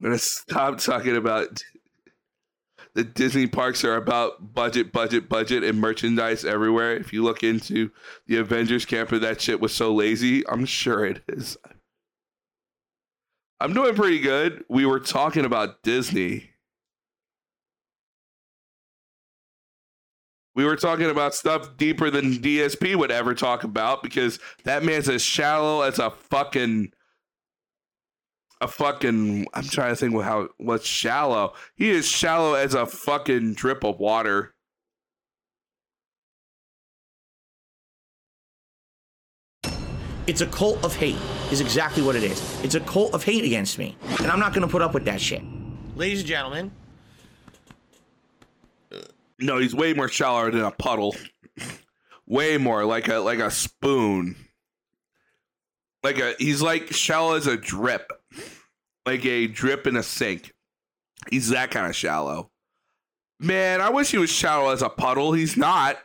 I'm gonna stop talking about the Disney parks are about budget, budget, budget, and merchandise everywhere. If you look into the Avengers camper, that shit was so lazy. I'm sure it is. I'm doing pretty good. We were talking about Disney. We were talking about stuff deeper than DSP would ever talk about because that man's as shallow as a fucking a fucking I'm trying to think how what's shallow. He is shallow as a fucking drip of water. It's a cult of hate, is exactly what it is. It's a cult of hate against me. And I'm not gonna put up with that shit. Ladies and gentlemen, No, he's way more shallow than a puddle. way more like a like a spoon. Like a he's like shallow as a drip. Like a drip in a sink. He's that kind of shallow. Man, I wish he was shallow as a puddle. He's not.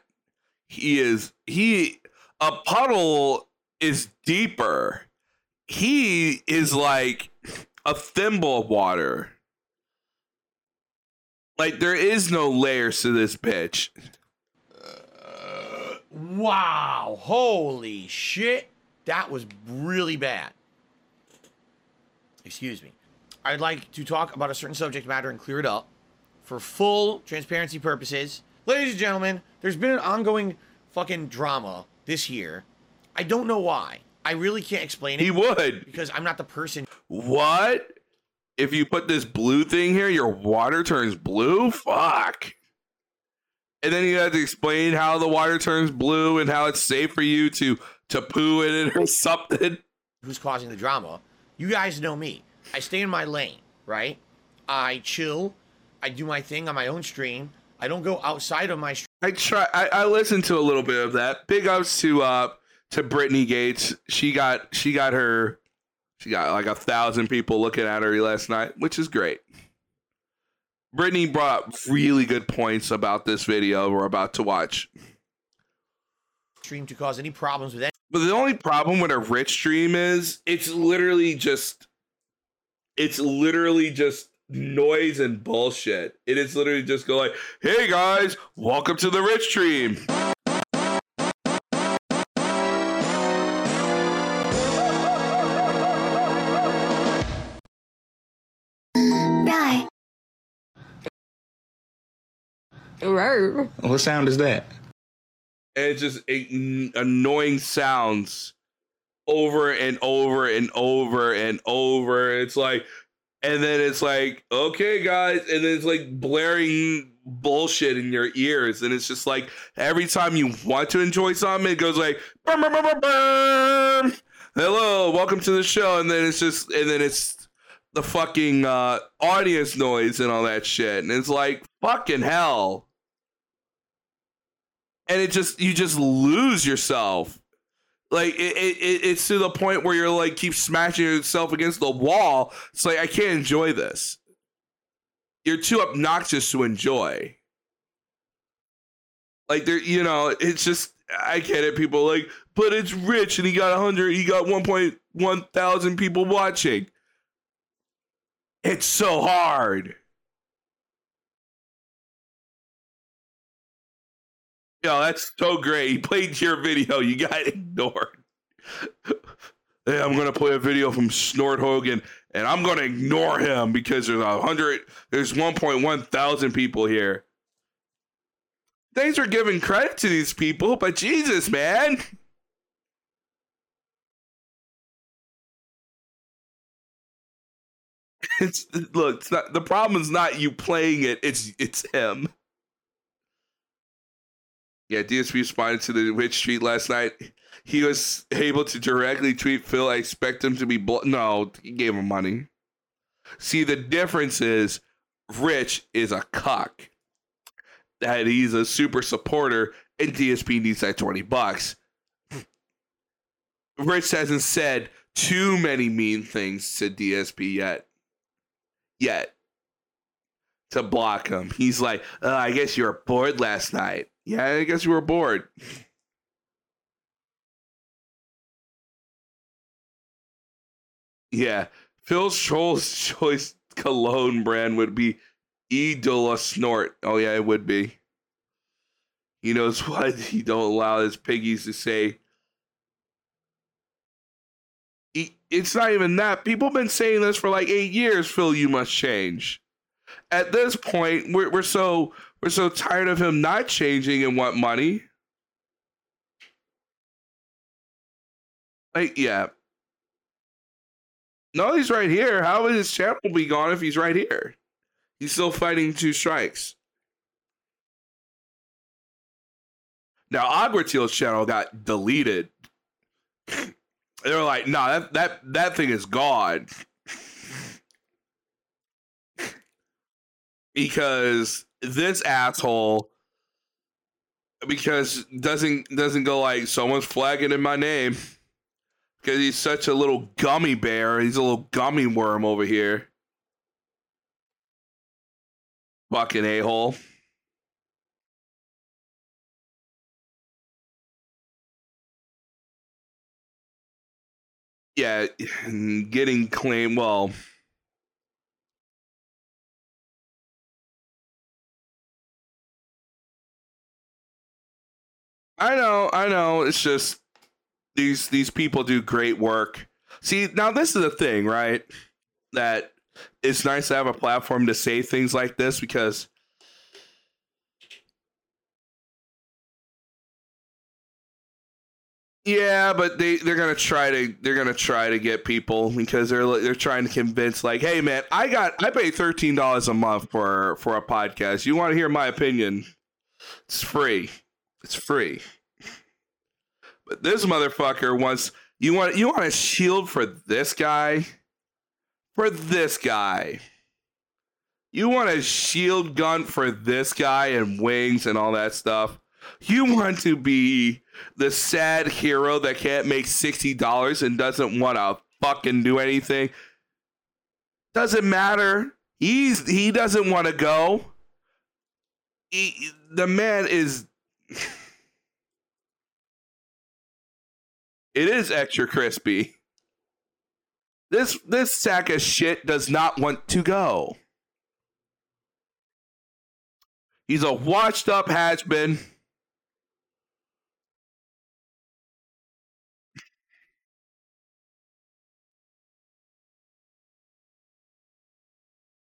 He is he a puddle is deeper. He is like a thimble of water. Like there is no layers to this bitch. wow, holy shit. That was really bad. Excuse me. I'd like to talk about a certain subject matter and clear it up for full transparency purposes. Ladies and gentlemen, there's been an ongoing fucking drama this year. I don't know why. I really can't explain it. He would. Because I'm not the person. What? If you put this blue thing here, your water turns blue? Fuck. And then you have to explain how the water turns blue and how it's safe for you to to poo in it or something. Who's causing the drama? You guys know me. I stay in my lane, right? I chill. I do my thing on my own stream. I don't go outside of my stream. I try. I, I listened to a little bit of that. Big ups to uh to Brittany Gates. She got she got her she got like a thousand people looking at her last night, which is great. Brittany brought up really good points about this video we're about to watch. Stream to cause any problems with any. But the only problem with a rich stream is it's literally just it's literally just noise and bullshit. It is literally just go like, "Hey guys, welcome to the rich stream." Right. Right. What sound is that? And it's just annoying sounds over and over and over and over. It's like, and then it's like, okay, guys, and then it's like blaring bullshit in your ears, and it's just like every time you want to enjoy something, it goes like, "Brum, brum, brum, brum, brum. hello, welcome to the show, and then it's just, and then it's the fucking uh, audience noise and all that shit, and it's like fucking hell and it just you just lose yourself. Like it, it, it- it's to the point where you're like keep smashing yourself against the wall. It's like i can't enjoy this. You're too obnoxious to enjoy. Like there you know it's just i get it people like but it's rich and he got 100 he got 1.1 thousand people watching. It's so hard Yo, that's so great. He played your video. You got ignored. hey, I'm gonna play a video from Snort Hogan, and I'm gonna ignore him because there's a hundred, there's 1.1 thousand people here. Thanks for giving credit to these people, but Jesus, man. It's look, it's not the problem is not you playing it, it's it's him. Yeah, DSP responded to the Rich tweet last night. He was able to directly tweet Phil. I expect him to be blo- no. He gave him money. See, the difference is Rich is a cuck. That he's a super supporter, and DSP needs that twenty bucks. Rich hasn't said too many mean things to DSP yet. Yet to block him. He's like, uh, I guess you were bored last night. Yeah, I guess you were bored. Yeah, Phil's trolls choice cologne brand would be Edola Snort. Oh yeah, it would be. He knows what he don't allow his piggies to say. It's not even that. People been saying this for like eight years. Phil, you must change. At this point, we're we're so we're so tired of him not changing and want money. Like, yeah. No, he's right here. How would his channel be gone if he's right here? He's still fighting two strikes. Now, Agratiel's channel got deleted. They were like, "No, nah, that that that thing is gone." Because this asshole because doesn't doesn't go like someone's flagging in my name because he's such a little gummy bear. He's a little gummy worm over here. Fucking a hole. Yeah, getting claim. Well, I know, I know. It's just these these people do great work. See, now this is the thing, right? That it's nice to have a platform to say things like this because Yeah, but they they're gonna try to they're gonna try to get people because they're they're trying to convince like, hey man, I got I pay thirteen dollars a month for for a podcast. You want to hear my opinion? It's free. It's free. This motherfucker wants you want you want a shield for this guy? For this guy. You want a shield gun for this guy and wings and all that stuff. You want to be the sad hero that can't make $60 and doesn't want to fucking do anything. Doesn't matter. He's he doesn't want to go. He, the man is It is extra crispy. This this sack of shit does not want to go. He's a washed up hatchman.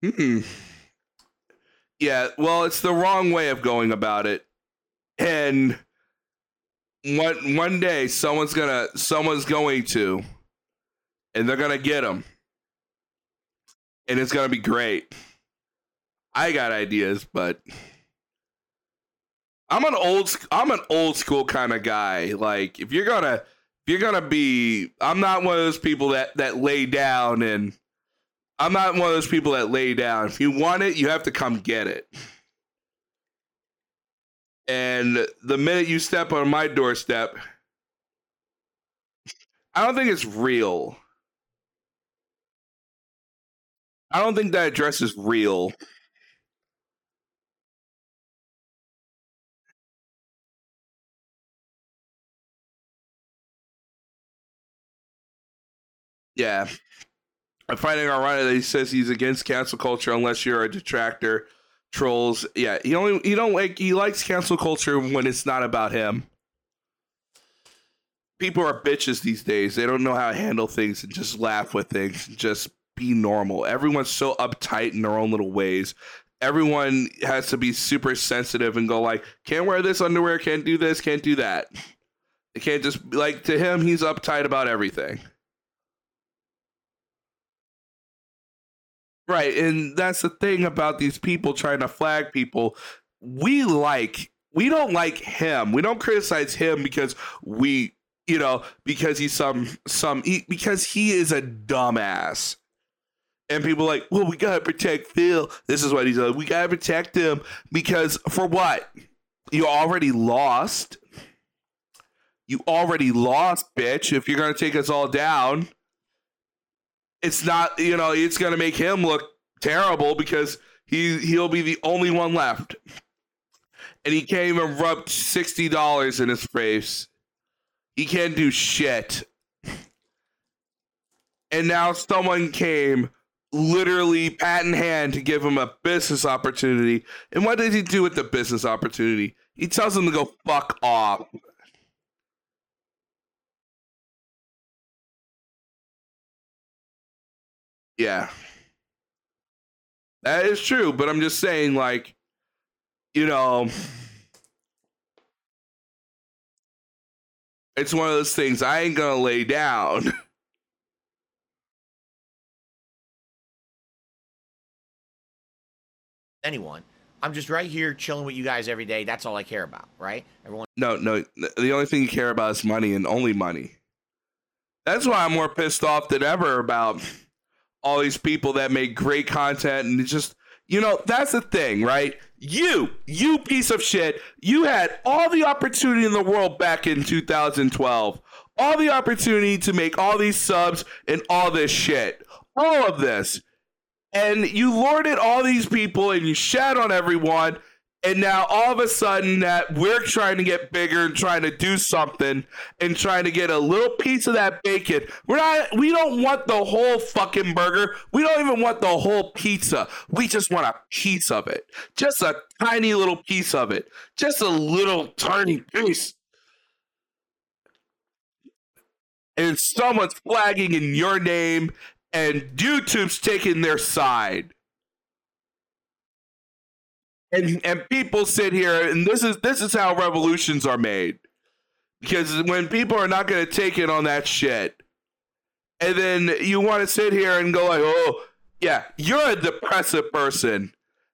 Hmm. Yeah, well, it's the wrong way of going about it. And one one day someone's gonna someone's going to and they're gonna get them and it's gonna be great. I got ideas but i'm an old i'm an old school kind of guy. Like if you're gonna if you're gonna be i'm not one of those people that that lay down and i'm not one of those people that lay down. If you want it you have to come get it and the minute you step on my doorstep, I don't think it's real. I don't think that address is real. Yeah. I'm finding ironic that he says he's against cancel culture unless you're a detractor trolls. Yeah, he only he don't like he likes cancel culture when it's not about him. People are bitches these days. They don't know how to handle things and just laugh with things and just be normal. Everyone's so uptight in their own little ways. Everyone has to be super sensitive and go like, can't wear this underwear, can't do this, can't do that. They can't just like to him, he's uptight about everything. Right, and that's the thing about these people trying to flag people. We like we don't like him. We don't criticize him because we, you know, because he's some some he, because he is a dumbass. And people like, well, we gotta protect Phil. This is what he's like. We gotta protect him because for what? You already lost. You already lost, bitch. If you're gonna take us all down, it's not you know it's going to make him look terrible because he he'll be the only one left and he can't even rub $60 in his face he can't do shit and now someone came literally pat in hand to give him a business opportunity. And what does he do with the business opportunity? He tells him to go fuck off. Yeah. That is true, but I'm just saying, like, you know, it's one of those things I ain't gonna lay down. anyone. I'm just right here chilling with you guys every day. That's all I care about, right? Everyone No, no. The only thing you care about is money and only money. That's why I'm more pissed off than ever about all these people that make great content and just, you know, that's the thing, right? You, you piece of shit, you had all the opportunity in the world back in 2012. All the opportunity to make all these subs and all this shit. All of this and you lorded all these people and you shat on everyone and now all of a sudden that we're trying to get bigger and trying to do something and trying to get a little piece of that bacon. We're not we don't want the whole fucking burger. We don't even want the whole pizza. We just want a piece of it. Just a tiny little piece of it. Just a little tiny piece. And someone's flagging in your name and YouTube's taking their side. And and people sit here and this is this is how revolutions are made. Because when people are not going to take it on that shit, and then you want to sit here and go like, "Oh, yeah, you're a depressive person."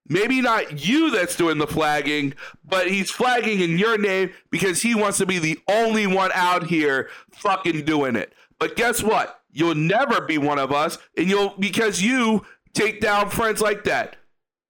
Maybe not you that's doing the flagging, but he's flagging in your name because he wants to be the only one out here fucking doing it. But guess what? You'll never be one of us, and you'll because you take down friends like that.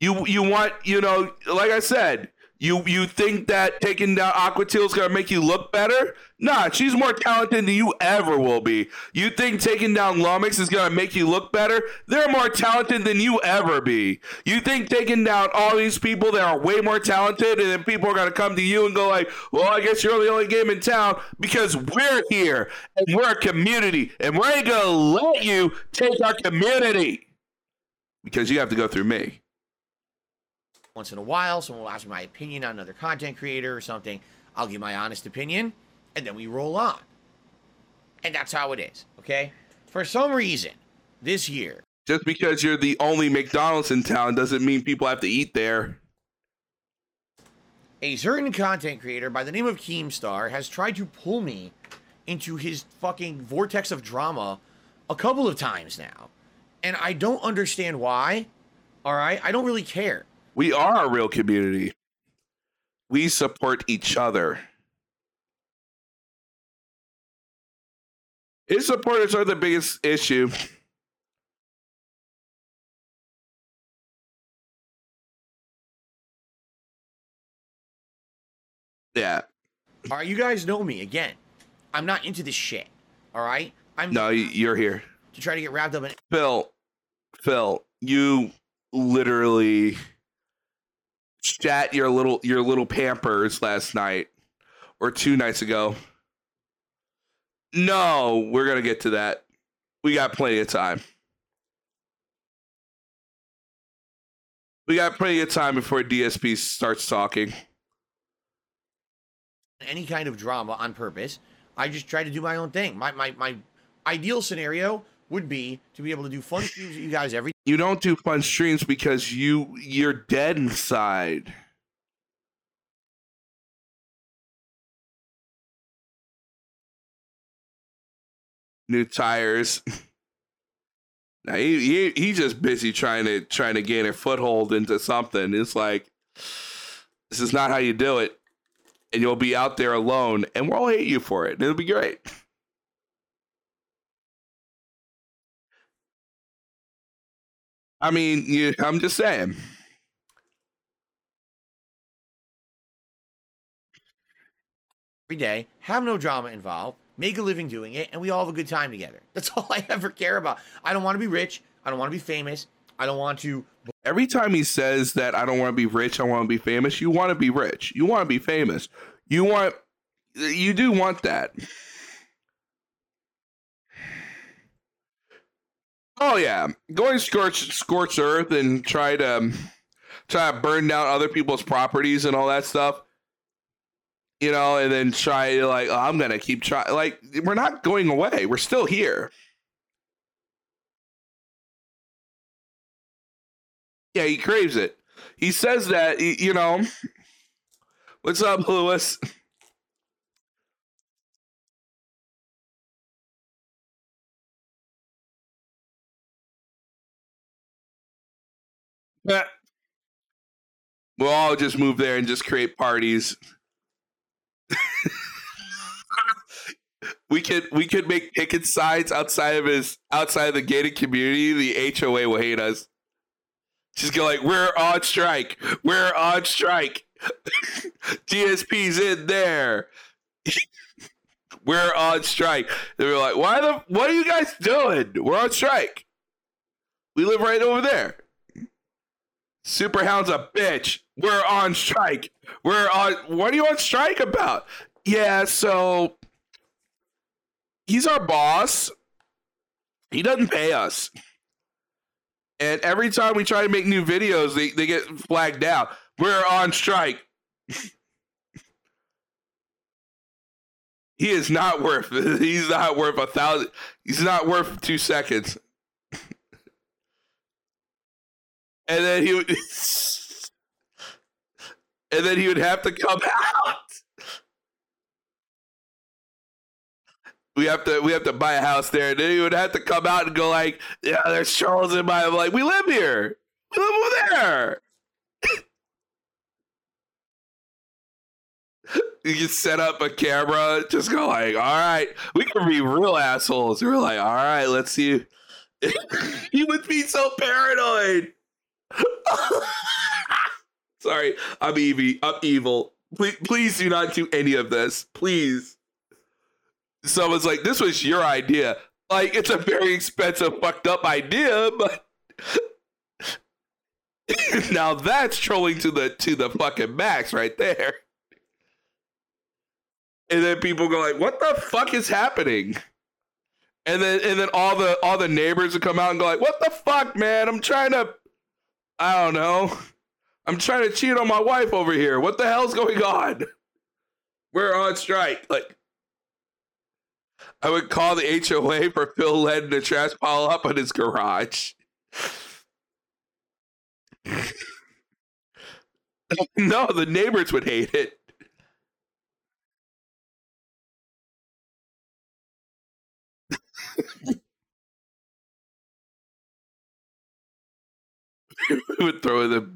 You you want you know like I said. You you think that taking down Aqua Aquatil is gonna make you look better? Nah, she's more talented than you ever will be. You think taking down Lumix is gonna make you look better? They're more talented than you ever be. You think taking down all these people that are way more talented, and then people are gonna come to you and go like, "Well, I guess you're the only game in town because we're here and we're a community, and we ain't gonna let you take our community because you have to go through me." Once in a while, someone will ask me my opinion on another content creator or something. I'll give my honest opinion, and then we roll on. And that's how it is, okay? For some reason, this year, Just because you're the only McDonald's in town doesn't mean people have to eat there. a certain content creator by the name of Keemstar has tried to pull me into his fucking vortex of drama a couple of times now. And I don't understand why. All right? I don't really care. We are a real community. We support each other. His supporters are the biggest issue. Yeah. All right, you guys know me again. I'm not into this shit. All right? I'm No, you're here. to try to get wrapped up in Phil, Phil, you literally shat your little your little pampers last night or two nights ago. No, we're gonna get to that. We got plenty of time. We got plenty of time before DSP starts talking. any kind of drama on purpose. I just try to do my own thing. My my my ideal scenario would be to be able to do fun streams with you guys every You don't do fun streams because you you're dead inside. New tires. Now he, he he's just busy trying to trying to gain a foothold into something. It's like this is not how you do it, and you'll be out there alone, and we'll hate you for it. It'll be great. I mean, you, I'm just saying. every day, have no drama involved, make a living doing it, and we all have a good time together. That's all I ever care about. I don't want to be rich. I don't want to be famous. I don't want to Every time he says that I don't want to be rich, I want to be famous, you want to be rich. You want to be famous. You want you do want that. Oh yeah, going scorch scorch earth and try to um, try to burn down other people's properties and all that stuff. You know, and then try to like, oh, I'm gonna keep trying. Like, we're not going away. We're still here. Yeah, he craves it. He says that. You know, what's up, Lewis? Yeah. We'll all just move there and just create parties. we could we could make picket signs outside of his outside of the gated community. The HOA will hate us. Just go like, we're on strike. We're on strike. GSP's in there. we're on strike. They were like, why the what are you guys doing? We're on strike. We live right over there. Superhound's a bitch. We're on strike. We're on. What are you on strike about? Yeah, so he's our boss. He doesn't pay us. And every time we try to make new videos, they, they get flagged down. We're on strike. he is not worth he's not worth a thousand he's not worth two seconds. And then he would and then he would have to come out. We have to we have to buy a house there, and then he would have to come out and go like, "Yeah, there's Charles in my." I'm like, we live here. We live over there. you can set up a camera, just go like, "All right, we can be real assholes." We're like, "All right, let's see." he would be so paranoid. Sorry, I'm evil. I'm evil. Please, please do not do any of this. Please. Someone's like, this was your idea. Like, it's a very expensive, fucked up idea, but now that's trolling to the to the fucking max right there. And then people go like, what the fuck is happening? And then and then all the all the neighbors would come out and go like, what the fuck, man? I'm trying to I don't know. I'm trying to cheat on my wife over here. What the hell's going on? We're on strike. Like, I would call the HOA for Phil letting the trash pile up in his garage. no, the neighbors would hate it. would throw the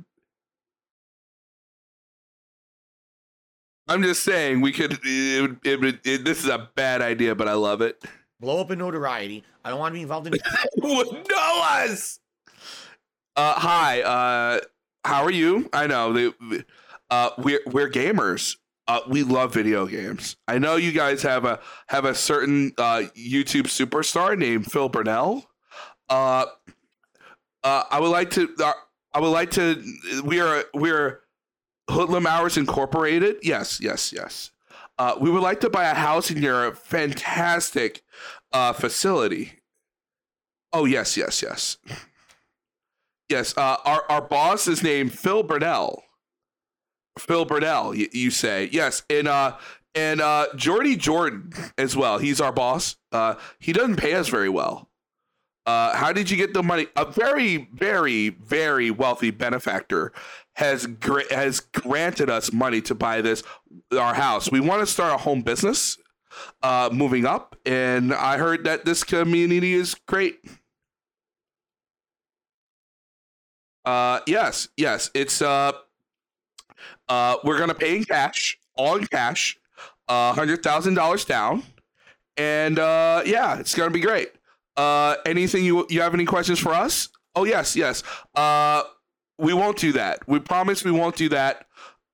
I'm just saying we could. It, would- it, it, this is a bad idea, but I love it. Blow up in notoriety. I don't want to be involved in. Would know us. Uh, hi. Uh, how are you? I know they, uh, we're we're gamers. Uh, we love video games. I know you guys have a have a certain uh, YouTube superstar named Phil Burnell. Uh, uh, I would like to. Uh, I would like to. We are we are Hoodlum Hours Incorporated. Yes, yes, yes. Uh, we would like to buy a house in your fantastic uh, facility. Oh yes, yes, yes, yes. Uh, our our boss is named Phil Burnell. Phil Burnell, you, you say yes, and uh, and uh, Jordy Jordan as well. He's our boss. Uh, he doesn't pay us very well. Uh, how did you get the money? A very, very, very wealthy benefactor has gra- has granted us money to buy this our house. We want to start a home business, uh, moving up, and I heard that this community is great. Uh, yes, yes, it's uh, uh, we're gonna pay in cash, all in cash, uh, hundred thousand dollars down, and uh, yeah, it's gonna be great. Uh, anything you you have any questions for us? Oh yes, yes. Uh, we won't do that. We promise we won't do that.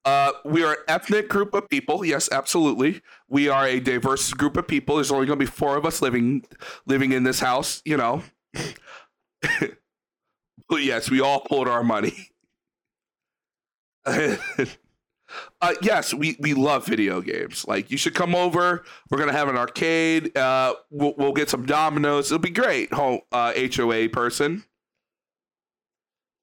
Uh, we are an ethnic group of people. Yes, absolutely. We are a diverse group of people. There's only going to be four of us living living in this house. You know. but yes, we all pulled our money. uh, yes, we we love video games. Like you should come over. We're gonna have an arcade. Uh, we'll, we'll get some dominoes. It'll be great. Home uh, HOA person.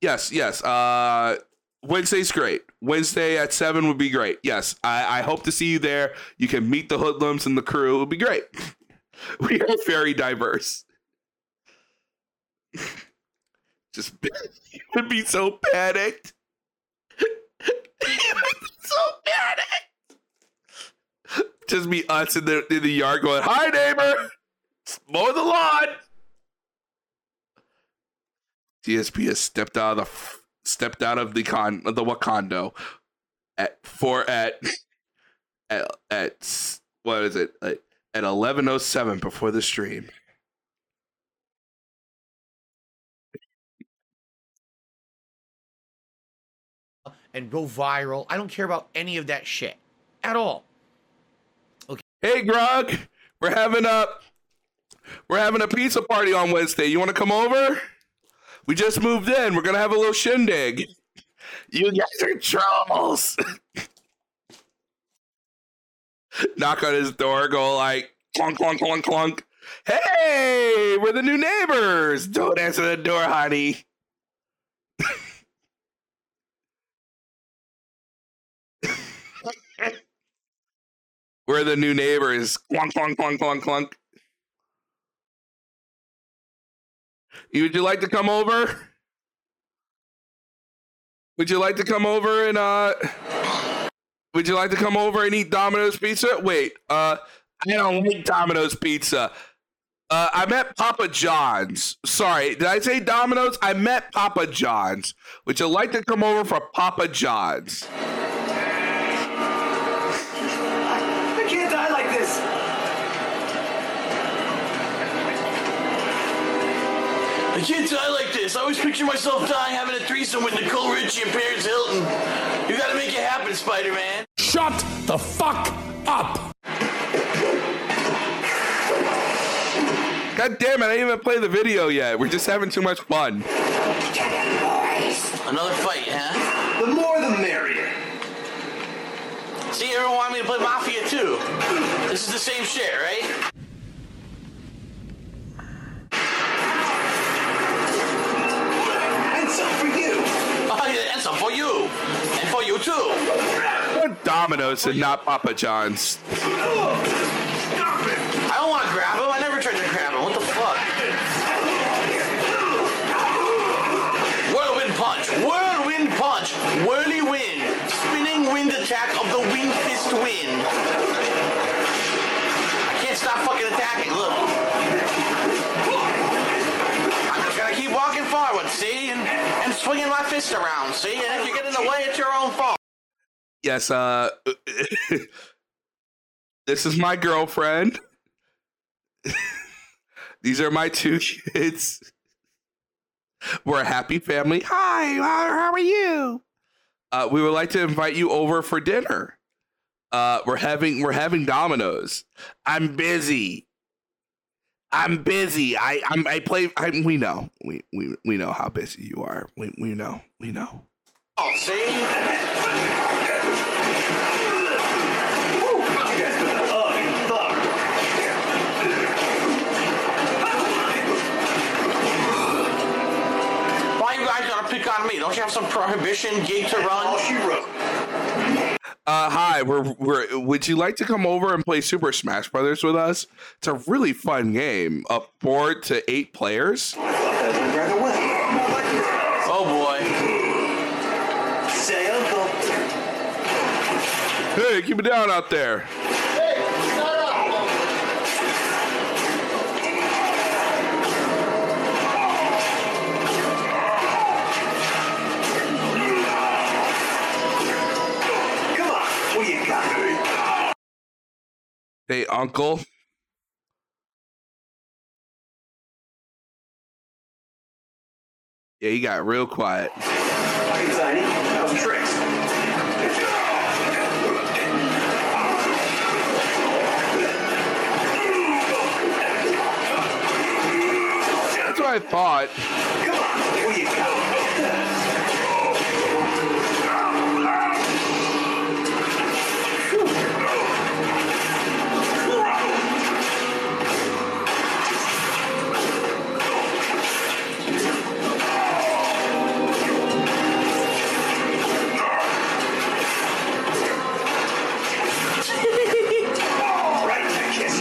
Yes, yes. Uh, Wednesday's great. Wednesday at seven would be great. Yes, I, I hope to see you there. You can meet the hoodlums and the crew. It would be great. We are very diverse. Just you would be so panicked. So panicked. Just be us in the in the yard going, "Hi, neighbor, mow the lawn." DSP has stepped out of the stepped out of the con the Wakando at four at at at what is it at eleven oh seven before the stream. And go viral. I don't care about any of that shit at all. Okay. Hey, Grog, we're having a we're having a pizza party on Wednesday. You want to come over? We just moved in. We're gonna have a little shindig. You guys are trolls. Knock on his door, go like clunk, clunk, clunk, clunk. Hey, we're the new neighbors. Don't answer the door, honey. we're the new neighbors. Clunk, clunk, clunk, clunk, clunk. Would you like to come over? Would you like to come over and uh would you like to come over and eat Domino's pizza? Wait, uh I don't like Domino's pizza. Uh I met Papa John's. Sorry, did I say Domino's? I met Papa John's. Would you like to come over for Papa John's? I can't die like this. I always picture myself dying having a threesome with Nicole Richie and Paris Hilton. You gotta make it happen, Spider Man. Shut the fuck up! God damn it, I didn't even play the video yet. We're just having too much fun. Another fight, huh? The more the merrier. See, everyone wanted me to play Mafia too. This is the same shit, right? Some for you. Oh, yeah, and some for you. And for you too. What Domino's and not Papa John's? I don't wanna grab him. I never tried to grab him. What the fuck? Whirlwind punch. Whirlwind punch. Whirly wind. Spinning wind attack of the wind swinging my fist around, see. And if you get in the way, it's your own fault. Yes, uh this is my girlfriend. These are my two kids. We're a happy family. Hi, how are you? Uh, we would like to invite you over for dinner. Uh, we're having we're having Domino's. I'm busy. I'm busy. I I'm, I play. I, we know. We, we we know how busy you are. We we know. We know. Oh, see? Why you guys gotta pick on me? Don't you have some prohibition gate to All run? she wrote. Uh, hi. We're we're. Would you like to come over and play Super Smash Brothers with us? It's a really fun game. Up four to eight players. That went rather well. Oh boy. Say uncle. Hey, keep it down out there. Hey, Uncle. Yeah, he got real quiet. That's what I thought.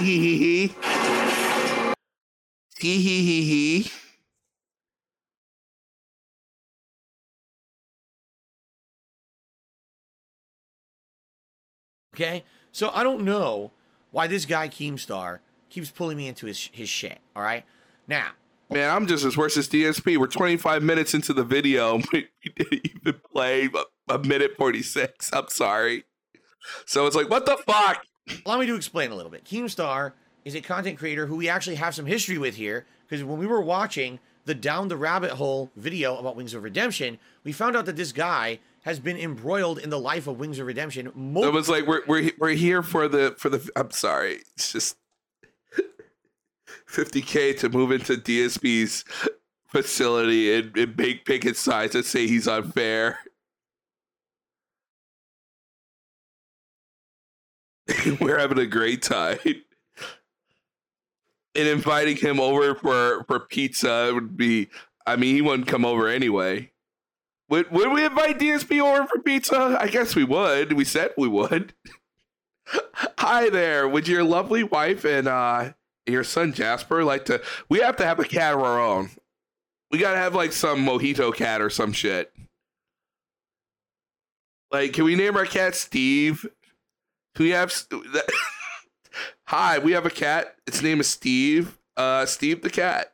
Hee hee hee hee. Okay, so I don't know why this guy Keemstar keeps pulling me into his his shit. All right, now Man, I'm just as worse as DSP. We're 25 minutes into the video. We didn't even play a, a minute 46. I'm sorry. So it's like, what the fuck? Allow me to explain a little bit. Keemstar is a content creator who we actually have some history with here because when we were watching the Down the Rabbit Hole video about Wings of Redemption, we found out that this guy has been embroiled in the life of Wings of Redemption. It was like we're we're we're here for the for the. I'm sorry. It's just 50k to move into DSP's facility and, and make picket signs that say he's unfair. we're having a great time. And inviting him over for for pizza would be. I mean, he wouldn't come over anyway. Would would we invite DSP over for pizza? I guess we would. We said we would. Hi there. Would your lovely wife and uh your son Jasper like to we have to have a cat of our own. We gotta have like some mojito cat or some shit. Like, can we name our cat Steve? We have? Hi, we have a cat. Its name is Steve. Uh Steve the cat.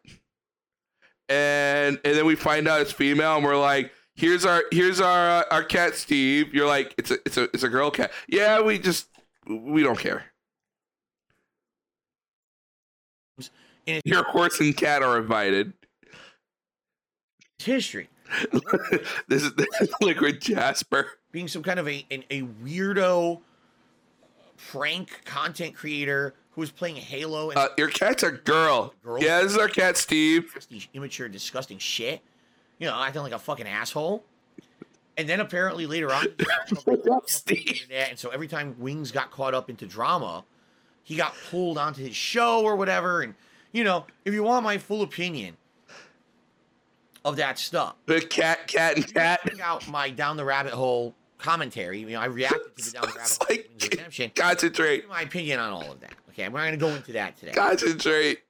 And and then we find out it's female and we're like, here's our here's our uh, our cat Steve. You're like, it's a it's a it's a girl cat. Yeah, we just we don't care. Your horse and cat are invited. his history. this is Liquid Jasper. being some kind of a an, a weirdo prank content creator who was playing Halo and Uh, your cat's a girl. Girl? Yeah, this is our cat Steve. immature, disgusting shit. You know, acting like a fucking asshole. And then apparently later on, Steve. and so every time Wings got caught up into drama, he got pulled onto his show or whatever. And you know, if you want my full opinion of that stuff, The cat, cat, and cat. check out my down the rabbit hole commentary. You know, I reacted to the down the rabbit hole like- Wings redemption. Concentrate. my opinion on all of that. Okay, we're not going to go into that today. Concentrate.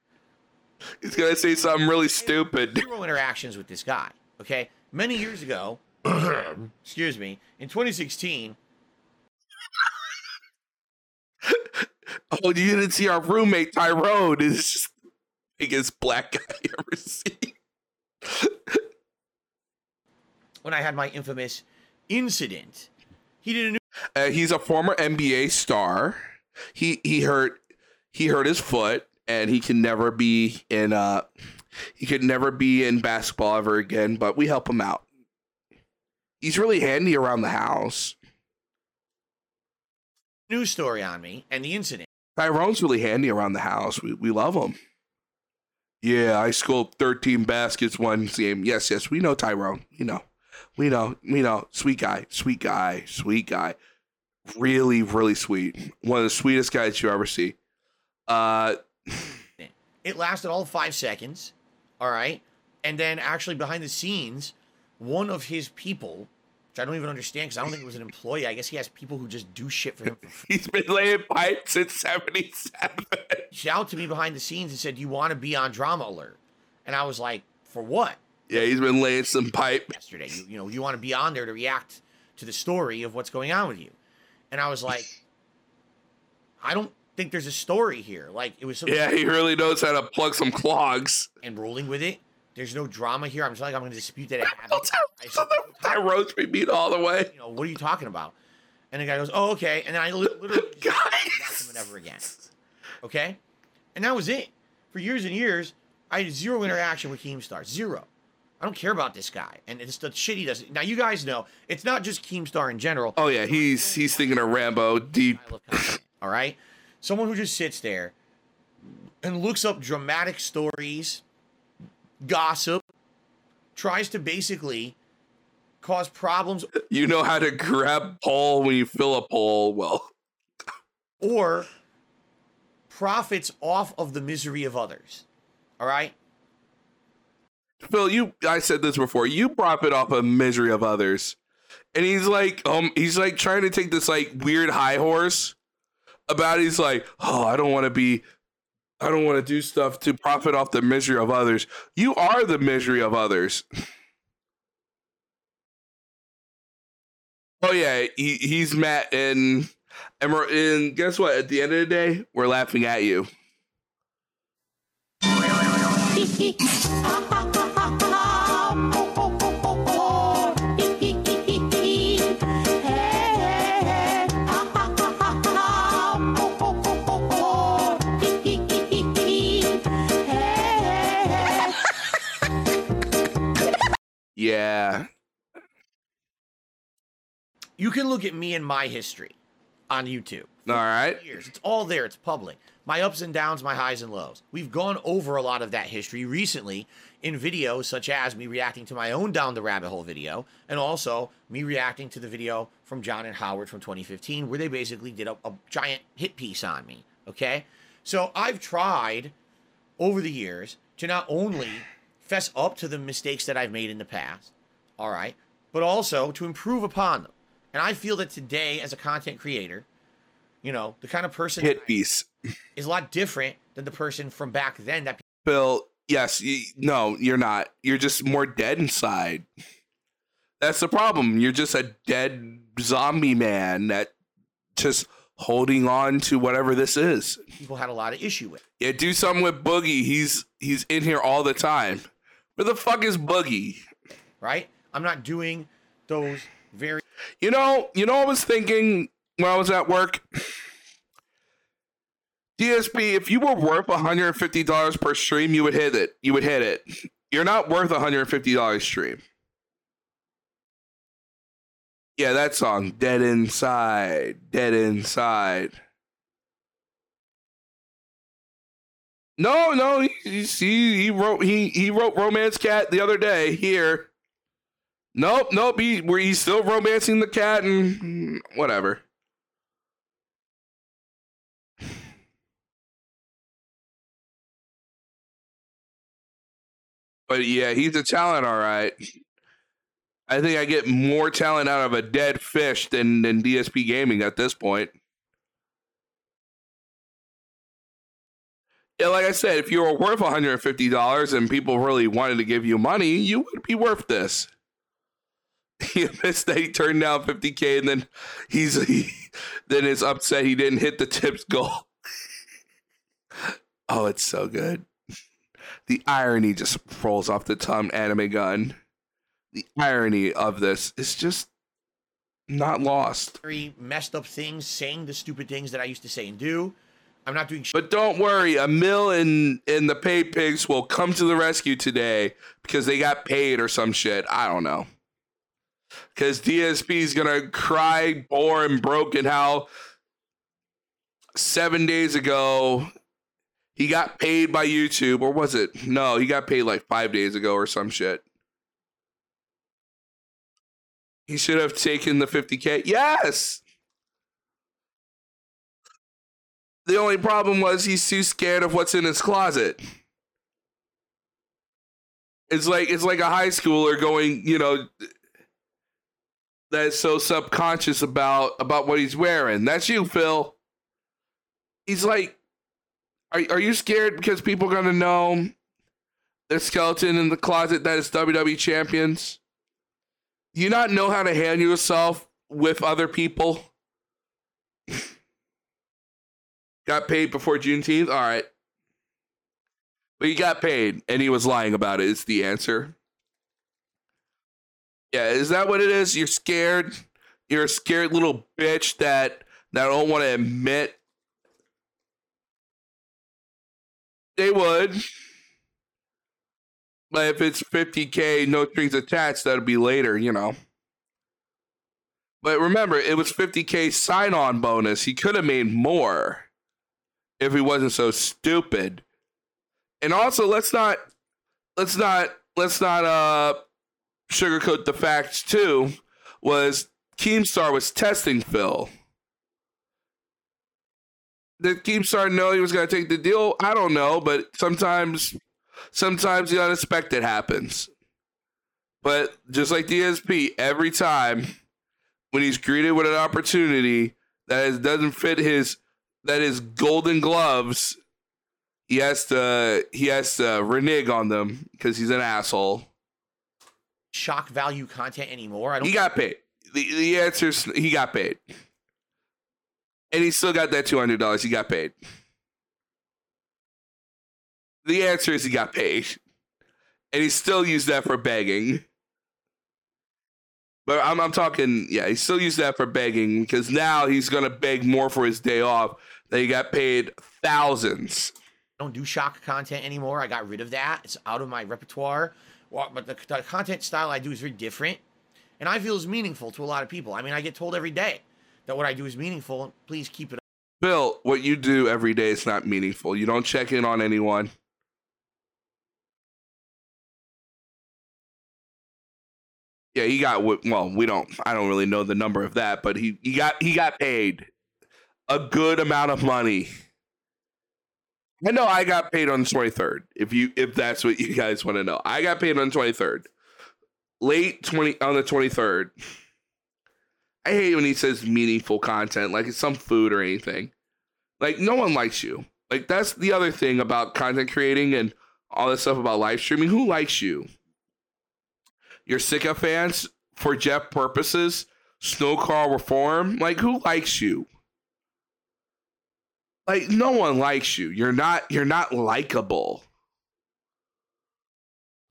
He's gonna say something really stupid. Zero interactions with this guy. Okay, many years ago, excuse me, in 2016, Oh, you didn't see our roommate Tyrone is just the biggest black guy you ever seen. when I had my infamous incident, he did a new Uh, he's a former NBA star. He he hurt he hurt his foot, and he can never be in uh he could never be in basketball ever again. But we help him out. He's really handy around the house. news story on me and the incident. Tyrone's really handy around the house. We we love him. Yeah, I scored 13 baskets one game. Yes, yes, we know Tyrone. You know, we know, we know. Sweet guy, sweet guy, sweet guy. Really, really sweet. One of the sweetest guys you ever see. Uh, It lasted all five seconds, all right, and then actually behind the scenes, one of his people, which I don't even understand because I don't think it was an employee. I guess he has people who just do shit for him he's been laying pipes since 77. reached out to me behind the scenes and said, "Do you want to be on Drama Alert?" And I was like, "For what?" Yeah, he's been laying some pipe. Yesterday, you, you know, you want to be on there to react to the story of what's going on with you, and I was like, "I don't think there's a story here. Like it was some Yeah, he really knows how to plug some clogs. and rolling with it. There's no drama here. I'm just like I'm going to dispute that it happened. I said, Tyrone's we beat all the way. you know, what are you talking about? And the guy goes, "Oh, okay." And then I literally Guys. him ever again. Okay, and that was it. For years and years, I had zero interaction with Keemstar. Zero. I don't care about this guy, and it's the shit he does. Now you guys know it's not just Keemstar in general. Oh yeah, he's he's thinking of Rambo deep. style of content, all right, someone who just sits there and looks up dramatic stories, gossip, tries to basically cause problems You know how to grab Paul when you fill a pole. Well, or profits off of the misery of others. All right? Phil, you I said this before. You profit off of misery of others. And he's like, um, he's like trying to take this like weird high horse about he's like, oh, I don't want to be I don't want to do stuff to profit off the misery of others. You are the misery of others. Oh yeah, he, he's Matt, and and, we're, and guess what? At the end of the day, we're laughing at you. Yeah, You can look at me and my history on YouTube. all right. years. It's all there. It's public. My ups and downs, my highs and lows. We've gone over a lot of that history recently in videos such as me reacting to my own down the rabbit hole video and also me reacting to the video from John and Howard from 2015 where they basically did a, a giant hit piece on me. Okay? So I've tried over the years to not only fess up to the mistakes that I've made in the past, all right, but also to improve upon them. And I feel that today, as a content creator, you know, the kind of person Hit piece. is a lot different than the person from back then that Bill, yes, y no, you're not. You're just more dead inside. That's the problem. You're just a dead zombie man that just holding on to whatever this is. people had a lot of issue with. Yeah, do something with Boogie. He's he's in here all the time. Where the fuck is Boogie? Right? I'm not doing those very You know, you know, I was thinking when I was at work. DSP, if you were worth $150 per stream, you would hit it. You would hit it. You're not worth $150 stream. Yeah, that song, Dead Inside, Dead Inside. No, no, he, he, he wrote he he wrote Romance Cat the other day here. Nope, nope. He where he's still romancing the cat and whatever. But yeah, he's a talent, all right. I think I get more talent out of a dead fish than than DSP Gaming at this point. Yeah, like I said, if you were worth $150 and people really wanted to give you money, you would be worth this. He missed that he turned down 50k and then he's he, then is upset he didn't hit the tips goal. oh, it's so good. The irony just rolls off the tongue, anime gun. The irony of this is just not lost. very messed up things, saying the stupid things that I used to say and do. I'm not doing shit But don't worry, a mill in in the pay pigs will come to the rescue today because they got paid or some shit. I don't know. Because DSP is gonna cry, bore, and broken how seven days ago he got paid by YouTube, or was it? No, he got paid like five days ago or some shit. He should have taken the 50k. Yes. The only problem was he's too scared of what's in his closet. It's like it's like a high schooler going, you know, that's so subconscious about about what he's wearing. That's you, Phil. He's like, are are you scared because people are gonna know the skeleton in the closet that is WWE champions? Do you not know how to handle yourself with other people? got paid before Juneteenth? All right. But he got paid and he was lying about it, is the answer. Yeah, is that what it is? You're scared? You're a scared little bitch that that don't want to admit they would. But if it's 50k, no strings attached, that'll be later, you know. But remember, it was 50k sign on bonus. He could have made more if he wasn't so stupid. And also, let's not let's not let's not uh sugarcoat the facts too. Was Keemstar was testing Phil. Did Keemstar know he was going to take the deal? I don't know, but sometimes sometimes the unexpected happens. But just like DSP, every time when he's greeted with an opportunity that doesn't fit his that is golden gloves, he has to he has to renege on them because he's an asshole. shock value content anymore. I don't He got paid. The the answer is he got paid, and he still got that two hundred dollars. He got paid. The answer is he got paid, and he still used that for begging. But I'm I'm talking, yeah, he still used that for begging because now he's gonna beg more for his day off. He got paid thousands. don't do shock content anymore. I got rid of that. It's out of my repertoire. Well, but the, the content style I do is very different, and I feel is meaningful to a lot of people. I mean, I get told every day that what I do is meaningful. Please keep it. Bill, what you do every day is not meaningful. You don't check in on anyone. Yeah, he got well. We don't. I don't really know the number of that, but he he got he got paid a good amount of money. I know I got paid on twenty third. If you if that's what you guys want to know, I got paid on twenty third, late twenty on the twenty third. I hate when he says meaningful content, like it's some food or anything. Like no one likes you. Like that's the other thing about content creating and all this stuff about live streaming. Who likes you? Your Sicka fans for Jeff purposes, snow car reform. Like who likes you? Like no one likes you. You're not. You're not likable.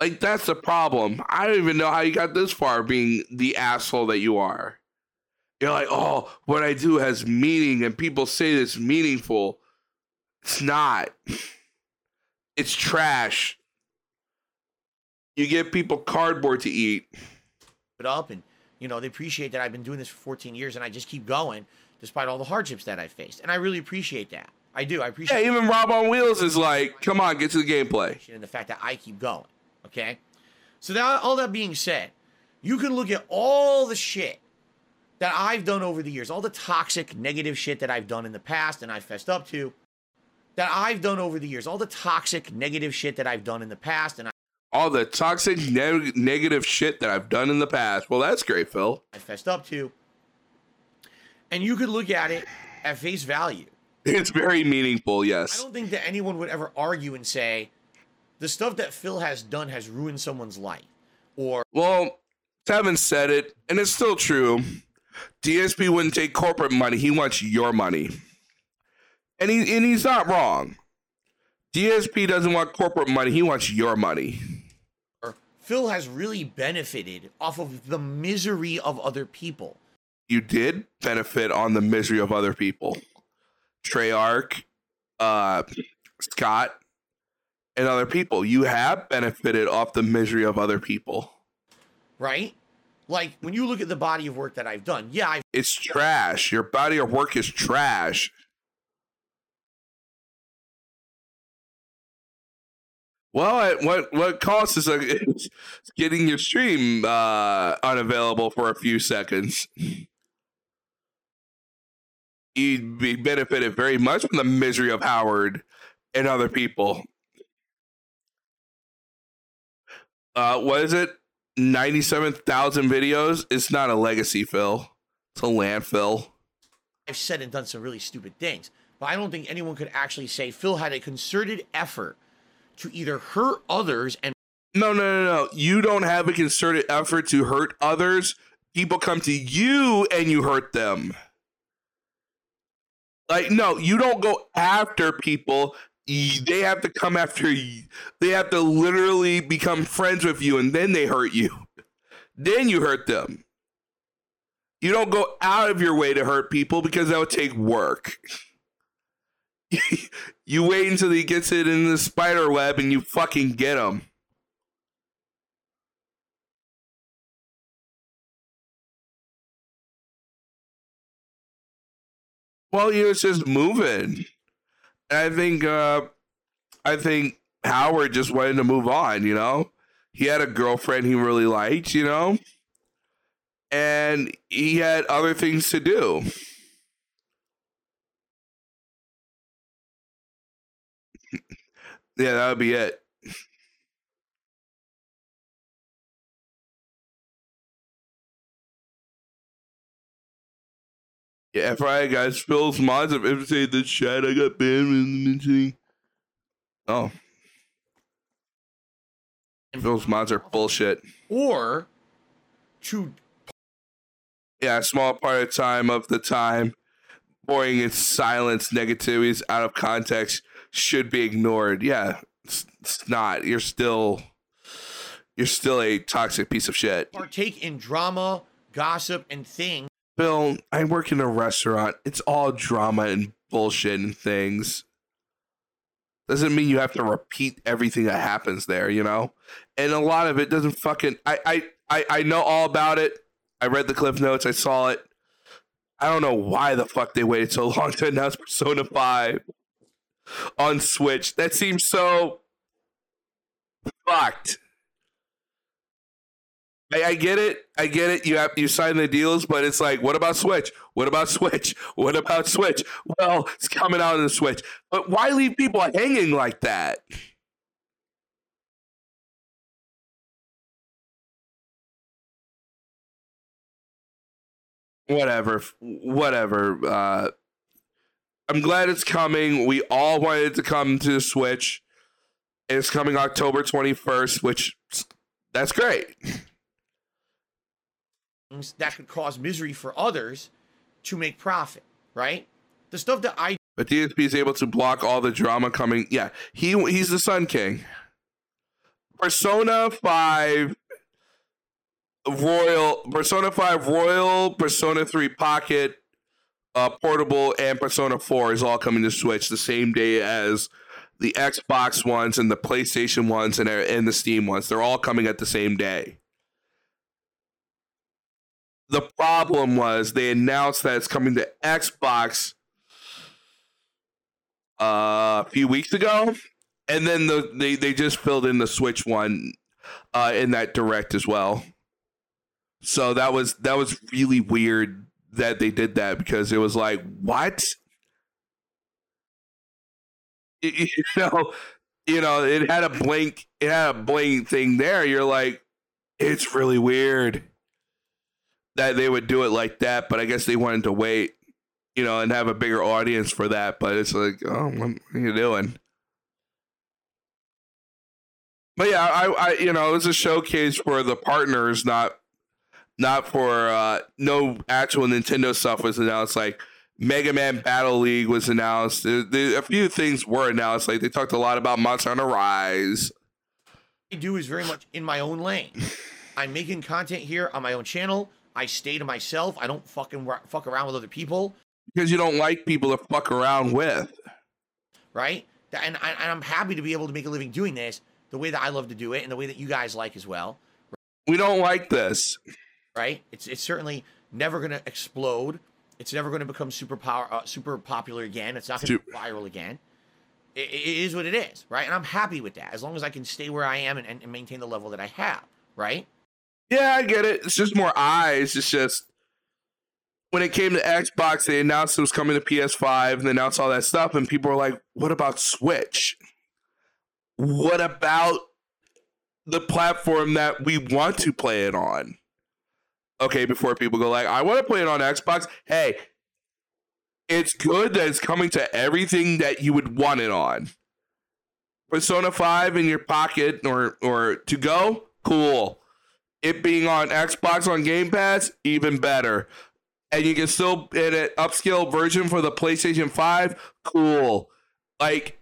Like that's the problem. I don't even know how you got this far being the asshole that you are. You're like, oh, what I do has meaning, and people say it's meaningful. It's not. It's trash. You give people cardboard to eat. it up and you know they appreciate that i've been doing this for 14 years and i just keep going despite all the hardships that i faced and i really appreciate that i do i appreciate. Yeah, even Rob on Wheels is like, come on, get to the gameplay. and the fact that i keep going okay so that all that being said you can look at all the shit that i've done over the years all the toxic negative shit that i've done in the past and i've fessed up to that i've done over the years all the toxic negative shit that i've done in the past and I All the toxic neg- negative shit that I've done in the past. Well, that's great, Phil. i fessed up to and you could look at it at face value It's very meaningful, yes. I don't think that anyone would ever argue and say the stuff that Phil has done has ruined someone's life. Or Well, Tevin said it, and it's still true. DSP wouldn't take corporate money. He wants your money. And he and he's not wrong. DSP doesn't want corporate money. He wants your money. Phil has really benefited off of the misery of other people. You did benefit on the misery of other people. Treyarch, uh, Scott, and other people. You have benefited off the misery of other people. Right? Like when you look at the body of work that I've done, yeah, I've It's trash. Your body of work is trash. Well, what what costs is, is getting your stream uh, unavailable for a few seconds. You'd be benefited very much from the misery of Howard and other people. Uh, what is it? Ninety-seven thousand videos. It's not a legacy, Phil. It's a landfill. I've said and done some really stupid things. But I don't think anyone could actually say Phil had a concerted effort to either hurt others and No, no, no, no. You don't have a concerted effort to hurt others. People come to you and you hurt them. Like, no, you don't go after people. They have to come after you. They have to literally become friends with you and then they hurt you. Then you hurt them. You don't go out of your way to hurt people because that would take work. you wait until he gets it in the spider web and you fucking get him. Well, he was just moving. I think uh I think Howard just wanted to move on, you know? He had a girlfriend he really liked, you know? And he had other things to do. yeah, that would be it. Yeah, FYI, guys, Phil's mods have imitated the chat. I got banned in the mentioning. Oh, those mods are bullshit. or to Yeah, a small part of time of the time, boring and silence negativities out of context should be ignored. Yeah, it's, it's not. You're still, you're still a toxic piece of shit. partake in drama, gossip, and things Bill, I work in a restaurant. It's all drama and bullshit and things. Doesn't mean you have to repeat everything that happens there, you know? And a lot of it doesn't fucking I I I, I know all about it. I read the cliff notes, I saw it. I don't know why the fuck they waited so long to announce Persona 5 on Switch. That seems so fucked. I, I get it. I get it. You have you sign the deals, but it's like, what about Switch? What about Switch? What about Switch? Well, it's coming out on the Switch. But why leave people hanging like that? Whatever. Whatever. Uh I'm glad it's coming. We all wanted it to come to the Switch. It's coming October 21st, which that's great. That could cause misery for others to make profit, right? The stuff that I But DSP is able to block all the drama coming. Yeah, he he's the Sun King. Persona Five Royal, Persona Five Royal, Persona Three Pocket, uh, Portable, and Persona Four is all coming to Switch the same day as the Xbox ones and the PlayStation ones and and the Steam ones. They're all coming at the same day. The problem was they announced that it's coming to Xbox uh, a few weeks ago, and then the they they just filled in the Switch one uh, in that direct as well. So that was that was really weird that they did that because it was like what you know you know it had a blank it had a blank thing there. You're like it's really weird that they would do it like that, but I guess they wanted to wait you know, and have a bigger audience for that. But it's like, oh, what are you doing? But yeah, I, I, you know, it was a showcase for the partners, not, not for uh, no actual Nintendo stuff was announced. Like Mega Man Battle League was announced. There, there- a few things were announced. Like they talked a lot about Monster Hunter Rise. I do is very much in my own lane. I'm making content here on my own channel. I stay to myself. I don't fucking fuck around with other people, Because you don't like people to fuck around with. right? And, I, and I'm happy to be able to make a living doing this the way that I love to do it and the way that you guys like as well, We don't like this. right? It's it's certainly never going to explode. It's never going to become super power, uh, super popular again. It's not going to be viral again. It, it is what it is, right? And I'm happy with that as long as I can stay where I am and, and maintain the level that I have, right? Yeah, I get it. It's just more eyes. It's just when it came to Xbox, they announced it was coming to PS5 and they announced all that stuff, and people were like, "What about Switch? What about the platform that we want to play it on?" Okay, before people go like, "I want to play it on Xbox." Hey, it's good that it's coming to everything that you would want it on. Persona 5 in your pocket or or to go, cool it being on Xbox on Game Pass, even better. And you can still get an upscale version for the PlayStation 5, cool. Like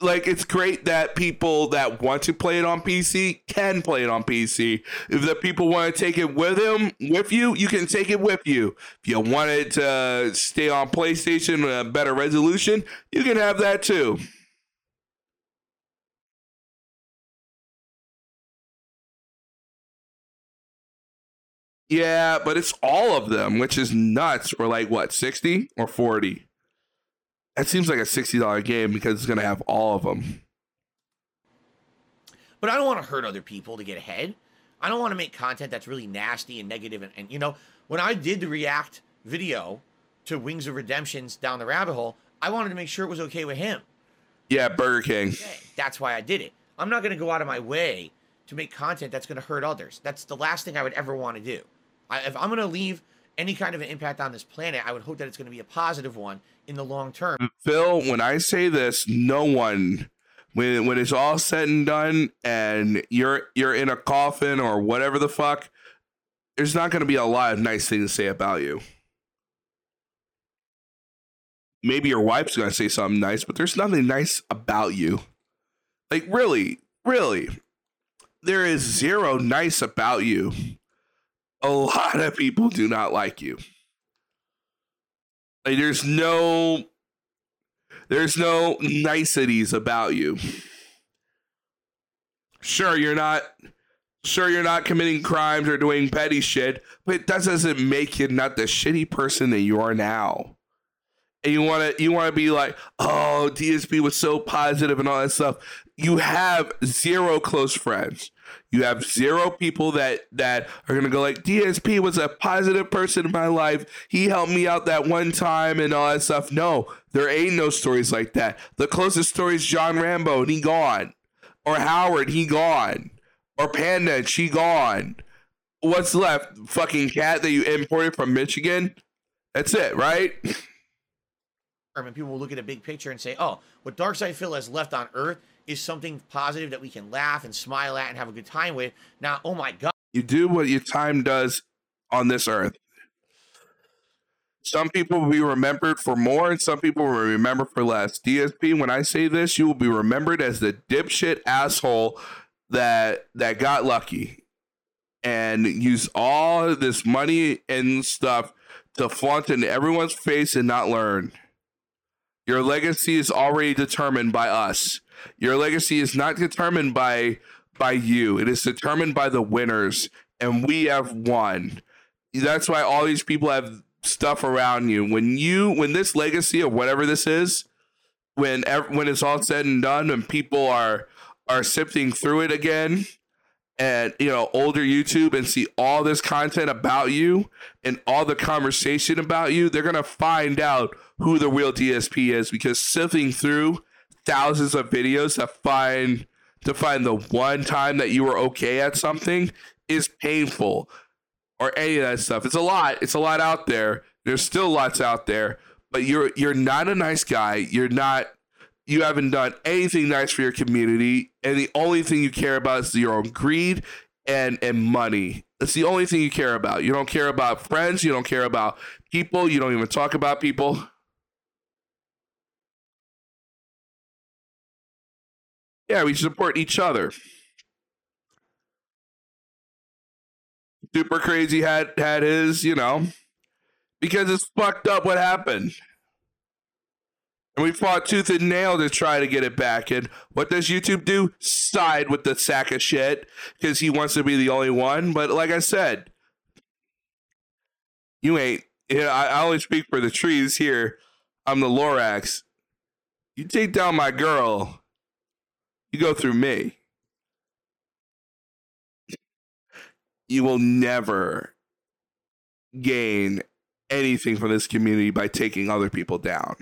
like it's great that people that want to play it on PC can play it on PC. If the people want to take it with them with you, you can take it with you. If you want it to stay on PlayStation with a better resolution, you can have that too. Yeah, but it's all of them, which is nuts. For like what, sixty or forty? That seems like a sixty dollar game because it's gonna have all of them. But I don't want to hurt other people to get ahead. I don't want to make content that's really nasty and negative. And, and you know, when I did the React video to Wings of Redemptions down the rabbit hole, I wanted to make sure it was okay with him. Yeah, Burger King. Okay, that's why I did it. I'm not going to go out of my way to make content that's going to hurt others. That's the last thing I would ever want to do. I, if I'm going to leave any kind of an impact on this planet, I would hope that it's going to be a positive one in the long term. Phil, when I say this, no one when when it's all said and done and you're you're in a coffin or whatever the fuck, there's not going to be a lot of nice things to say about you. Maybe your wife's going to say something nice, but there's nothing nice about you. Like really, really. There is zero nice about you. A lot of people do not like you. Like there's no there's no niceties about you. Sure, you're not sure you're not committing crimes or doing petty shit, but that doesn't make you not the shitty person that you are now. And you want to you want to be like, "Oh, DSP was so positive and all that stuff." You have zero close friends. You have zero people that that are gonna go like DSP was a positive person in my life. He helped me out that one time and all that stuff. No, there ain't no stories like that. The closest story is John Rambo and he gone, or Howard he gone, or Panda she gone. What's left? Fucking cat that you imported from Michigan. That's it, right? I mean, people will look at a big picture and say, "Oh, what DarksydePhil has left on Earth is something positive that we can laugh and smile at and have a good time with." Now, oh my god, You do what your time does on this earth. Some people will be remembered for more, and some people will remember for less. DSP, when I say this, you will be remembered as the dipshit asshole that that got lucky and used all this money and stuff to flaunt in everyone's face and not learn. Your legacy is already determined by us. Your legacy is not determined by by you. It is determined by the winners, and we have won. That's why all these people have stuff around you. When you when this legacy of whatever this is, when ev- when it's all said and done, and people are are sifting through it again, and you know older YouTube and see all this content about you and all the conversation about you, they're gonna find out who the real DSP is because sifting through thousands of videos to find to find the one time that you were okay at something is painful or any of that stuff. It's a lot. It's a lot out there. There's still lots out there, but you're you're not a nice guy. You're not you haven't done anything nice for your community, and the only thing you care about is your own greed and and money. That's the only thing you care about. You don't care about friends. You don't care about people. You don't even talk about people. Yeah, we support each other. Super crazy had had his, you know, because it's fucked up what happened. And we fought tooth and nail to try to get it back. And what does YouTube do? Side with the sack of shit because he wants to be the only one. But like I said, you ain't. You know, I, I only speak for the trees here. I'm the Lorax. You take down my girl, you go through me. You will never gain anything from this community by taking other people down.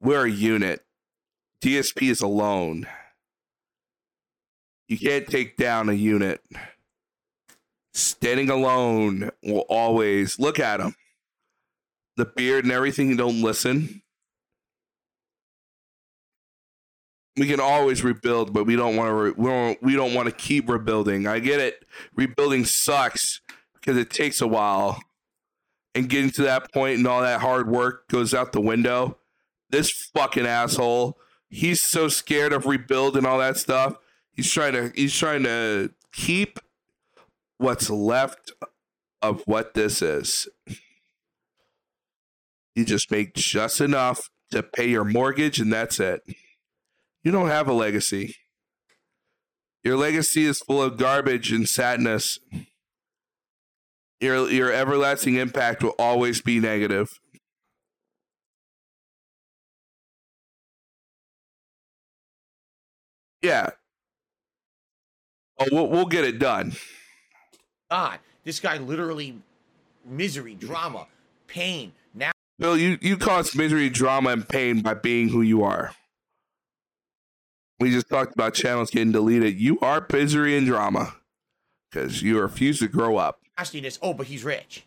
We're a unit. DSP is alone. You can't take down a unit. Standing alone will always look at him. The beard and everything, you don't listen. We can always rebuild, but we don't want to. Re- we don't. We don't want to keep rebuilding. I get it. Rebuilding sucks because it takes a while, and getting to that point and all that hard work goes out the window this fucking asshole. He's so scared of rebuild and all that stuff. He's trying to he's trying to keep what's left of what this is. You just make just enough to pay your mortgage and that's it. You don't have a legacy. Your legacy is full of garbage and sadness. Your your everlasting impact will always be negative. Yeah. Oh, we'll, we'll get it done. God, this guy literally misery, drama, pain. Now Bill, you, you cause misery, drama, and pain by being who you are. We just talked about channels getting deleted. You are misery and drama because you refuse to grow up. nastiness. Oh, but he's rich,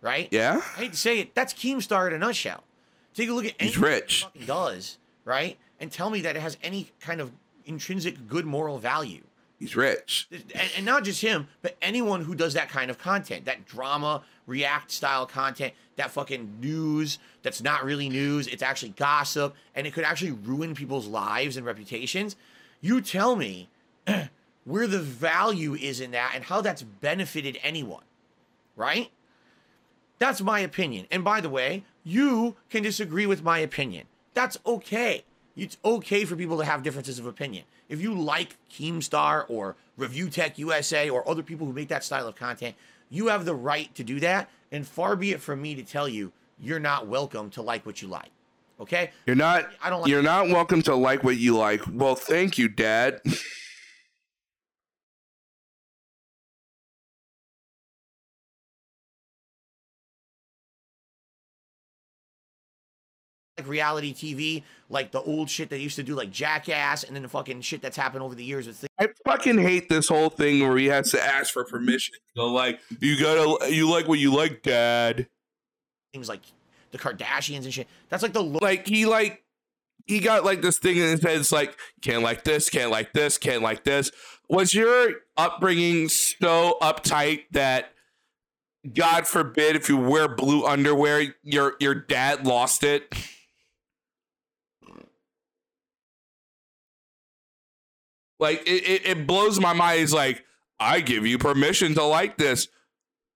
right? Yeah? I hate to say it. That's Keemstar in a nutshell. Take a look at He's rich. He does, right? and tell me that it has any kind of intrinsic good moral value. He's rich. and, and not just him, but anyone who does that kind of content, that drama, react style content, that fucking news that's not really news, it's actually gossip, and it could actually ruin people's lives and reputations. You tell me where the value is in that and how that's benefited anyone, right? That's my opinion. And by the way, you can disagree with my opinion. That's okay. It's okay for people to have differences of opinion. If you like Keemstar or Review Tech USA or other people who make that style of content, you have the right to do that. And far be it from me to tell you you're not welcome to like what you like. Okay? You're not. I don't like- You're not welcome to like what you like. Well, thank you, Dad. Like reality TV, like the old shit they used to do, like Jackass, and then the fucking shit that's happened over the years with I fucking hate this whole thing where he has to ask for permission. So like, you gotta, you like what you like, Dad. things like the Kardashians and shit. That's like the lo- Like he like, he got like this thing in his head. It's like can't like this, can't like this, can't like this. Was your upbringing so uptight that? God forbid if you wear blue underwear, your your dad lost it. Like it, it, it blows my mind. He's like, I give you permission to like this.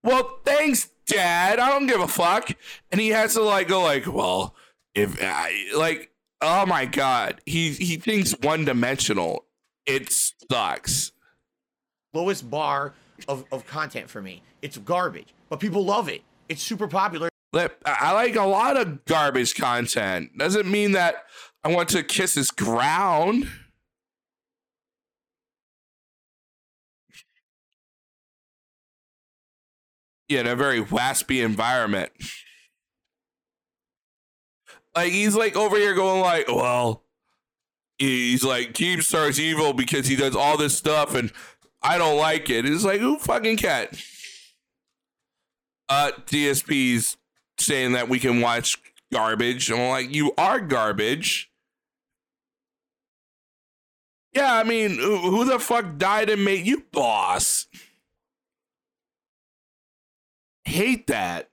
Well, thanks, Dad. I don't give a fuck. And he has to like go like, well, if I like, oh my god, he he thinks one dimensional. It sucks. lowest bar of, of content for me. It's garbage, but people love it. It's super popular. I like a lot of garbage content. Doesn't mean that I want to kiss his ground. In a very waspy environment. Like he's like over here going like, well, he's like Keemstar's evil because he does all this stuff and I don't like it. It's like who fucking cat? Uh, DSP's saying that we can watch garbage. I'm like, you are garbage. Yeah, I mean, who the fuck died and made you boss? Hate that.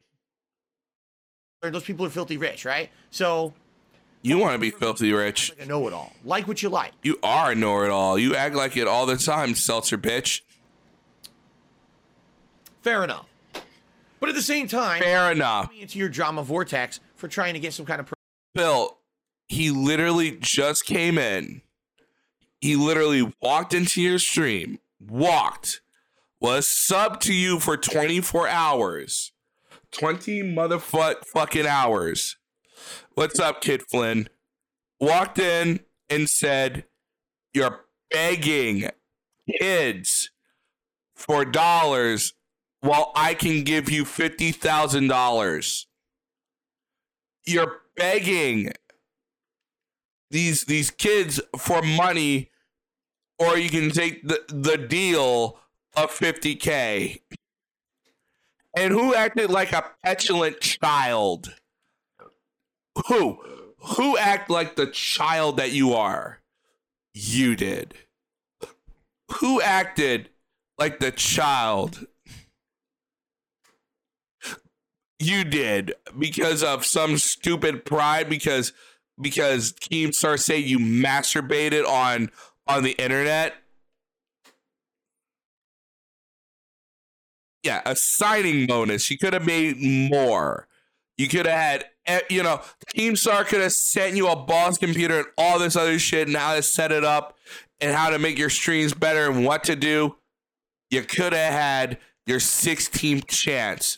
Those people are filthy rich, right? So, You want to be filthy rich. like know it all. Like what you like. You are a know it all. You act like it all the time, seltzer bitch. Fair enough. But at the same time, Fair enough. into your drama vortex for trying to get some kind of. Bill, he literally just came in. He literally walked into your stream, walked, was sub to you for 24 hours. 20 motherfuck fucking hours. What's up, Kid Flynn? Walked in and said, You're begging kids for dollars while I can give you $50,000 you're begging these these kids for money or you can take the, the deal of 50k and who acted like a petulant child? Who? Who act like the child that you are? You did. Who acted like the child? You did because of some stupid pride because because Keemstar say you masturbated on on the internet. Yeah, a signing bonus. You could have made more. You could have had, you know, Keemstar could have sent you a boss computer and all this other shit and how to set it up and how to make your streams better and what to do. You could have had your 16th chance.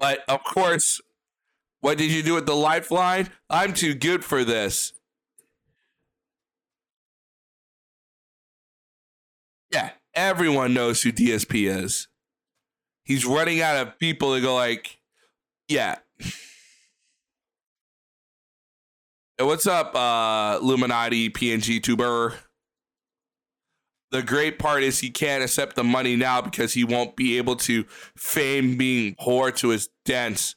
But of course, what did you do with the lifeline? I'm too good for this. Yeah, everyone knows who DSP is. He's running out of people to go like, yeah. Hey, what's up, uh, Illuminati PNG tuber? The great part is he can't accept the money now because he won't be able to fame being poor to his dents.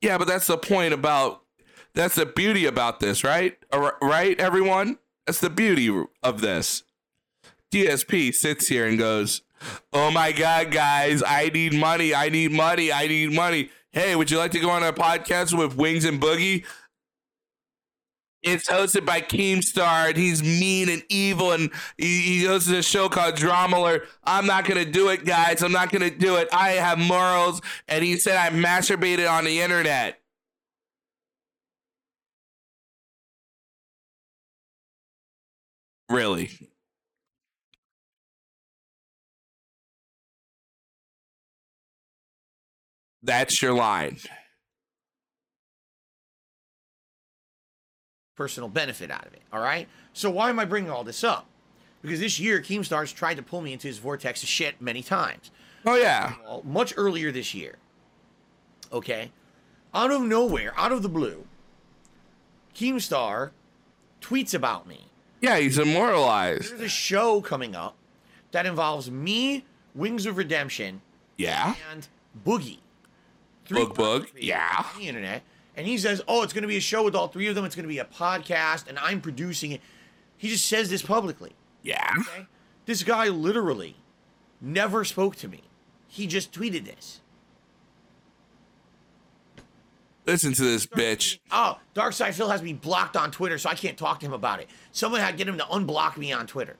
Yeah, but that's the point about that's the beauty about this, right? Right, everyone? That's the beauty of this. DSP sits here and goes, "Oh my god, guys, I need money. I need money. I need money. Hey, would you like to go on a podcast with Wings and Boogie?" It's hosted by Keemstar, and he's mean and evil, and he, he goes to a show called Drama Alert. I'm not gonna do it, guys. I'm not gonna do it. I have morals, and he said I masturbated on the internet. Really? That's your line. personal benefit out of it. All right. So why am I bringing all this up? Because this year, Keemstar's tried to pull me into his vortex of shit many times. Oh yeah. Much earlier this year. Okay. Out of nowhere, out of the blue, Keemstar tweets about me. Yeah, he's immortalized. There's a show coming up that involves me, Wings of Redemption, Yeah. and Boogie. Boog Boog, people yeah. on The internet. And he says, "Oh, it's going to be a show with all three of them. It's going to be a podcast, and I'm producing it." He just says this publicly. Yeah. Okay? This guy literally never spoke to me. He just tweeted this. Listen to this bitch. Oh, DarksydePhil has me blocked on Twitter, so I can't talk to him about it. Someone had to get him to unblock me on Twitter.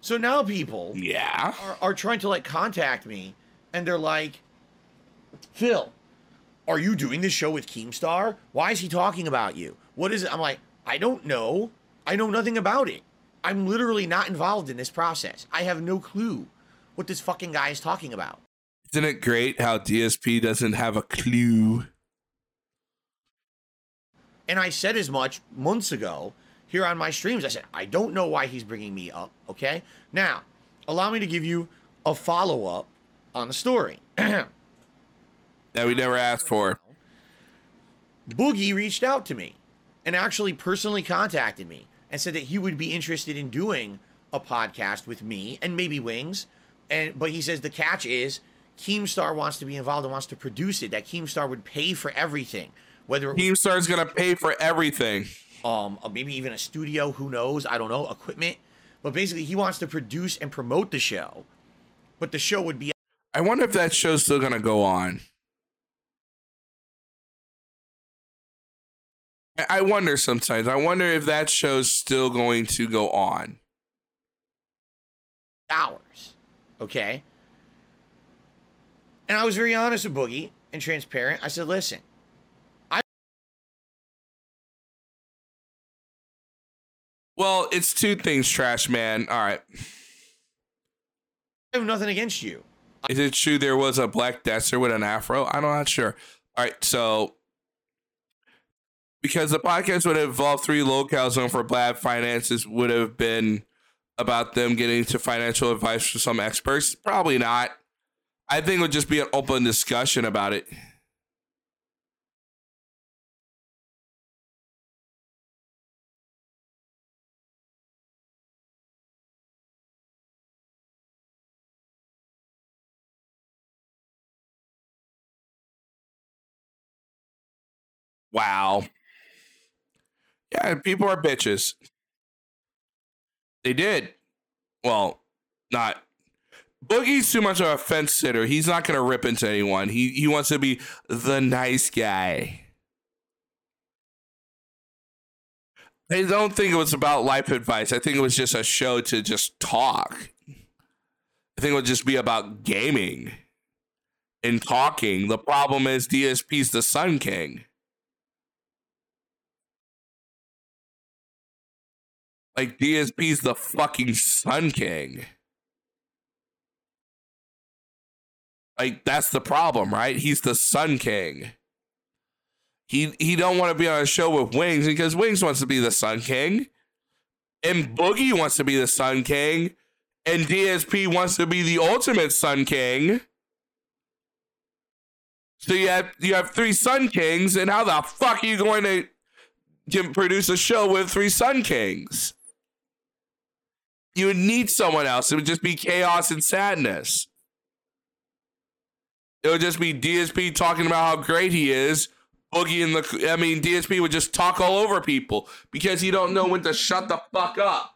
So now people Yeah. are, are trying to like contact me, and they're like, Phil, are you doing this show with Keemstar? Why is he talking about you? What is it? I'm like, I don't know. I know nothing about it. I'm literally not involved in this process. I have no clue what this fucking guy is talking about. Isn't it great how DSP doesn't have a clue? And I said as much months ago here on my streams. I said, I don't know why he's bringing me up. Okay. Now, allow me to give you a follow up on the story. That we never asked for. Boogie reached out to me and actually personally contacted me and said that he would be interested in doing a podcast with me and maybe Wings. And but he says the catch is Keemstar wants to be involved and wants to produce it. That Keemstar would pay for everything, whether Keemstar's gonna pay for everything. um uh, maybe even a studio, who knows? I don't know, equipment. But basically, he wants to produce and promote the show. But the show would be I wonder if that show's still gonna go on. I- wonder sometimes. I wonder if that show's still going to go on. hours. Okay. And I was very honest with Boogie and transparent. I said, listen, I. Well, it's two things, trash man. All right. I have nothing against you. Is it true there was a black dancer with an afro? I'm not sure. All right, so because the podcast would have involved three locales known for bad finances would have been about them getting to financial advice from some experts. Probably not. I think it would just be an open discussion about it. Wow. Yeah, people are bitches. They did. Well, not Boogie's too much of a fence sitter. He's not gonna rip into anyone. He he wants to be the nice guy. I don't think it was about life advice. I think it was just a show to just talk. I think it would just be about gaming and talking. The problem is DSP's the Sun King. Like DSP's the fucking Sun King. Like that's the problem, right? He's the Sun King. He he don't want to be on a show with Wings because Wings wants to be the Sun King, and Boogie wants to be the Sun King, and DSP wants to be the ultimate Sun King. So you have you have three Sun Kings, and how the fuck are you going to produce a show with three Sun Kings? You would need someone else. It would just be chaos and sadness. It would just be DSP talking about how great he is. Boogie in the, I mean, DSP would just talk all over people because he don't know when to shut the fuck up.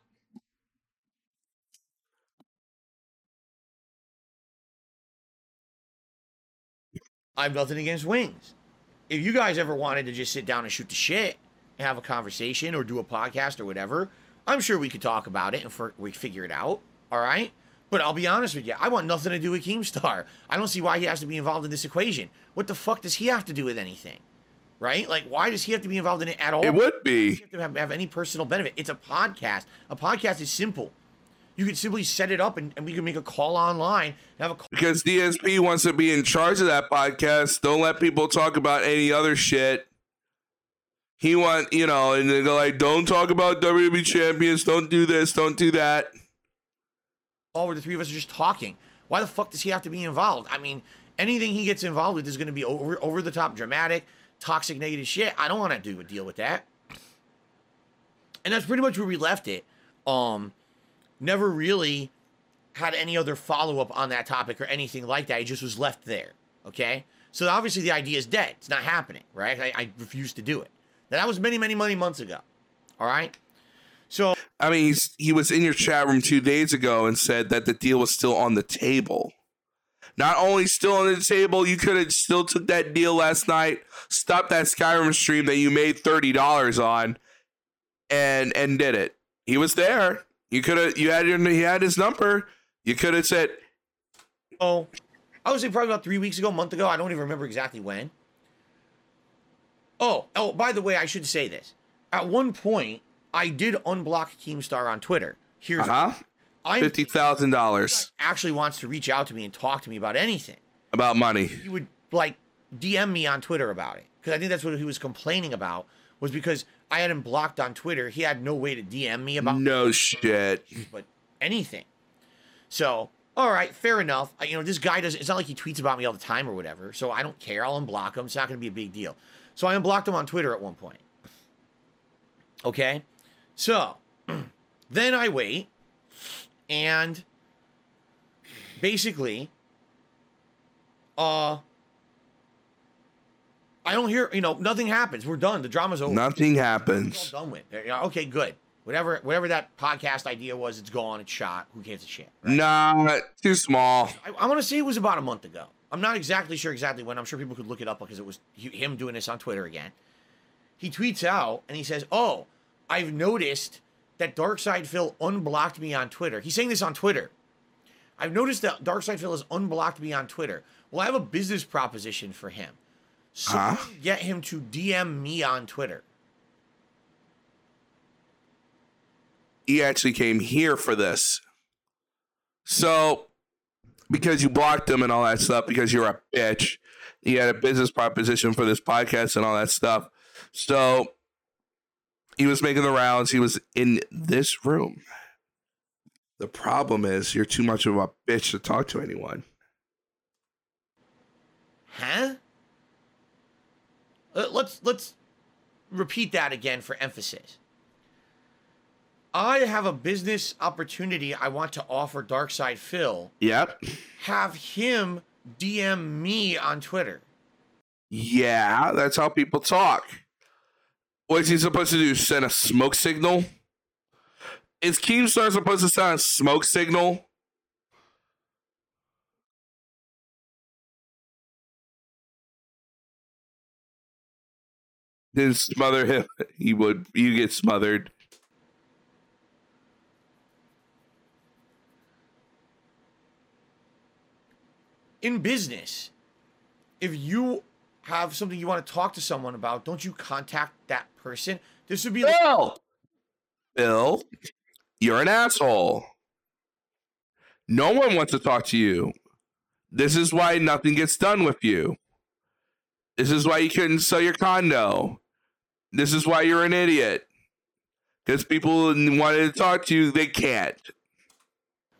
I have nothing against wings. If you guys ever wanted to just sit down and shoot the shit and have a conversation or do a podcast or whatever, I'm sure we could talk about it and for, we figure it out. All right. But I'll be honest with you, I want nothing to do with Keemstar. I don't see why he has to be involved in this equation. What the fuck does he have to do with anything? Right? Like, why does he have to be involved in it at all? It would be. Have to have, have any personal benefit. It's a podcast. A podcast is simple. You could simply set it up and, and we can make a call online and have a call. because DSP wants to be in charge of that podcast. Don't let people talk about any other shit. He want you know, and they go like, "Don't talk about WWE champions. Don't do this. Don't do that." call where the three of us are just talking. Why the fuck does he have to be involved? I mean, anything he gets involved with is going to be over over the top, dramatic, toxic, negative shit. I don't want to do a deal with that. And that's pretty much where we left it. Um, never really had any other follow up on that topic or anything like that. It just was left there. Okay, so obviously the idea is dead. It's not happening, right? I, I refuse to do it. That was many, many, many months ago. All right. So I mean, he's, he was in your chat room two days ago and said that the deal was still on the table. Not only still on the table, you could have still took that deal last night, stopped that Skyrim stream that you made thirty dollars on, and and did it. He was there. You could have. You had your. He had his number. You could have said, Oh, I would say probably about three weeks ago, a month ago. I don't even remember exactly when. Oh, oh, by the way, I should say this. At one point, I did unblock Keemstar on Twitter. Here's "Uh huh, I fifty thousand dollars actually wants to reach out to me and talk to me about anything. about money." He would like DM me on Twitter about it because I think that's what he was complaining about was because I had him blocked on Twitter. He had no way to DM me about No shit. but anything. So, all right, fair enough. I, you know, this guy doesn't. It's not like he tweets about me all the time or whatever. So I don't care. I'll unblock him. It's not going to be a big deal. So I unblocked him on Twitter at one point. Okay, so then I wait, and basically, uh, I don't hear. You know, nothing happens. We're done. The drama's over Nothing happens. done with. Okay, good. Whatever, whatever that podcast idea was, it's gone. It's shot. Who gives a shit? right? Nah, too small. I, I want to say it was about a month ago. I'm not exactly sure exactly when. I'm sure people could look it up because it was him doing this on Twitter again. He tweets out and he says, "Oh, I've noticed that DarksydePhil unblocked me on Twitter." He's saying this on Twitter. I've noticed that DarksydePhil has unblocked me on Twitter. Well, I have a business proposition for him. So Huh? get him to DM me on Twitter. He actually came here for this. So, because you blocked him and all that stuff, because you're a bitch, he had a business proposition for this podcast and all that stuff. So, he was making the rounds. He was in this room. The problem is, you're too much of a bitch to talk to anyone. Huh? Uh, let's let's repeat that again for emphasis. I have a business opportunity I want to offer DarksydePhil. Yep. Have him DM me on Twitter. Yeah, that's how people talk. What's he supposed to do? Send a smoke signal? Is Keemstar supposed to send a smoke signal? Then smother him. He would. You get smothered. In business, if you have something you want to talk to someone about, don't you contact that person? This would be like, Bill. Bill, you're an asshole. No one wants to talk to you. This is why nothing gets done with you. This is why you couldn't sell your condo. This is why you're an idiot. Because people wanted to talk to you, they can't.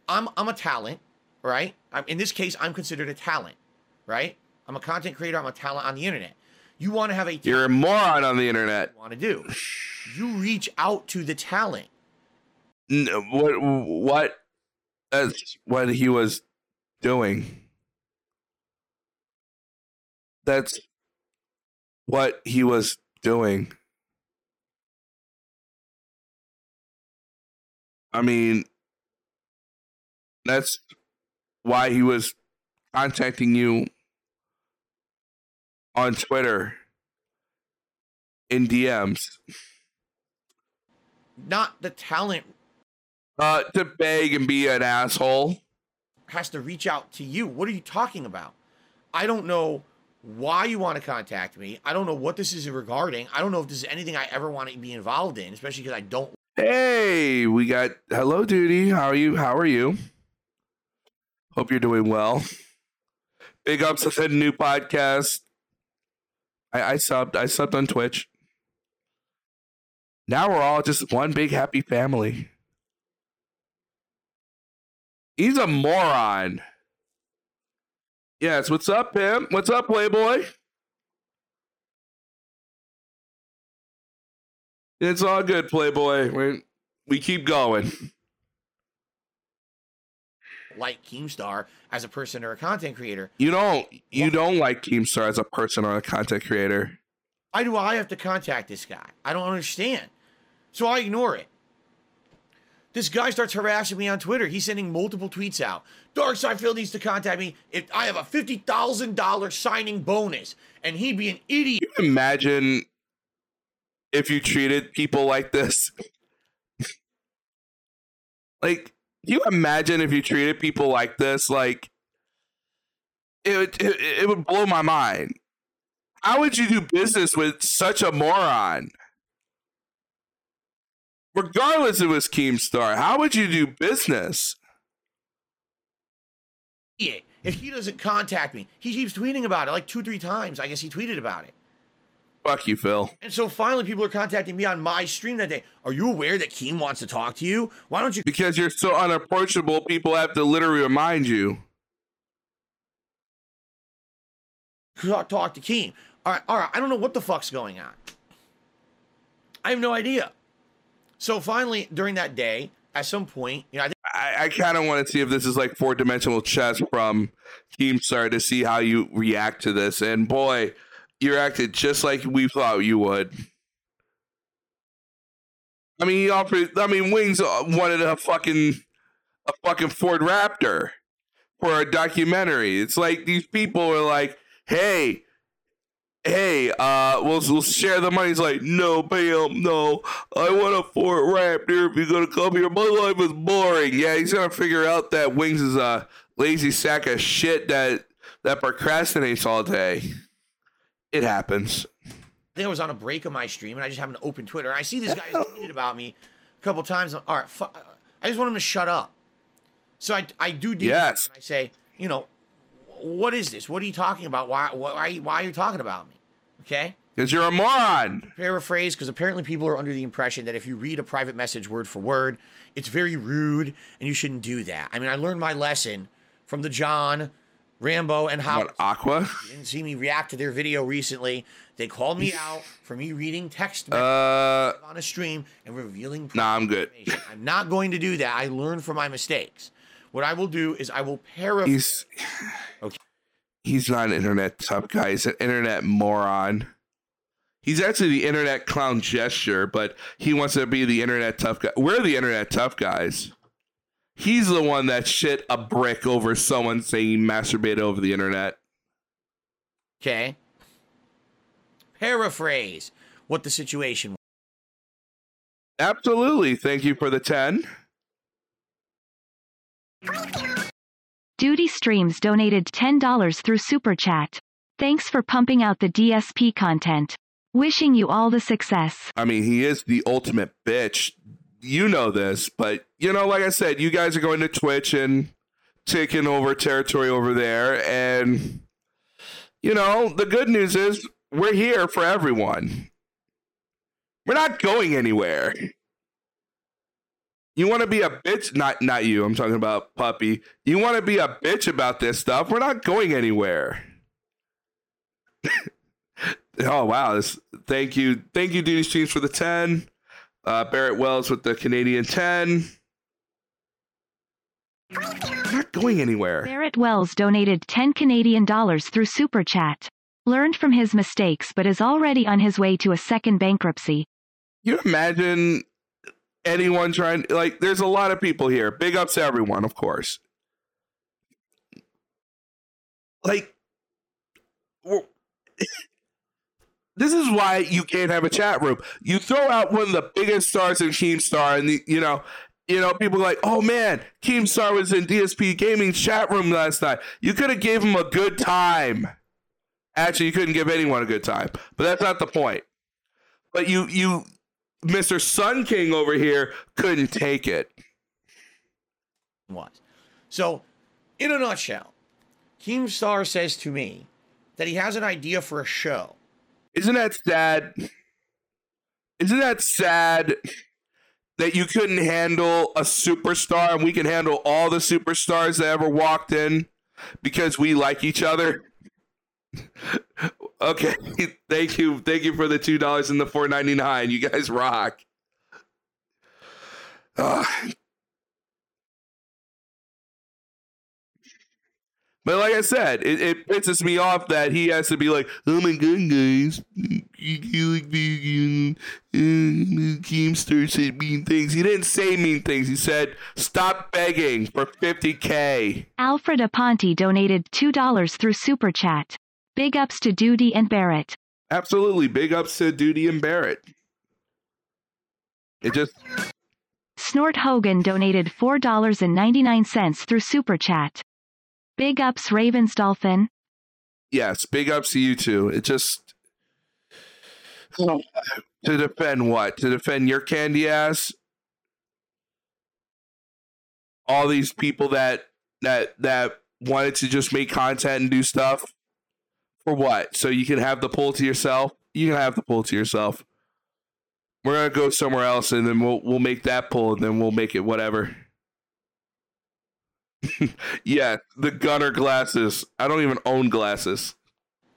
I'm I'm a talent, right? I'm, in this case, I'm considered a talent, right? I'm a content creator. I'm a talent on the internet. You want to have a You're a moron on the internet. want to do. You reach out to the talent. N- What? What? That's what he was doing. that's what he was doing. I mean, that's why he was contacting you on Twitter in DMs Not the talent uh, to beg and be an asshole. has to reach out to you. What are you talking about? I don't know why you want to contact me. I don't know what this is regarding. I don't know if this is anything I ever want to be involved in, especially because I don't. Hey, we got hello, duty. How are you? How are you? Hope you're doing well. Big ups to the new podcast. I, I subbed. I subbed on Twitch. Now we're all just one big happy family. He's a moron. Yes, what's up, pimp? What's up, Playboy? It's all good, Playboy. We we keep going. Like Keemstar as a person or a content creator. You don't you don't like Keemstar as a person or a content creator. Why do I have to contact this guy? I don't understand. So I ignore it. This guy starts harassing me on Twitter. He's sending multiple tweets out. DarksydePhil needs to contact me if I have a fifty thousand dollar signing bonus, and he'd be an idiot. You Imagine if you treated people like this. like, you imagine if you treated people like this? Like, it would, it, it would blow my mind. How would you do business with such a moron? Regardless it was Keemstar, how would you do business? If he doesn't contact me, he keeps tweeting about it like two, three times. I guess he tweeted about it. Fuck you, Phil. And so finally, people are contacting me on my stream that day. Are you aware that Keem wants to talk to you? Why don't you Because you're so unapproachable, people have to literally remind you. talk, talk to Keem? All right, all right. I don't know what the fuck's going on. I have no idea. So finally, during that day, at some point, you know, I think I, I kind of want to see if this is like four dimensional chess from Keemstar to see how you react to this. And boy, you reacted just like we thought you would. I mean, he offered. I mean, Wings wanted a fucking a fucking Ford Raptor for a documentary. It's like these people are like, "Hey, hey, uh, we'll we'll share the money." He's like, "No, Bam, no, I want a Ford Raptor. If you're gonna come here, my life is boring." Yeah, he's gonna figure out that Wings is a lazy sack of shit that that procrastinates all day. It happens. I think I was on a break of my stream, and I just happened to open Twitter. And I see this guy tweeted about me a couple times. All right, fu- I just want him to shut up. So I I do dig Yes. and I say, you know, what is this? What are you talking about? Why why why are you talking about me? Okay. Because you're a moron. paraphrase because apparently people are under the impression that if you read a private message word for word, it's very rude and you shouldn't do that. I mean, I learned my lesson from the John, Rambo, and Howard. What, Aqua? You didn't see me react to their video recently. They called me out for me reading text messages Uh, on a stream and revealing. nah, I'm good. I'm not going to do that. I learned from my mistakes. What I will do is I will paraphrase. He's Okay. he's not an internet tough guy. He's an internet moron. He's actually the internet clown gesture, but he wants to be the internet tough guy. We're the internet tough guys. He's the one that shit a brick over someone saying he masturbated over the internet. Okay. Paraphrase what the situation was. Absolutely. Thank you for the 10. Duty Streams donated $10 through Super Chat. Thanks for pumping out the DSP content. Wishing you all the success. I mean, he is the ultimate bitch. You know this, but you know, like I said, you guys are going to Twitch and taking over territory over there. And, you know, the good news is we're here for everyone. We're not going anywhere. You want to be a bitch? Not, not you. I'm talking about puppy. You want to be a bitch about this stuff? We're not going anywhere. Oh wow! This, thank you, thank you, Duty Streams for the ten. Uh, Barrett Wells with the Canadian ten. Not going anywhere. Barrett Wells donated 10 Canadian dollars through Super Chat. Learned from his mistakes but is already on his way to a second bankruptcy. you imagine anyone trying like there's a lot of people here big ups to everyone of course like this is why you can't have a chat room you throw out one of the biggest stars in keemstar and the, you know you know people like oh man keemstar was in dsp gaming chat room last night you could have gave him a good time actually you couldn't give anyone a good time but that's not the point but you you Mr. Sun King over here couldn't take it. was. So, in a nutshell, Keemstar says to me that he has an idea for a show. Isn't that sad? Isn't that sad that you couldn't handle a superstar and we can handle all the superstars that ever walked in because we like each other? okay, thank you, thank you for the two dollars and the four ninety nine. You guys rock. Ah. But like I said, it, it pisses me off that he has to be like, "Oh my god, guys, you like vegan? Keemstar said mean things." He didn't say mean things. He said, "Stop begging for 50k." Alfred Aponte donated $2 through Super Chat. Big ups to Duty and Barrett. Absolutely, big ups to Duty and Barrett. It just Snort Hogan donated $4.99 through Super Chat. Big ups Ravens Dolphin. yes, big ups to you too. It just to defend what? To defend your candy ass? All these people that that that wanted to just make content and do stuff for what? So you can have the pull to yourself. You can have the pull to yourself. We're gonna go somewhere else, and then we'll we'll make that pull, and then we'll make it whatever. yeah, the gunner glasses. I don't even own glasses.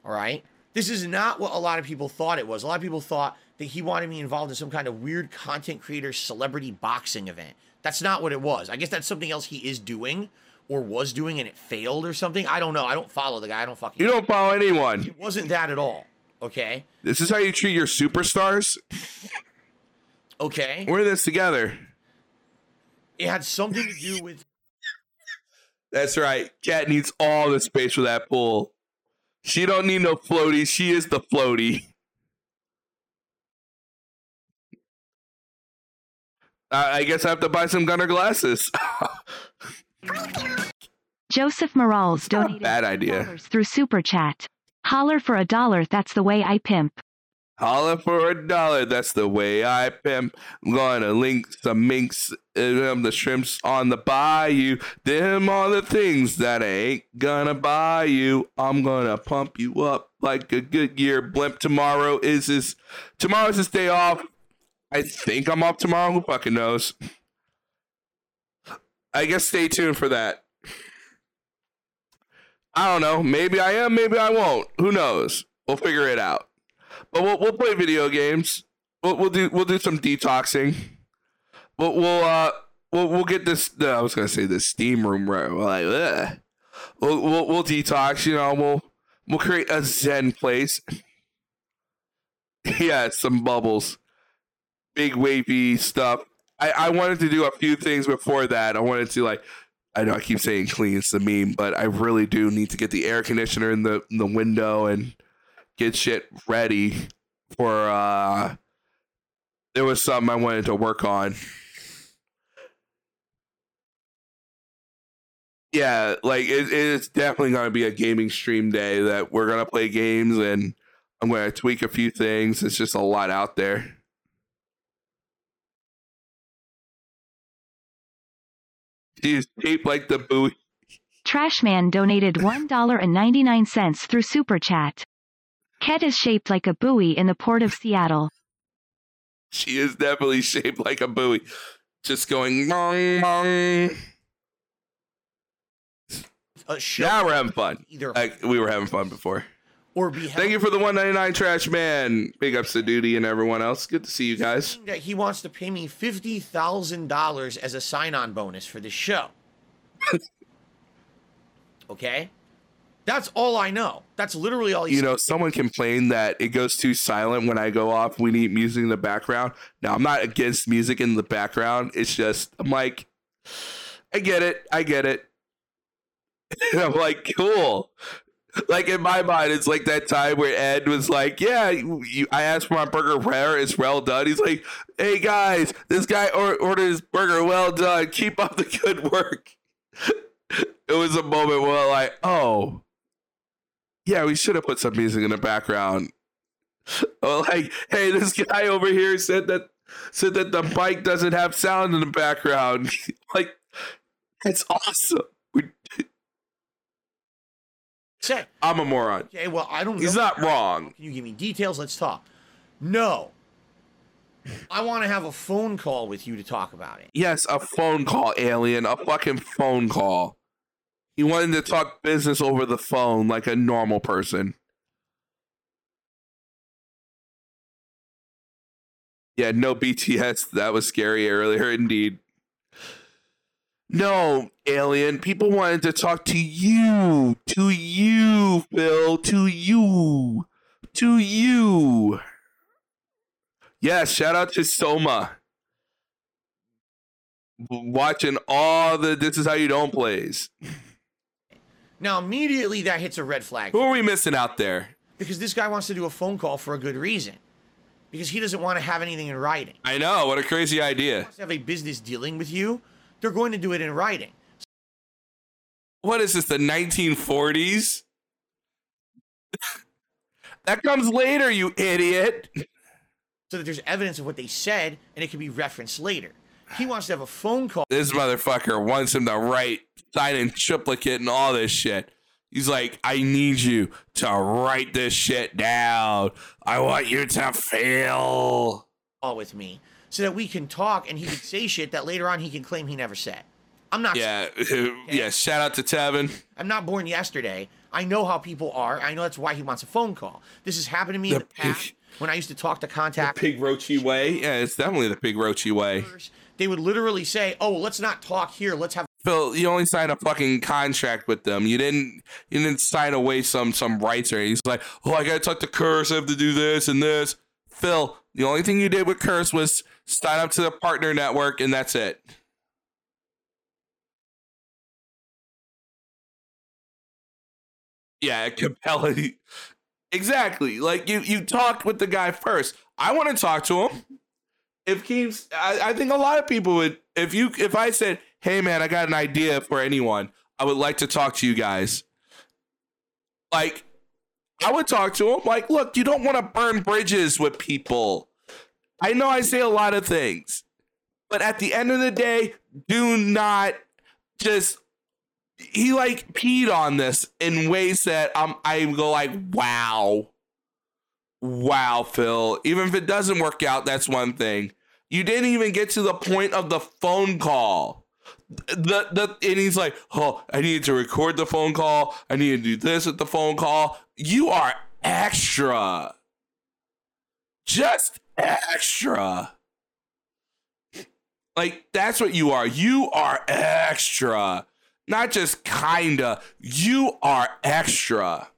All right. This is not what a lot of people thought it was. A lot of people thought that he wanted me involved in some kind of weird content creator celebrity boxing event. That's not what it was. I guess that's something else he is doing or was doing and it failed or something. I don't know. I don't follow the guy. I don't fucking. You don't follow anyone. It wasn't that at all. Okay. This is how you treat your superstars. Okay. We're in this together. It had something to do with That's right. Cat needs all the space for that pool. She don't need no floaty. She is the floaty. I I guess I have to buy some gunner glasses. Joseph Morales donated bad idea. through Super Chat. Holler for a dollar, that's the way I pimp. Holler for a dollar. That's the way I pimp. I'm gonna link some minks um, the shrimps on the bayou. Them are the things that ain't gonna buy you. I'm gonna pump you up like a Goodyear blimp. Tomorrow is his. Tomorrow's his day off. I think I'm off tomorrow. Who fucking knows? I guess stay tuned for that. I don't know. Maybe I am. Maybe I won't. Who knows? We'll figure it out. But we'll we'll play video games. We'll we'll do we'll do some detoxing. We'll we'll uh we'll we'll get this. I was gonna say the steam room right. Like. We'll, we'll we'll detox. You know, we'll we'll create a zen place. yeah, some bubbles, big wavy stuff. I I wanted to do a few things before that. I wanted to like. I know I keep saying clean, it's the meme, but I really do need to get the air conditioner in the in the window and get shit ready for uh there was something I wanted to work on. Yeah, like it, it's definitely gonna be a gaming stream day that we're gonna play games and I'm gonna tweak a few things. It's just a lot out there. She's shaped like the buoy. Trashman donated $1.99 through Super Chat. Ket is shaped like a buoy in the port of Seattle. She is definitely shaped like a buoy. Just going mong mong. A show Now we're having fun. either Like we were having fun before. or be Thank you for the 199 trash man. Big ups to Duty and everyone else. Good to see you guys. that he wants to pay me fifty thousand dollars as a sign-on bonus for this show. okay, That's all I know. That's literally all he You know, someone complained that it goes too silent when I go off. We need music in the background. Now, I'm not against music in the background. It's just, I'm like, I get it. I get it. And I'm like, cool. Like in my mind, it's like that time where Ed was like, "Yeah, you, I asked for my burger rare. It's well done." He's like, "Hey guys, this guy or- ordered his burger well done. Keep up the good work." it was a moment where I'm like, "Oh, yeah, we should have put some music in the background." Oh, like, hey, this guy over here said that said that the bike doesn't have sound in the background. like, it's awesome. Say, I'm a moron. okay, well, I don't He's know. not wrong. Can you give me details? Let's talk. No. I want to have a phone call with you to talk about it. Yes, a phone call, alien. A fucking phone call. He wanted to talk business over the phone like a normal person. Yeah, no BTS. That was scary earlier, indeed. No, alien. People wanted to talk to you. To you, Phil. To you. To you. Yeah, shout out to Soma. Watching all the This Is How You Don't plays. Now, immediately that hits a red flag Who are we missing out there? because this guy wants to do a phone call for a good reason. Because he doesn't want to have anything in writing. I know. What a crazy idea. wants to have a business dealing with you, they're going to do it in writing. What is this, the 1940s? that comes later, you idiot. so that there's evidence of what they said and it can be referenced later. He wants to have a phone call This motherfucker wants him to write, sign in triplicate and all this shit. He's like, I need you to write this shit down. I want you to fail. with me so that we can talk and he can say shit that later on he can claim he never said. I'm not Yeah, yeah. Shout out to Tevin. I'm not born yesterday. I know how people are. I know that's why he wants a phone call. This has happened to me in The the past pig- when I used to talk to contact Pig Roachy way. Yeah, it's definitely the Pig Roachy way. they would literally say, "Oh, let's not talk here. Let's have Phil, you only signed a fucking contract with them. You didn't you didn't sign away some some rights or anything. He's like, oh, I gotta talk to Curse, I have to do this and this. Phil, the only thing you did with Curse was sign up to the partner network and that's it. Yeah, compelling. Exactly. Like you you talked with the guy first. I want to talk to him if Keeps, I, I think a lot of people would. If you, if I said, "Hey, man, I got an idea for anyone. I would like to talk to you guys." Like, I would talk to him. Like, look, you don't want to burn bridges with people. I know I say a lot of things, but at the end of the day, do not just. He like peed on this in ways that um, I go like, wow. Wow, Phil. Even if it doesn't work out, that's one thing. You didn't even get to the point of the phone call. The the and he's like, oh, I needed to record the phone call. I need to do this at the phone call. You are extra. Just extra. Like that's what you are. You are extra. Not just kinda. You are extra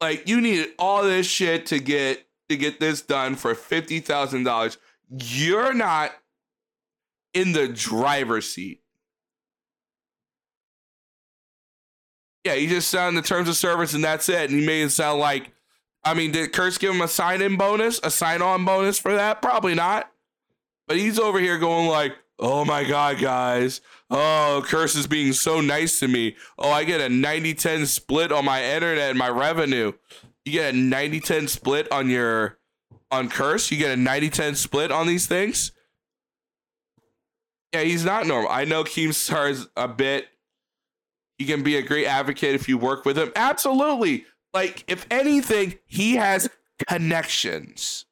like you needed all this shit to get to get this done for fifty thousand dollars. You're not in the driver's seat. Yeah, you just signed the terms of service and that's it. And he made it sound like, I mean, did Curse give him a sign-in bonus, a sign-on bonus for that? Probably not. But he's over here going like, oh my god, guys. Oh, Curse is being so nice to me. Oh, I get a 90-10 split on my internet and my revenue. You get a 90-10 split on your on Curse? You get a 90-10 split on these things? Yeah, he's not normal. I know Keemstar is a bit he can be a great advocate if you work with him. Absolutely. Like, if anything, he has connections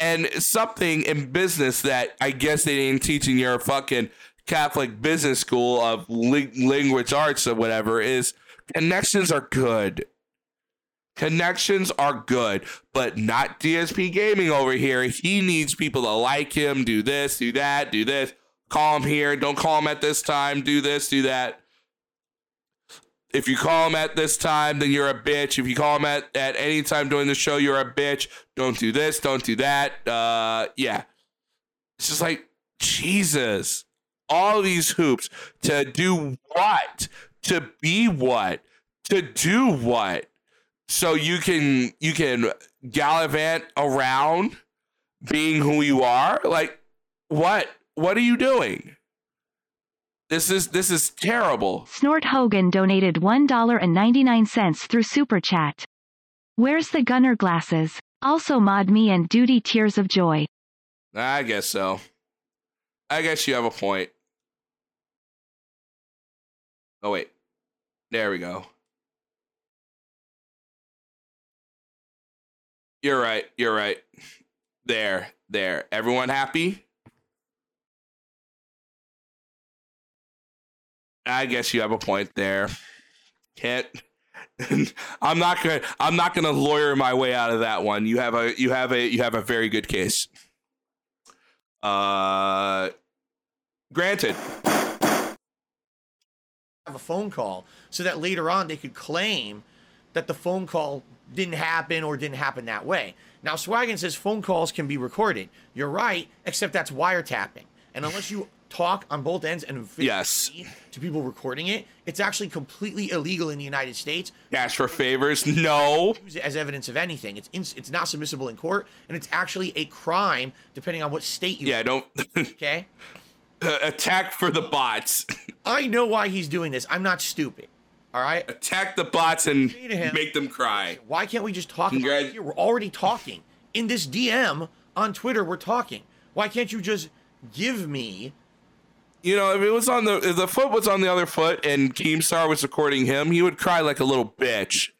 and something in business that I guess they didn't teach in your fucking Catholic business school of ling- language arts or whatever is connections are good. Connections are good, but not DSP Gaming over here. He needs people to like him, do this, do that, do this. Call him here, don't call him at this time, do this, do that. If you call him at this time, then you're a bitch. If you call him at, at any time during the show, you're a bitch. Don't do this, don't do that. Uh, yeah. It's just like, Jesus. All these hoops to do what? To be what? To do what? So you can you can gallivant around being who you are? Like what? What are you doing? This is this is terrible. Snort Hogan donated $1.99 through Super Chat. Where's the gunner glasses? Also mod me and duty tears of joy. I guess so. I guess you have a point. Oh wait. There we go. You're right. You're right. There. There. Everyone happy? I guess you have a point there. Can't I'm not gonna I'm not gonna lawyer my way out of that one. You have a you have a you have a very good case. Uh granted. have a phone call so that later on they could claim that the phone call didn't happen or didn't happen that way. Now, Swaggin says phone calls can be recorded. You're right, except that's wiretapping. And unless you talk on both ends and Yes. to people recording it, it's actually completely illegal in the United States. Ask for favors? No. Use it as evidence of anything. It's ins- it's not submissible in court, and it's actually a crime depending on what state you. Yeah, don't Okay. attack for the bots. I know why he's doing this. I'm not stupid. All right. attack the bots and him- make them cry. Why can't we just talk about Congrat- it here? We're already talking. In this DM on Twitter, we're talking. Why can't you just give me You know, if it was on the if the foot was on the other foot and Keemstar was recording him, he would cry like a little bitch.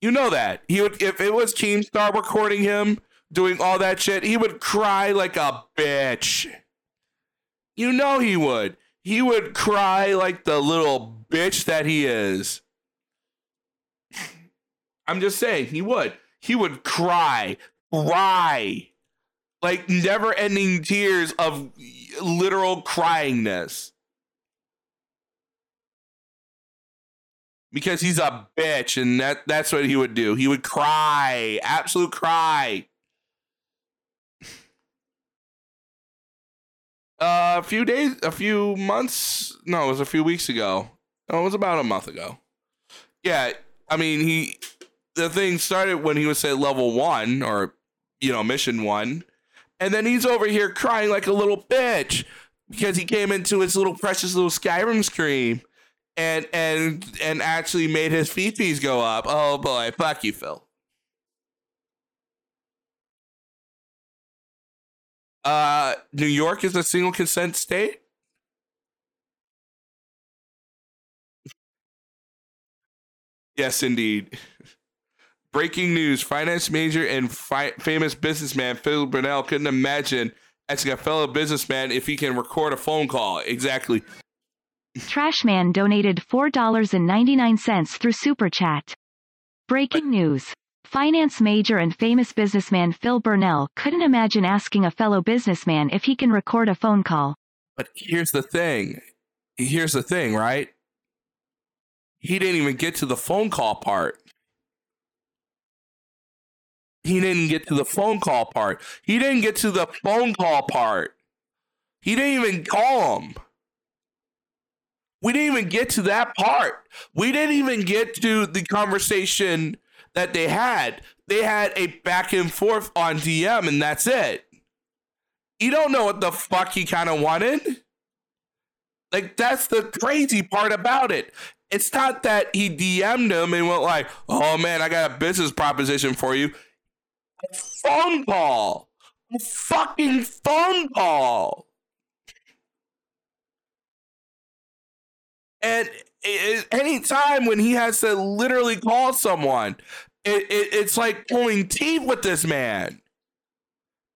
You know that. He would if it was Keemstar recording him doing all that shit, he would cry like a bitch. You know he would. He would cry like the little bitch that he is. I'm just saying, he would. He would cry, cry like never ending tears of literal cryingness. Because he's a bitch, and that, that's what he would do. He would cry, absolute cry. Uh, a few days, a few months, no, it was a few weeks ago. No, it was about a month ago. Yeah, I mean, he, the thing started when he was at level one or, you know, mission one and then he's over here crying like a little bitch because he came into his little precious little Skyrim stream and and and actually made his fifis go up. Oh boy, fuck you, Phil. Uh, New York is a single consent state. Yes, indeed. Breaking news: Finance major and fi- famous businessman Phil Burnell couldn't imagine asking a fellow businessman if he can record a phone call. Exactly. Trashman donated $4.99 through Super Chat. Breaking news. Finance major and famous businessman Phil Burnell couldn't imagine asking a fellow businessman if he can record a phone call. But here's the thing. Here's the thing, right? He didn't even get to the phone call part. He didn't get to the phone call part. He didn't get to the phone call part. He didn't even call him. We didn't even get to that part. We didn't even get to the conversation that they had. They had a back and forth on DM, and that's it. You don't know what the fuck he kind of wanted. Like, that's the crazy part about it. It's not that he DM'd him and went like, oh man, I got a business proposition for you. A phone call. A fucking phone call. And any time when he has to literally call someone, it, it, it's like pulling teeth with this man.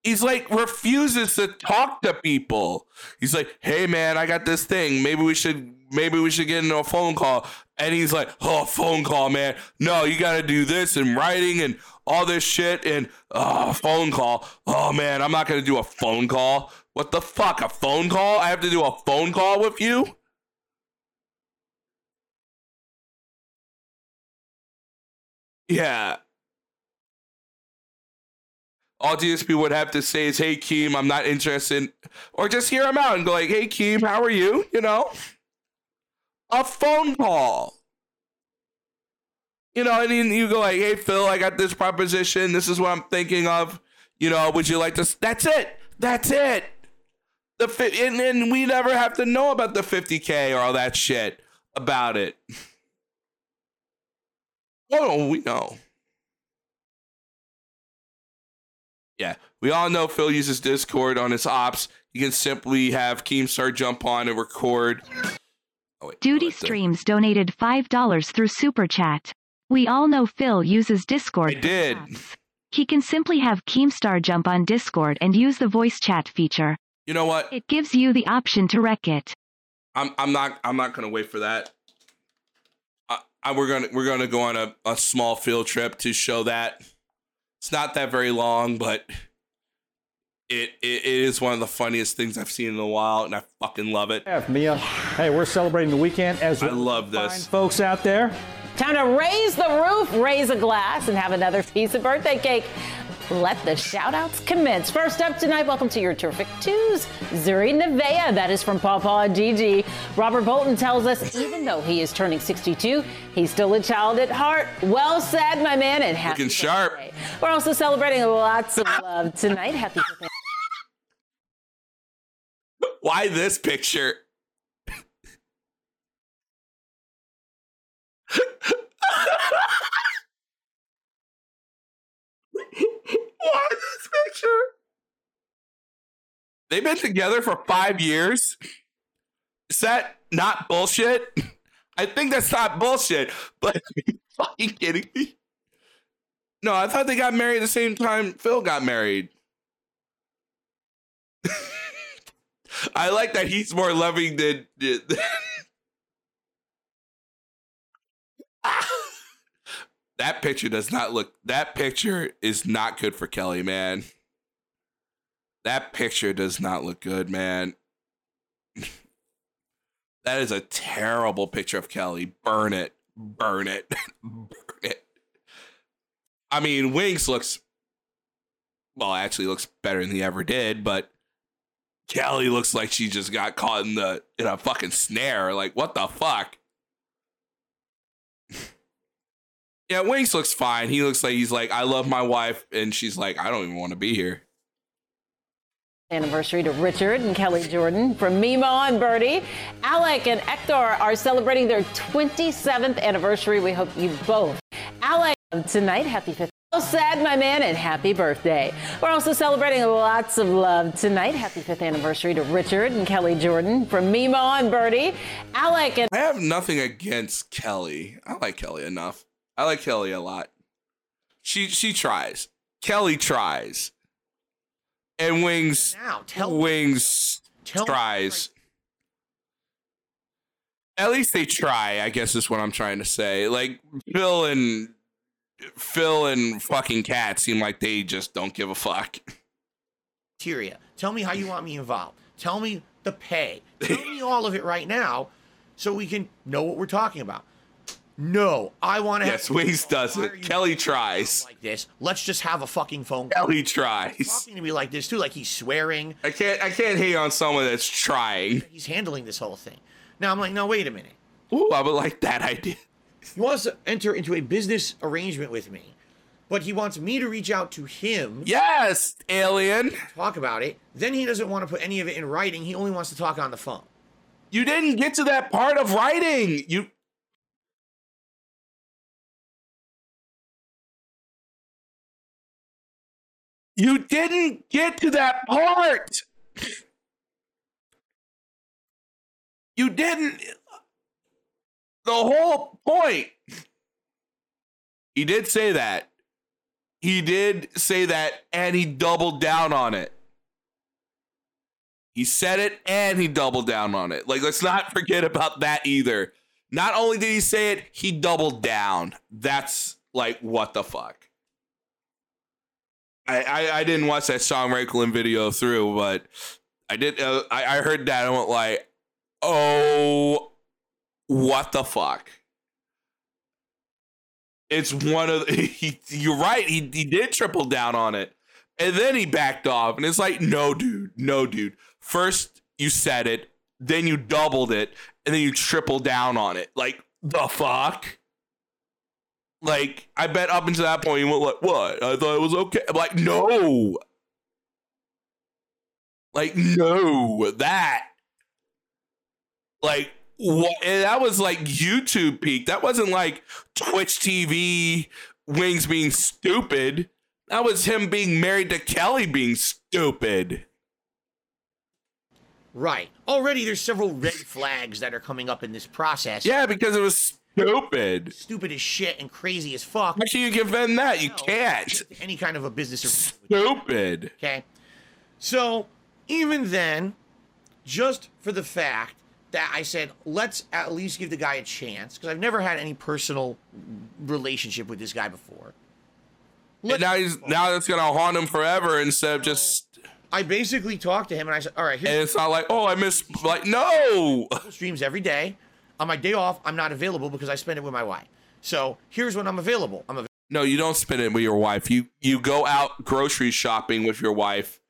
He's like refuses to talk to people. He's like, "Hey man, I got this thing. Maybe we should maybe we should get into a phone call." And he's like, "Oh, phone call, man. No, you got to do this in writing and all this shit and oh, uh, phone call. Oh man, I'm not gonna do a phone call. What the fuck? A phone call? I have to do a phone call with you? Yeah. All DSP would have to say is, hey, Keem, I'm not interested. Or just hear him out and go like, hey, Keem, how are you? You know? A phone call. You know, and then you go like, "Hey Phil, I got this proposition. This is what I'm thinking of. You know, would you like to?" That's it. That's it. The fi- and then we never have to know about the 50k or all that shit about it. Oh, we know. Yeah, we all know Phil uses Discord on his ops. You can simply have Keemstar jump on and record. Oh, wait, Duty Streams donated $5 through Super Chat. We all know Phil uses Discord. I did. apps. He can simply have Keemstar jump on Discord and use the voice chat feature. You know what? It gives you the option to wreck it. I'm I'm not I'm not gonna wait for that. I, I, we're gonna we're gonna go on a, a small field trip to show that. It's not that very long, but it, it it is one of the funniest things I've seen in a while, and I fucking love it. Have Mia. Hey, we're celebrating the weekend as I well. love Fine this. folks out there. Time to raise the roof, raise a glass, and have another piece of birthday cake. Let the shout outs commence. First up tonight, welcome to your terrific twos. Zuri Nevea, that is from Pawpaw and Gigi. Robert Bolton tells us even though he is turning 62, he's still a child at heart. Well said, my man, and happy Looking sharp. birthday. We're also celebrating lots of love tonight. Happy birthday. Why this picture? Why this picture? They've been together for five years. Is that not bullshit? I think that's not bullshit, but fucking kidding me? No, I thought they got married the same time Phil got married. I like that he's more loving than. than- that picture does not look. That picture is not good for Kelly, man. That picture does not look good, man. that is a terrible picture of Kelly. Burn it. Burn it. Burn it. I mean, Wings looks. Well, actually looks better than he ever did, but Kelly looks like she just got caught in the in a fucking snare. Like, what the fuck? Yeah, Wings looks fine. He looks like he's like, I love my wife, and she's like, I don't even want to be here. Anniversary to Richard and Kelly Jordan from Mimo and Birdie. Alec and Hector are celebrating their 27th anniversary. We hope you both. Alec, um, tonight, happy fifth. Well said, my man, and happy birthday. We're also celebrating lots of love tonight. Happy fifth anniversary to Richard and Kelly Jordan from Mimo and Birdie. Alec and I have nothing against Kelly. I like Kelly enough. I like Kelly a lot. She she tries. Kelly tries. And Wings Now, tell Wings Tell- tries. At least they try, I guess is what I'm trying to say. Like Phil and Phil and fucking Cat seem like they just don't give a fuck. criteria. Tell me how you want me involved. Tell me the pay. Tell me all of it right now so we can know what we're talking about. No, I want to Yes, have Wings does Why are it. Kelly tries. like this. Let's just have a fucking phone call. Kelly tries. Talking to me like this too, like he's swearing. I can't I can't hate on someone that's trying. He's handling this whole thing. Now I'm like, no, wait a minute. Ooh, I would like that idea. He wants to enter into a business arrangement with me, but he wants me to reach out to him, Yes, alien. talk about it. Then he doesn't want to put any of it in writing. He only wants to talk on the phone. You didn't get to that part of writing. You You didn't get to that part. You didn't the whole point. He did say that. He did say that and he doubled down on it. He said it and he doubled down on it. Like, let's not forget about that either. Not only did he say it, he doubled down. That's like, what the fuck? I, I, I didn't watch that Sean Raikkonen video through, but I did. Uh, I, I heard that and went like, oh, what the fuck? it's one of he, you're right. He he did triple down on it, and then he backed off. And it's like, no, dude, no, dude. First you said it, then you doubled it, and then you tripled down on it. Like the fuck. Like I bet up until that point you went like, what? I thought it was okay. I'm like, no. Like no, that. Like what? That was like YouTube peak. That wasn't like Twitch TV wings being stupid. That was him being married to Kelly being stupid. Right. Already there's several red flags that are coming up in this process. Yeah, because it was stupid. Stupid as shit and crazy as fuck. Actually, you can defend that. You can't. Any kind of a business or Stupid. Okay. So even then, just for the fact that I said, let's at least give the guy a chance, because I've never had any personal relationship with this guy before. And now he's now that's gonna haunt him forever instead of just. I basically talked to him and I said, all right, And here's it's not like, oh, I miss like no. streams every day. On my day off, I'm not available because I spend it with my wife. So here's when I'm available. I'm available. No, you don't spend it with your wife. You you go out grocery shopping with your wife,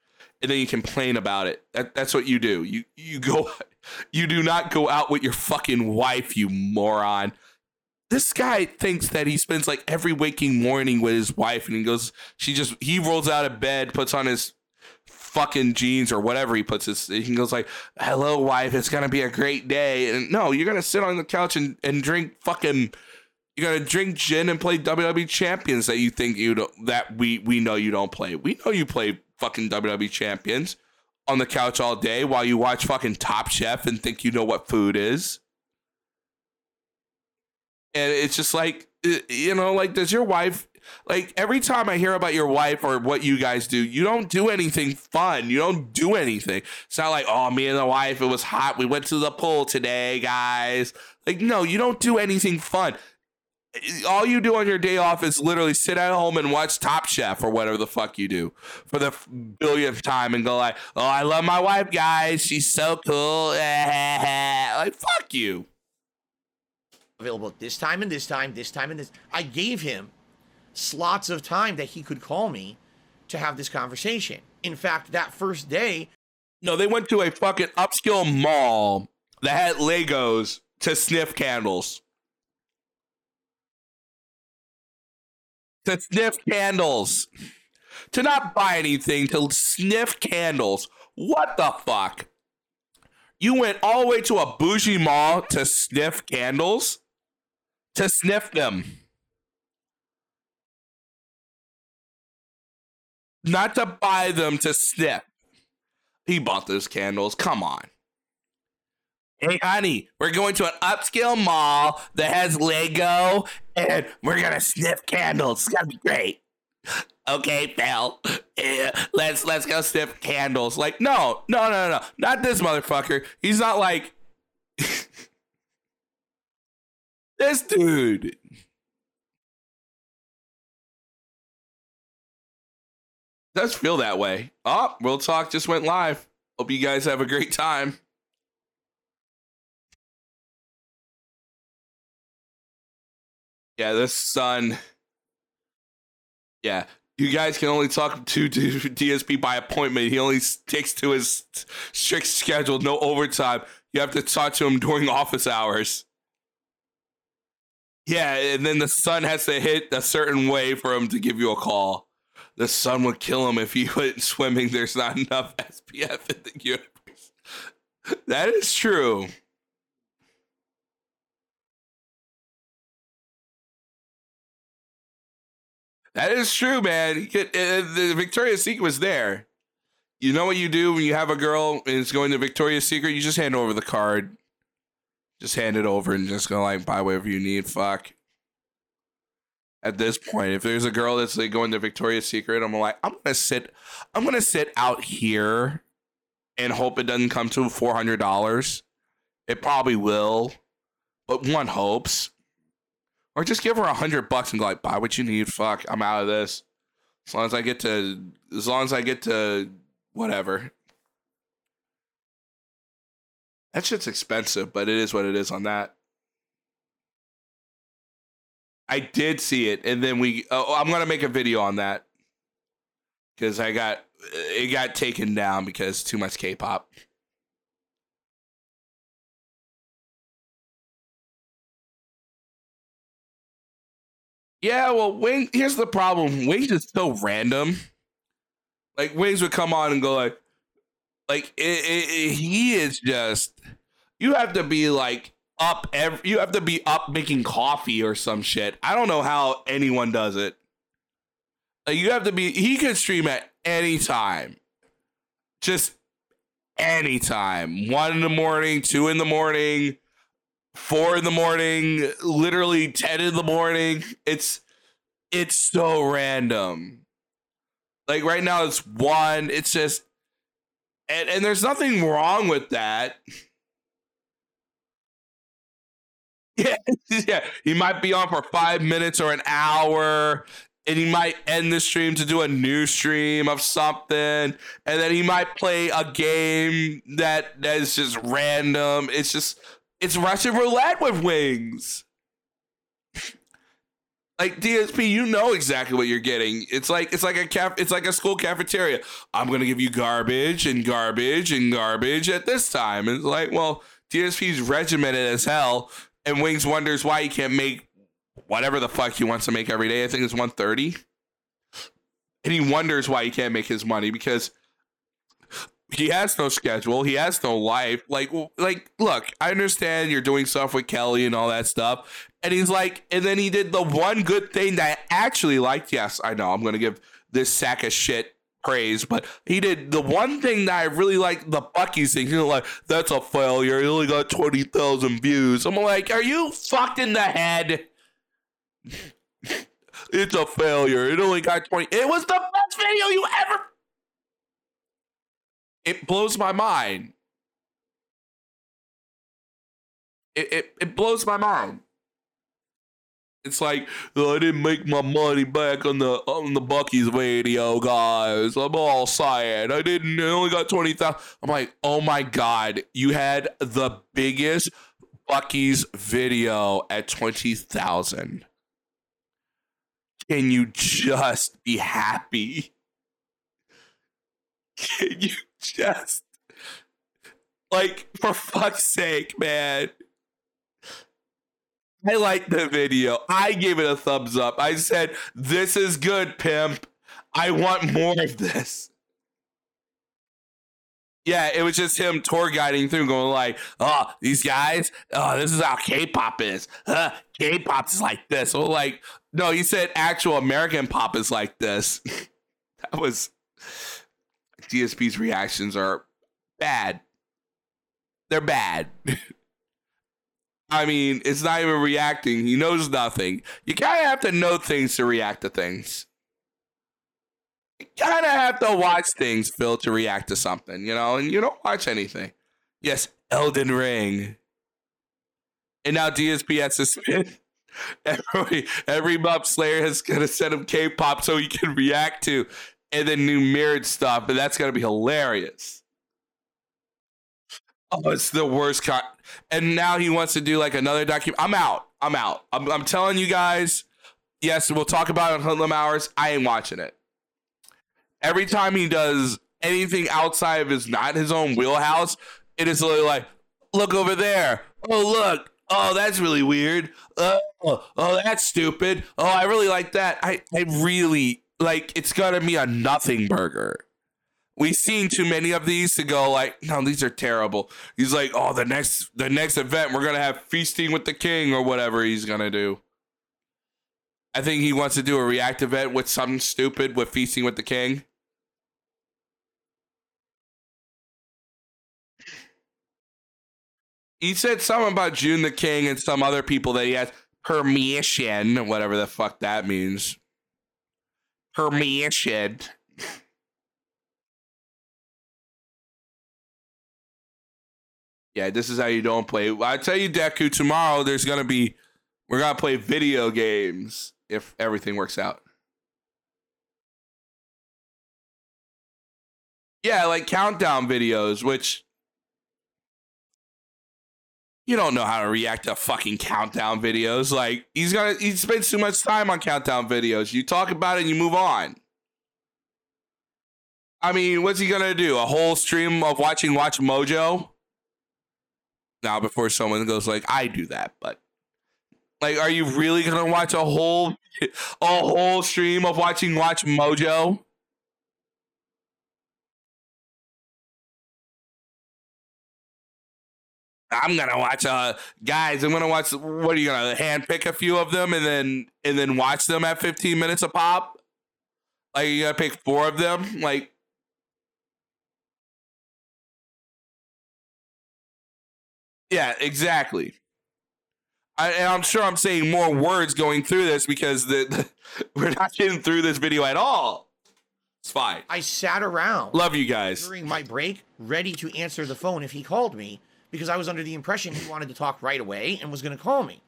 and then you complain about it. That, that's what you do. You you go. You do not go out with your fucking wife, you moron. This guy thinks that he spends like every waking morning with his wife, and he goes. She just he rolls out of bed, puts on his fucking jeans or whatever he puts his. He goes like, "Hello, wife. It's gonna be a great day." And no, you're gonna sit on the couch and and drink fucking you're gonna drink gin and play WWE champions that you think you don't that we we know you don't play. We know you play fucking WWE champions on the couch all day while you watch fucking Top Chef and think you know what food is. And it's just like you know, like does your wife like every time I hear about your wife or what you guys do, you don't do anything fun. You don't do anything. It's not like, oh, me and the wife, it was hot. We went to the pool today, guys. Like, no, you don't do anything fun all you do on your day off is literally sit at home and watch Top Chef or whatever the fuck you do for the billionth time and go like, "Oh, I love my wife, guys. She's so cool." like, fuck you. available this time and this time, this time and this. I gave him slots of time that he could call me to have this conversation. In fact, that first day, No, they went to a fucking upscale mall that had Legos to sniff candles. To sniff candles. To not buy anything, to sniff candles. What the fuck? You went all the way to a bougie mall to sniff candles? To sniff them. Not to buy them, to sniff. He bought those candles. Come on. Hey, honey, we're going to an upscale mall that has Lego and we're going to sniff candles. It's going to be great. Okay. Eh, let's let's go sniff candles. Like, no, no, no, no, not this motherfucker. He's not like this dude. Does feel that way. Oh, Real Talk just went live. Hope you guys have a great time. Yeah, this son. Yeah, you guys can only talk to, to DSP by appointment. He only sticks to his strict schedule, no overtime. You have to talk to him during office hours. Yeah, and then the sun has to hit a certain way for him to give you a call. The sun would kill him if he went swimming. There's not enough SPF in the universe. That is true. That is true, man. Uh, the Victoria's Secret was there. You know what you do when you have a girl and it's going to Victoria's Secret? You just hand over the card. Just hand it over and just go like buy whatever you need. Fuck. At this point, if there's a girl that's like going to Victoria's Secret, I'm like, I'm gonna sit, I'm gonna sit out here and hope it doesn't come to four hundred dollars. It probably will, but one hopes. Or just give her a hundred bucks and go like, buy what you need. Fuck, I'm out of this. As long as I get to, as long as I get to, whatever. That shit's expensive, but it is what it is on that. I did see it, and then we. Oh, oh I'm gonna make a video on that because I got uh, it got taken down because too much K-pop. Yeah, well, Wing. Here's the problem. Wings is so random. Like Wings would come on and go like, like it, it, it- he is just. You have to be like up every. You have to be up making coffee or some shit. I don't know how anyone does it. Like you have to be. He could stream at any time. Just anytime. One in the morning, two in the morning, four in the morning, literally ten in the morning. It's it's so random. Like right now, it's one. It's just, and and there's nothing wrong with that. Yeah, yeah. He might be on for five minutes or an hour, and he might end the stream to do a new stream of something, and then he might play a game that that is just random. It's just it's Russian roulette with wings. Like DSP, you know exactly what you're getting. It's like it's like a caf- it's like a school cafeteria. I'm gonna give you garbage and garbage and garbage at this time. It's like, well, DSP's regimented as hell, and Wings wonders why he can't make whatever the fuck he wants to make every day. I think it's 130. And he wonders why he can't make his money because he has no schedule. He has no life. Like, like, look, I understand you're doing stuff with Kelly and all that stuff. And he's like, and then he did the one good thing that I actually liked. Yes, I know. I'm to give this sack of shit praise, but he did the one thing that I really like the Buc-ee's thing. He's like, that's a failure. He only got 20,000 views. I'm like, are you fucked in the head? it's a failure. It only got 20. It was the best video you ever. It blows my mind. It, it, it blows my mind. It's like "Oh, I didn't make my money back on the on the Buc-ee's video, guys. I'm all sad. I didn't. I only got twenty thousand. I'm like, oh my god, you had the biggest Buc-ee's video at twenty thousand. Can you just be happy? Can you just like for fuck's sake, man? I liked the video. I gave it a thumbs up. I said, This is good, pimp. I want more of this. Yeah, it was just him tour guiding through, going like, "Oh, these guys, oh, this is how K-pop is. K-pop is like this." So like, no, he said actual American pop is like this. that was DSP's reactions are bad. They're bad. I mean, it's not even reacting. He knows nothing. You kind of have to know things to react to things. You kind of have to watch things, Phil, to react to something, you know? And you don't watch anything. Yes, Elden Ring. And now DSP has to. Every, every Slayer has going to send him K pop so he can react to. And then new mirrored stuff. But that's going to be hilarious. Oh, it's the worst. Con- and now he wants to do like another document. I'm out. I'm out. I'm, I'm telling you guys. Yes, we'll talk about it on Hoodlum Hours. I ain't watching it. Every time he does anything outside of his not his own wheelhouse, it is literally like, look over there. Oh, look. Oh, that's really weird. Oh, oh, that's stupid. Oh, I really like that. I, I really like. It's gonna be a nothing burger. We've seen too many of these to go like, no, these are terrible. He's like, oh, the next the next event we're gonna have feasting with the king or whatever he's gonna do. I think he wants to do a react event with something stupid with feasting with the king. He said something about June the King and some other people that he has permission, whatever the fuck that means. Permission. Yeah, this is how you don't play. I tell you, Deku, tomorrow there's gonna be we're gonna play video games if everything works out. Yeah, like countdown videos, which You don't know how to react to fucking countdown videos. Like he's gonna he spends too much time on countdown videos. You talk about it and you move on. I mean, what's he gonna do? A whole stream of watching WatchMojo? Now, before someone goes like, I do that, but like, are you really gonna watch a whole a whole stream of watching WatchMojo? I'm gonna watch uh guys, I'm gonna watch what are you gonna hand pick a few of them and then and then watch them at 15 minutes a pop? Like you gotta pick four of them? Like Yeah, exactly. I, and I'm sure I'm saying more words going through this because the, the we're not getting through this video at all. It's fine. I sat around Love you guys. during my break, ready to answer the phone if he called me, because I was under the impression he wanted to talk right away and was going to call me.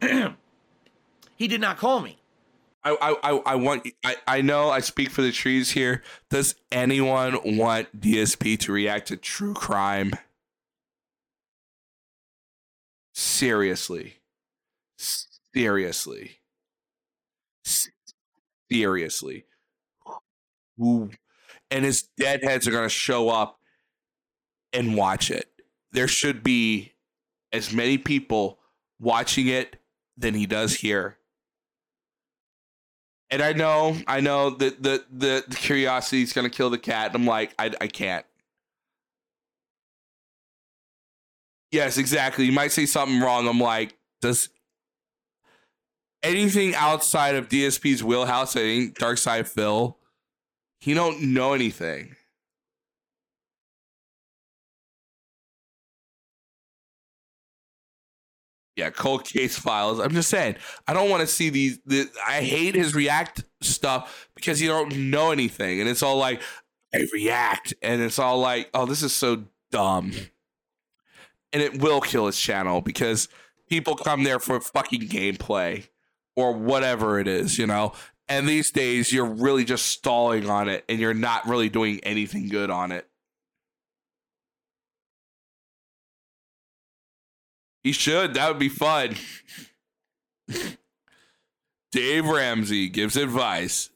he did not call me. I, I, I- I want I, I know I speak for the trees here. Does anyone want DSP to react to true crime? Seriously. Seriously. Seriously. Who and his deadheads are gonna show up and watch it. There should be as many people watching it than he does here. And I know, I know that the, the the curiosity is gonna kill the cat. And I'm like, I I can't. Yes, exactly. You might say something wrong. I'm like, does anything outside of DSP's wheelhouse? I think DarksydePhil. He don't know anything. Yeah, cold case files. I'm just saying, I don't want to see these. The, I hate his react stuff because you don't know anything, and it's all like, I react, and it's all like, oh, this is so dumb, and it will kill his channel because people come there for fucking gameplay or whatever it is, you know. And these days, you're really just stalling on it, and you're not really doing anything good on it. He should. That would be fun. Dave Ramsey gives advice.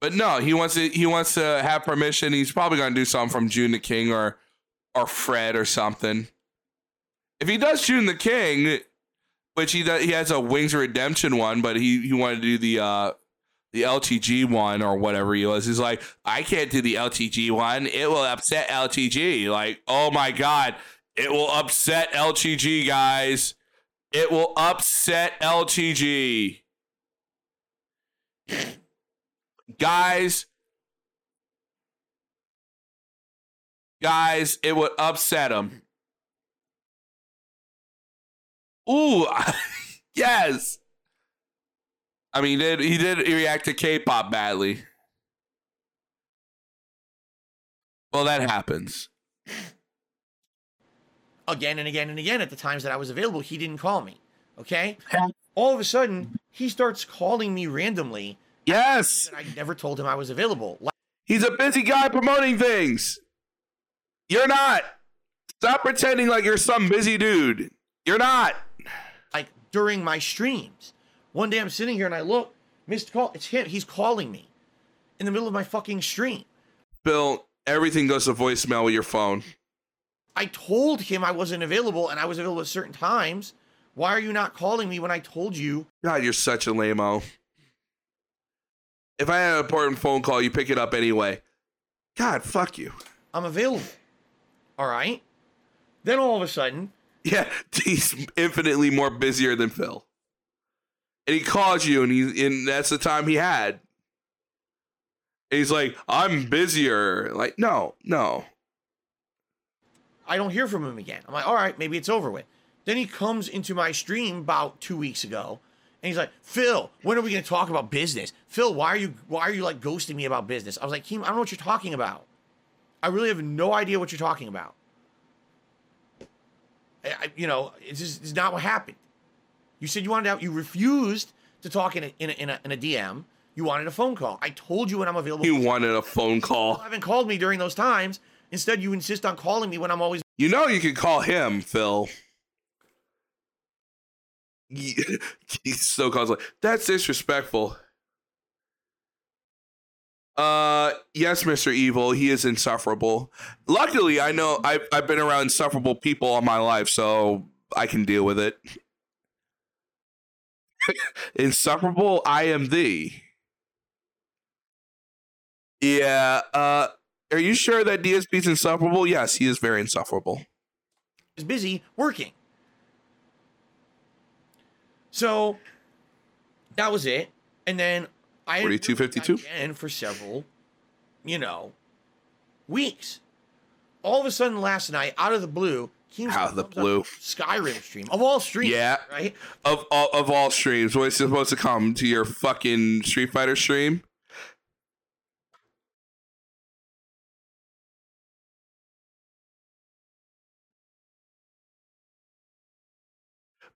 But no, he wants to he wants to have permission. He's probably gonna do something from June the King or or Fred or something. If he does June the King, which he does, he has a Wings of Redemption one, but he he wanted to do the uh the LTG one or whatever he was. He's like, I can't do the LTG one. It will upset LTG. Like, oh my god, it will upset LTG, guys. It will upset LTG. guys, guys, it would upset him. Ooh, yes. I mean, he did he did react to K-pop badly? Well, that happens. again and again and again at the times that I was available. He didn't call me. Okay. All of a sudden, he starts calling me randomly. Yes. And I never told him I was available. Like, He's a busy guy promoting things. You're not. Stop pretending like you're some busy dude. You're not. like during my streams. One day I'm sitting here and I look, missed call. It's him. He's calling me in the middle of my fucking stream. Bill, everything goes to voicemail with your phone. I told him I wasn't available and I was available at certain times. Why are you not calling me when I told you? God, you're such a lame-o. If I had an important phone call, you pick it up anyway. God, fuck you. I'm available. All right. Then all of a sudden, Yeah, he's infinitely more busier than Phil. And he calls you, and he and that's the time he had. And he's like, "I'm busier." Like, no, no. I don't hear from him again. I'm like, all right, maybe it's over with. Then he comes into my stream about two weeks ago, and he's like, Phil, when are we going to talk about business? Phil, why are you why are you like ghosting me about business? I was like, Keem, I don't know what you're talking about. I really have no idea what you're talking about. I, I- you know, it's just it's not what happened. You said you wanted out. You refused to talk in a, in a, in a, in a DM. You wanted a phone call. I told you when I'm available. You wanted a phone call. You haven't called me during those times. Instead, you insist on calling me when I'm always You know you could call him, Phil. He's so calls like that's disrespectful. Uh, yes, Mr. Evil, he is insufferable. Luckily, I know I've I've been around insufferable people all my life, so I can deal with it. insufferable, I am thee. Yeah. Uh, are you sure that DSP's insufferable? Yes, he is very insufferable. He's busy working. So that was it. And then I 42.52? and for several, you know, weeks. All of a sudden last night, out of the blue, Keemstar Out of the blue. Skyrim stream of all streams. Yeah. Right? Of all of all streams, what's supposed to come to your fucking Street Fighter stream?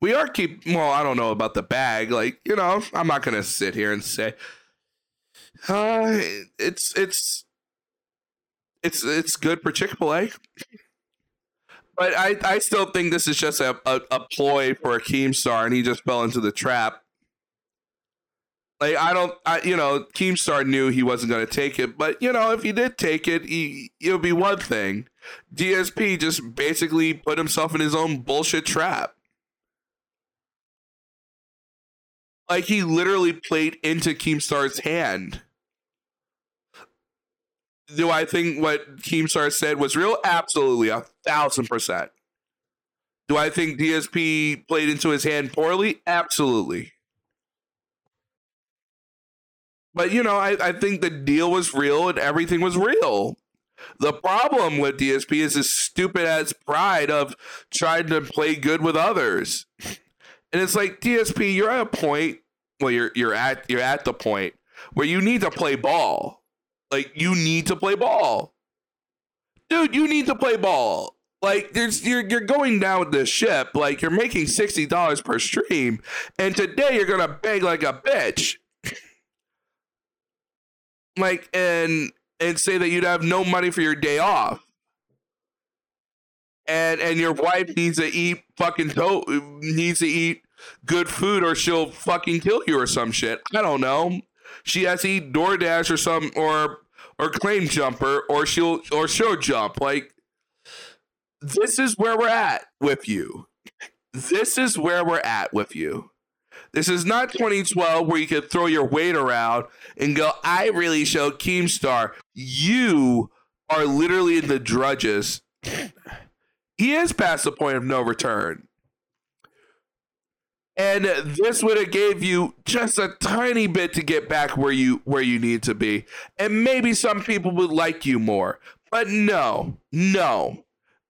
We are keep well, I don't know about the bag. Like, you know, I'm not gonna sit here and say uh it's it's it's it's good for Chick-fil-A. But I, I still think this is just a, a, a ploy for a Keemstar, and he just fell into the trap. Like I don't, I you know, Keemstar knew he wasn't going to take it, but you know, if he did take it, he it would be one thing. DSP just basically put himself in his own bullshit trap. Like he literally played into Keemstar's hand. Do I think what Keemstar said was real? Absolutely, a thousand percent. Do I think DSP played into his hand poorly? Absolutely. But you know, I, I think the deal was real and everything was real. The problem with DSP is his stupid ass pride of trying to play good with others. And it's like DSP, you're at a point well, you're you're at you're at the point where you need to play ball. Like you need to play ball. Dude, you need to play ball. Like there's you're you're going down with this ship. Like you're making sixty dollars per stream, and today you're gonna beg like a bitch. like and and say that you'd have no money for your day off. And and your wife needs to eat fucking to- needs to eat good food or she'll fucking kill you or some shit. I don't know. She has to eat DoorDash or some or or claim jumper or she'll or she'll jump. Like this is where we're at with you. This is where we're at with you. This is not 2012 where you could throw your weight around and go, I really showed Keemstar. You are literally in the drudges. He is past the point of no return. And this would have gave you just a tiny bit to get back where you where you need to be. And maybe some people would like you more. But no, no.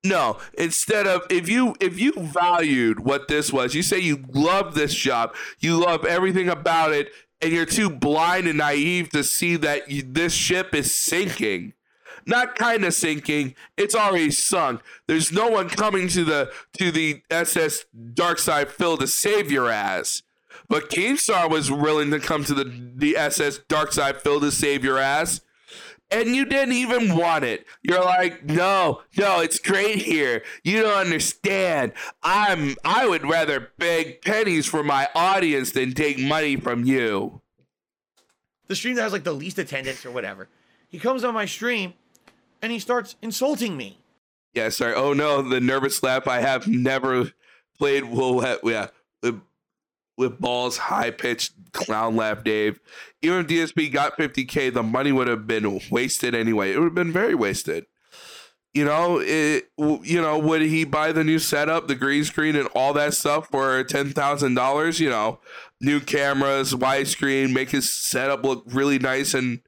No, instead of if you if you valued what this was, you say you love this job, you love everything about it, and you're too blind and naive to see that you, this ship is sinking. Not kind of sinking; it's already sunk. There's no one coming to the to the SS DarksydePhil to save your ass. But Keemstar was willing to come to the the SS DarksydePhil to save your ass and you didn't even want it. You're like, no, no, it's great here. You don't understand. I'm I would rather beg pennies for my audience than take money from you. The stream that has like the least attendance or whatever. He comes on my stream and he starts insulting me. Yeah, sorry. Oh no, the nervous laugh. I have never played. Will yeah, with, with balls high pitched clown laugh, Dave. Even if DSP got 50k, the money would have been wasted anyway. It would have been very wasted. You know, it. You know, would he buy the new setup, the green screen, and all that stuff for ten thousand dollars? You know, new cameras, widescreen, make his setup look really nice and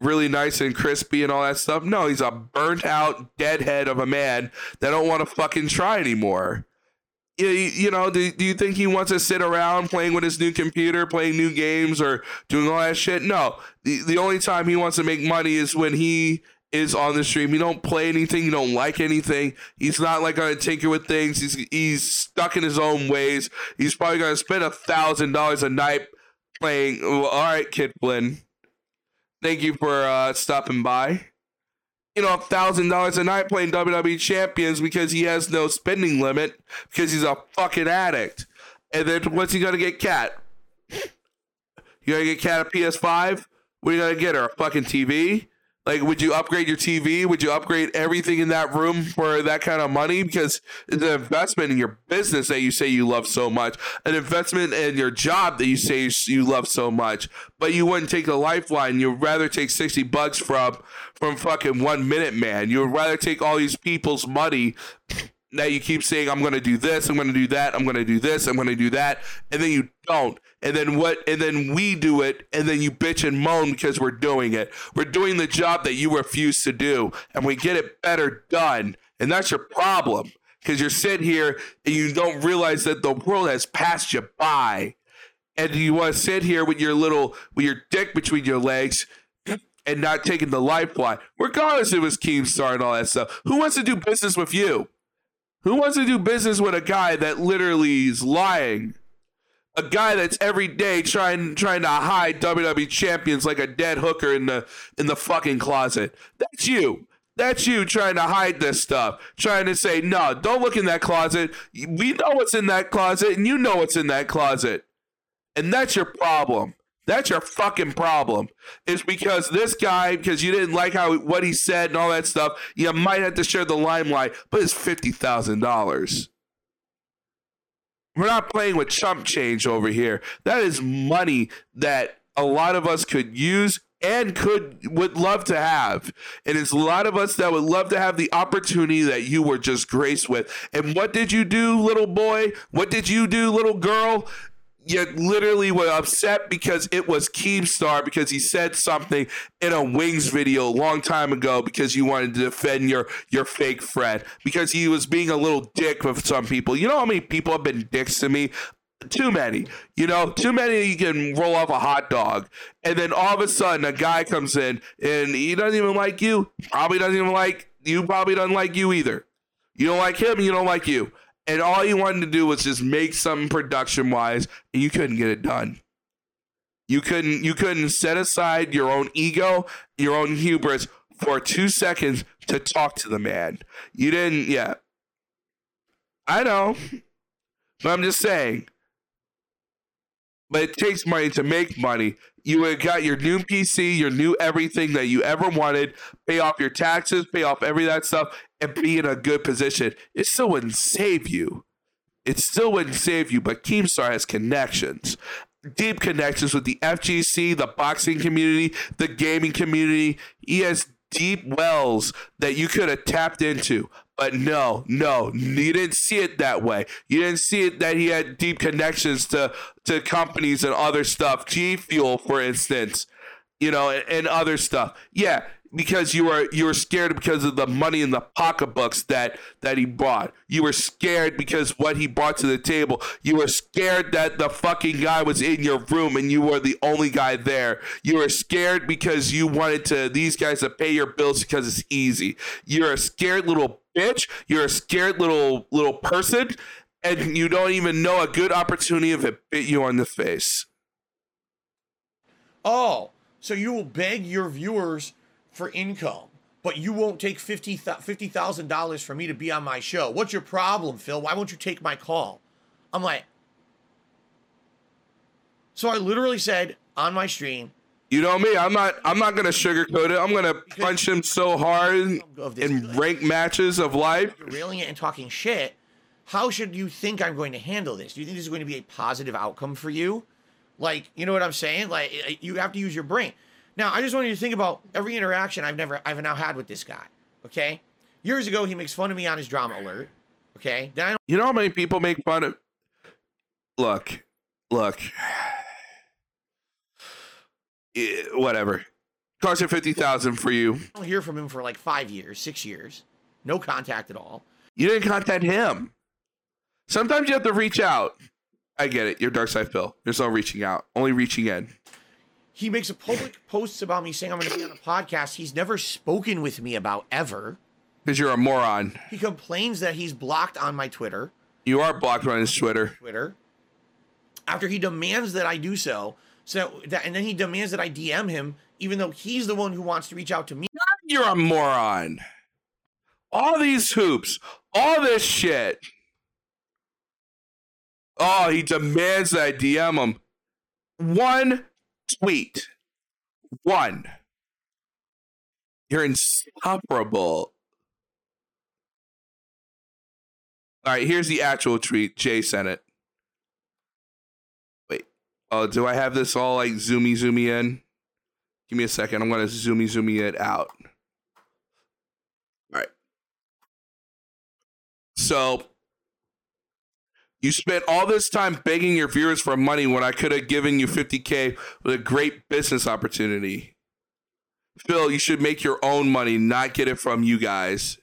really nice and crispy and all that stuff. No, he's a burnt out deadhead of a man that don't want to fucking try anymore. You, you know, do, do you think he wants to sit around playing with his new computer, playing new games, or doing all that shit? No. The, the only time he wants to make money is when he is on the stream. He don't play anything. He don't like anything. He's not like gonna tinker with things. He's he's stuck in his own ways. He's probably gonna spend a thousand dollars a night playing. Well, all right, Kid Flynn. Thank you for uh, stopping by. You know, thousand dollars a night playing WWE champions because he has no spending limit because he's a fucking addict. And then what's he gonna get? Cat. You gonna get Cat a PS5? What are you gonna get her? A fucking TV? Like, would you upgrade your TV? Would you upgrade everything in that room for that kind of money? Because it's an investment in your business that you say you love so much, an investment in your job that you say you love so much. But you wouldn't take the lifeline. You'd rather take sixty bucks from from fucking one minute man. You would rather take all these people's money that you keep saying, I'm going to do this, I'm going to do that, I'm going to do this, I'm going to do that, and then you don't. And then what? And then we do it, and then you bitch and moan because we're doing it. We're doing the job that you refuse to do, and we get it better done. And that's your problem because you're sitting here and you don't realize that the world has passed you by. And you want to sit here with your little, with your dick between your legs and not taking the lifeline, regardless if it was Keemstar and all that stuff. Who wants to do business with you? Who wants to do business with a guy that literally is lying? A guy that's every day trying trying to hide WWE champions like a dead hooker in the in the fucking closet. That's you. That's you trying to hide this stuff. Trying to say, no, don't look in that closet. We know what's in that closet, and you know what's in that closet. And that's your problem. That's your fucking problem. Is because this guy, because you didn't like how what he said and all that stuff, you might have to share the limelight, but it's fifty thousand dollars. We're not playing with chump change over here. That is money that a lot of us could use and could would love to have. And it's a lot of us that would love to have the opportunity that you were just graced with. And what did you do, little boy? What did you do, little girl? You literally were upset because it was Keemstar because he said something in a Wings video a long time ago because you wanted to defend your your fake friend because he was being a little dick with some people. You know how many people have been dicks to me? Too many. You know, too many you can roll off a hot dog. And then all of a sudden a guy comes in and he doesn't even like you. Probably doesn't even like you, probably doesn't like you either. You don't like him, you don't like you and all you wanted to do was just make something production wise and you couldn't get it done. You couldn't you couldn't set aside your own ego your own hubris for two seconds to talk to the man. You didn't yeah. I know. But i'm just saying. But it takes money to make money you got your new PC, your new everything that you ever wanted, pay off your taxes, pay off every that stuff, and be in a good position. It still wouldn't save you. It still wouldn't save you, but Keemstar has connections. Deep connections with the FGC, the boxing community, the gaming community. He has deep wells that you could have tapped into. But no, no, you didn't see it that way. You didn't see it that he had deep connections to to companies and other stuff. G Fuel, for instance, you know, and, and other stuff. Yeah, because you were you were scared because of the money in the pocketbooks that that he brought. You were scared because what he brought to the table. You were scared that the fucking guy was in your room and you were the only guy there. You were scared because you wanted to these guys to pay your bills because it's easy. You're a scared little bitch. You're a scared little little person and you don't even know a good opportunity if it bit you on the face. Oh, so you will beg your viewers for income, but you won't take $50,000 for me to be on my show. What's your problem, Phil? Why won't you take my call? I'm like, so I literally said on my stream, you know me. I'm not. I'm not gonna sugarcoat it. I'm gonna punch him so hard in rank matches of life. You're railing it and talking shit. How should you think I'm going to handle this? Do you think this is going to be a positive outcome for you? Like, you know what I'm saying? Like, you have to use your brain. Now, I just want you to think about every interaction I've never, I've now had with this guy. Okay, years ago he makes fun of me on his drama alert. Okay, then I you know how many people make fun of. Look, look. whatever. Carson fifty thousand for you. I don't hear from him for like five years, six years. No contact at all. You didn't contact him. Sometimes you have to reach out. I get it. You're DarksydePhil. There's no reaching out, only reaching in. He makes a public posts about me saying I'm going to be on a podcast he's never spoken with me about ever. Because you're a moron. He complains that he's blocked on my Twitter. You are blocked on his Twitter. Twitter. After he demands that I do so, so that, and then he demands that I DM him, even though he's the one who wants to reach out to me. You're a moron. All these hoops, all this shit Oh, he demands that I DM him. One tweet. One. You're insufferable. All right, here's the actual tweet. Jay sent it. Wait. Oh, do I have this all like zoomy zoomy in? Give me a second. I'm gonna zoomy zoomy it out. All right. So you spent all this time begging your viewers for money when I could have given you 50k with a great business opportunity. Phil, you should make your own money, not get it from you guys.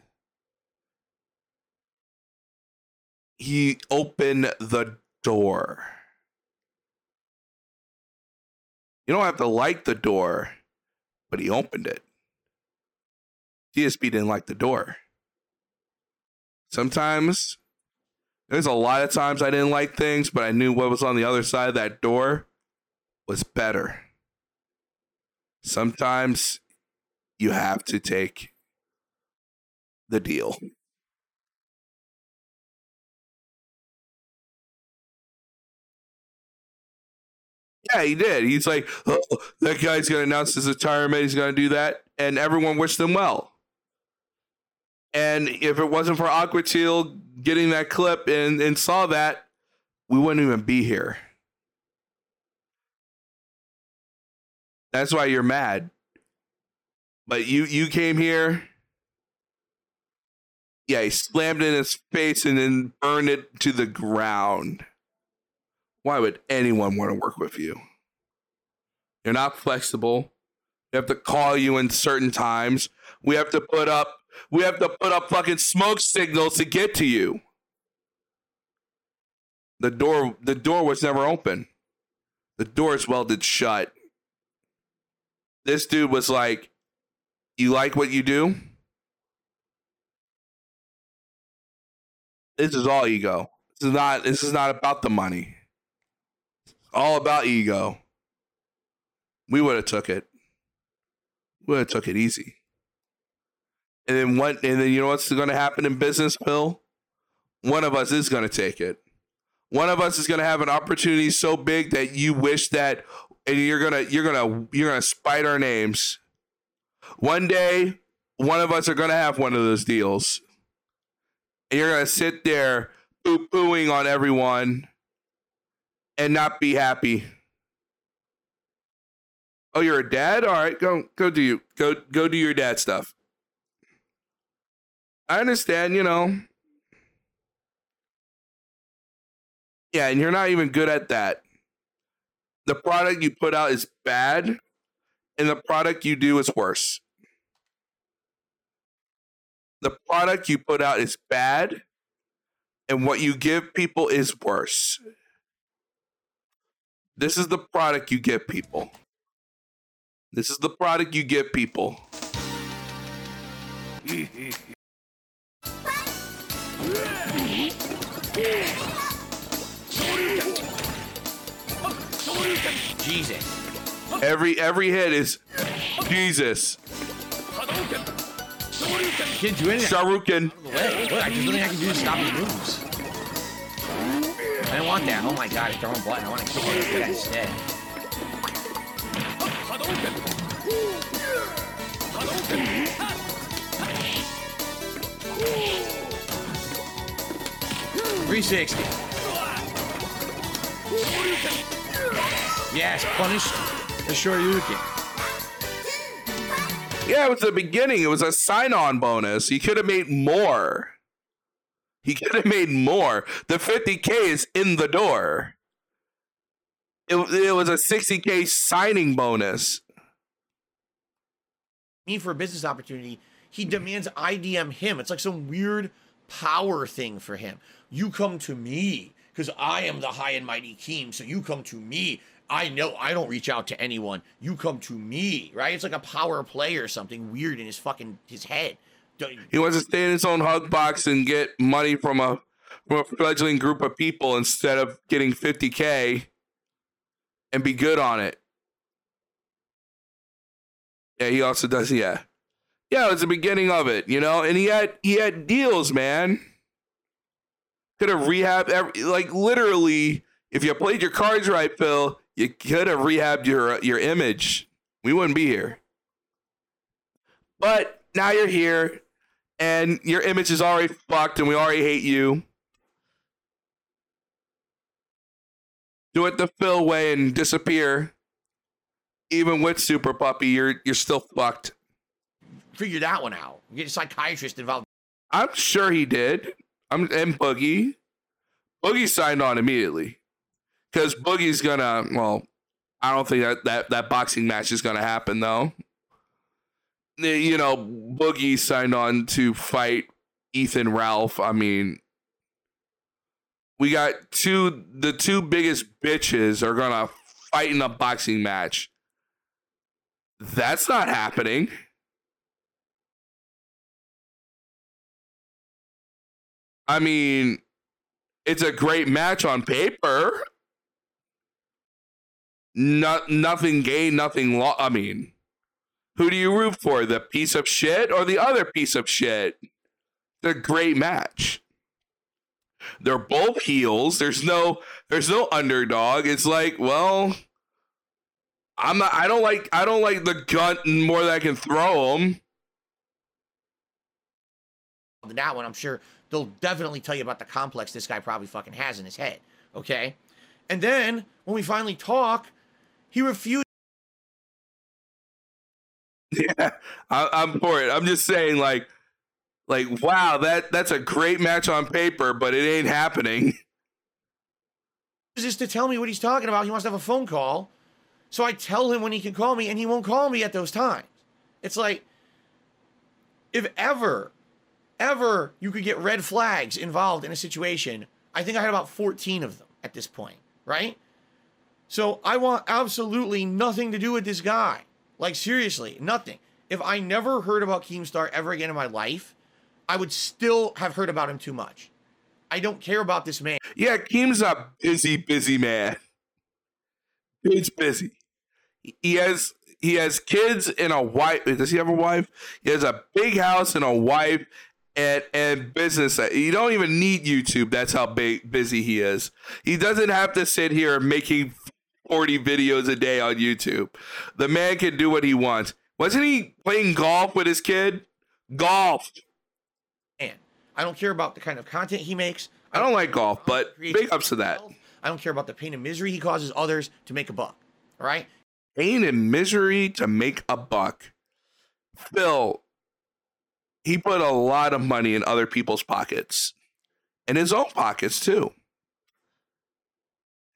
He opened the door. You don't have to like the door, but he opened it. DSP didn't like the door. Sometimes, there's a lot of times I didn't like things, but I knew what was on the other side of that door was better. Sometimes you have to take the deal. Yeah, he did. He's like, oh, that guy's going to announce his retirement. He's going to do that. And everyone wished him well. And if it wasn't for Aquatil getting that clip and, and saw that, we wouldn't even be here. That's why you're mad. But you you came here. Yeah, he slammed it in his face and then burned it to the ground. Why would anyone want to work with you? You're not flexible. We have to call you in certain times. We have to put up we have to put up fucking smoke signals to get to you. The door the door was never open. The door is welded shut. This dude was like, You like what you do? This is all ego. This is not this is not about the money. It's all about ego. We would have took it. We would have took it easy. And then what and then you know what's gonna happen in business, Bill? One of us is gonna take it. One of us is gonna have an opportunity so big that you wish that and you're gonna you're gonna you're gonna spite our names. One day, one of us are gonna have one of those deals. And you're gonna sit there poo pooing on everyone and not be happy. Oh, you're a dad? All right, go go do you go go do your dad stuff. I understand, you know. Yeah, and you're not even good at that. The product you put out is bad, and the product you do is worse. The product you put out is bad, and what you give people is worse. This is the product you give people. This is the product you give people. Jesus. Every every hit is Jesus. Can't do anything. Shoryuken. I just don't think I can do to stop his moves. I don't want that. Oh my god, it's. I want to. Hadouken! Hadouken! 360. Yes, punished the Shoryuken. Yeah, it was the beginning. It was a sign-on bonus. He could have made more. He could have made more. The 50K is in the door. It, it was a 60K signing bonus. Me for a business opportunity. He demands IDM him. It's like some weird power thing for him. You come to me because I am the high and mighty king. So you come to me. I know I don't reach out to anyone. You come to me, right? It's like a power play or something weird in his fucking his head. Don't- He wants to stay in his own hug box and get money from a from a fledgling group of people instead of getting 50k and be good on it. Yeah, he also does. Yeah, yeah. It was the beginning of it, you know. And he had he had deals, man. Could have rehabbed every, like literally. If you played your cards right, Phil, you could have rehabbed your your image. We wouldn't be here. But now you're here, and your image is already fucked, and we already hate you. Do it the Phil way and disappear. Even with Super Puppy, you're you're still fucked. Figure that one out. Get a psychiatrist involved. I'm sure he did. I'm and Boogie. Boogie signed on immediately. Because Boogie's gonna well, I don't think that, that that boxing match is gonna happen though. You know, Boogie signed on to fight Ethan Ralph. I mean, we got two the two biggest bitches are gonna fight in a boxing match. That's not happening. I mean, it's a great match on paper. Not nothing gained, nothing lost. I mean, who do you root for? The piece of shit or the other piece of shit? A great match. They're both heels. There's no there's no underdog. It's like, well, I'm not I don't like I don't like the gun more than I can throw them. that one, I'm sure they'll definitely tell you about the complex this guy probably fucking has in his head. Okay? And then when we finally talk, he refused. Yeah, I, I'm for it. I'm just saying, like, like, wow, that that's a great match on paper, but it ain't happening. Just to tell me what he's talking about. He wants to have a phone call. So I tell him when he can call me, and he won't call me at those times. It's like, if ever, ever you could get red flags involved in a situation, I think I had about 14 of them at this point, right? So I want absolutely nothing to do with this guy. Like, seriously, nothing. If I never heard about Keemstar ever again in my life, I would still have heard about him too much. I don't care about this man. Yeah, Keem's a busy, busy man. He's busy. He has he has kids and a wife. Does he have a wife? He has a big house and a wife and and business. You don't even need YouTube. That's how big busy he is. He doesn't have to sit here making 40 videos a day on YouTube. The man can do what he wants. Wasn't he playing golf with his kid? Golf. man. I don't care about the kind of content he makes. I don't like golf, but big ups to that. I don't care about the pain and misery he causes others to make a buck. All right? pain and misery to make a buck. Phil, he put a lot of money in other people's pockets, in his own pockets too.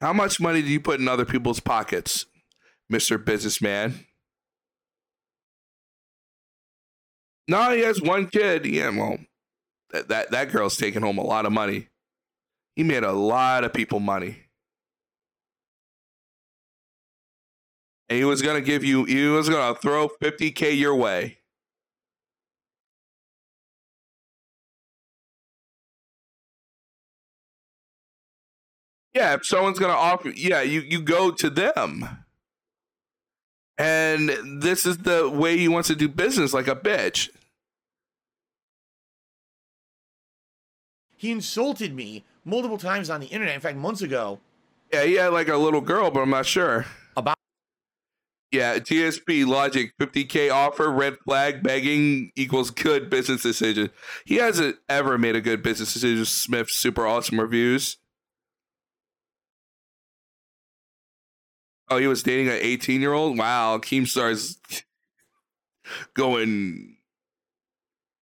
How much money do you put in other people's pockets, Mister Businessman? No, he has one kid. Yeah, well, that that that girl's taking home a lot of money. He made a lot of people money. and he was gonna give you he was gonna throw 50k your way yeah if someone's gonna offer yeah you you go to them. And this is the way he wants to do business like a bitch. He insulted me multiple times on the internet. In fact, months ago, yeah he had like a little girl but i'm not sure. About- yeah DSP logic 50k offer red flag begging equals good business decision. He hasn't ever made a good business decision. Smith super awesome reviews Oh, he was dating an 18 year old? Wow, Keemstar's going.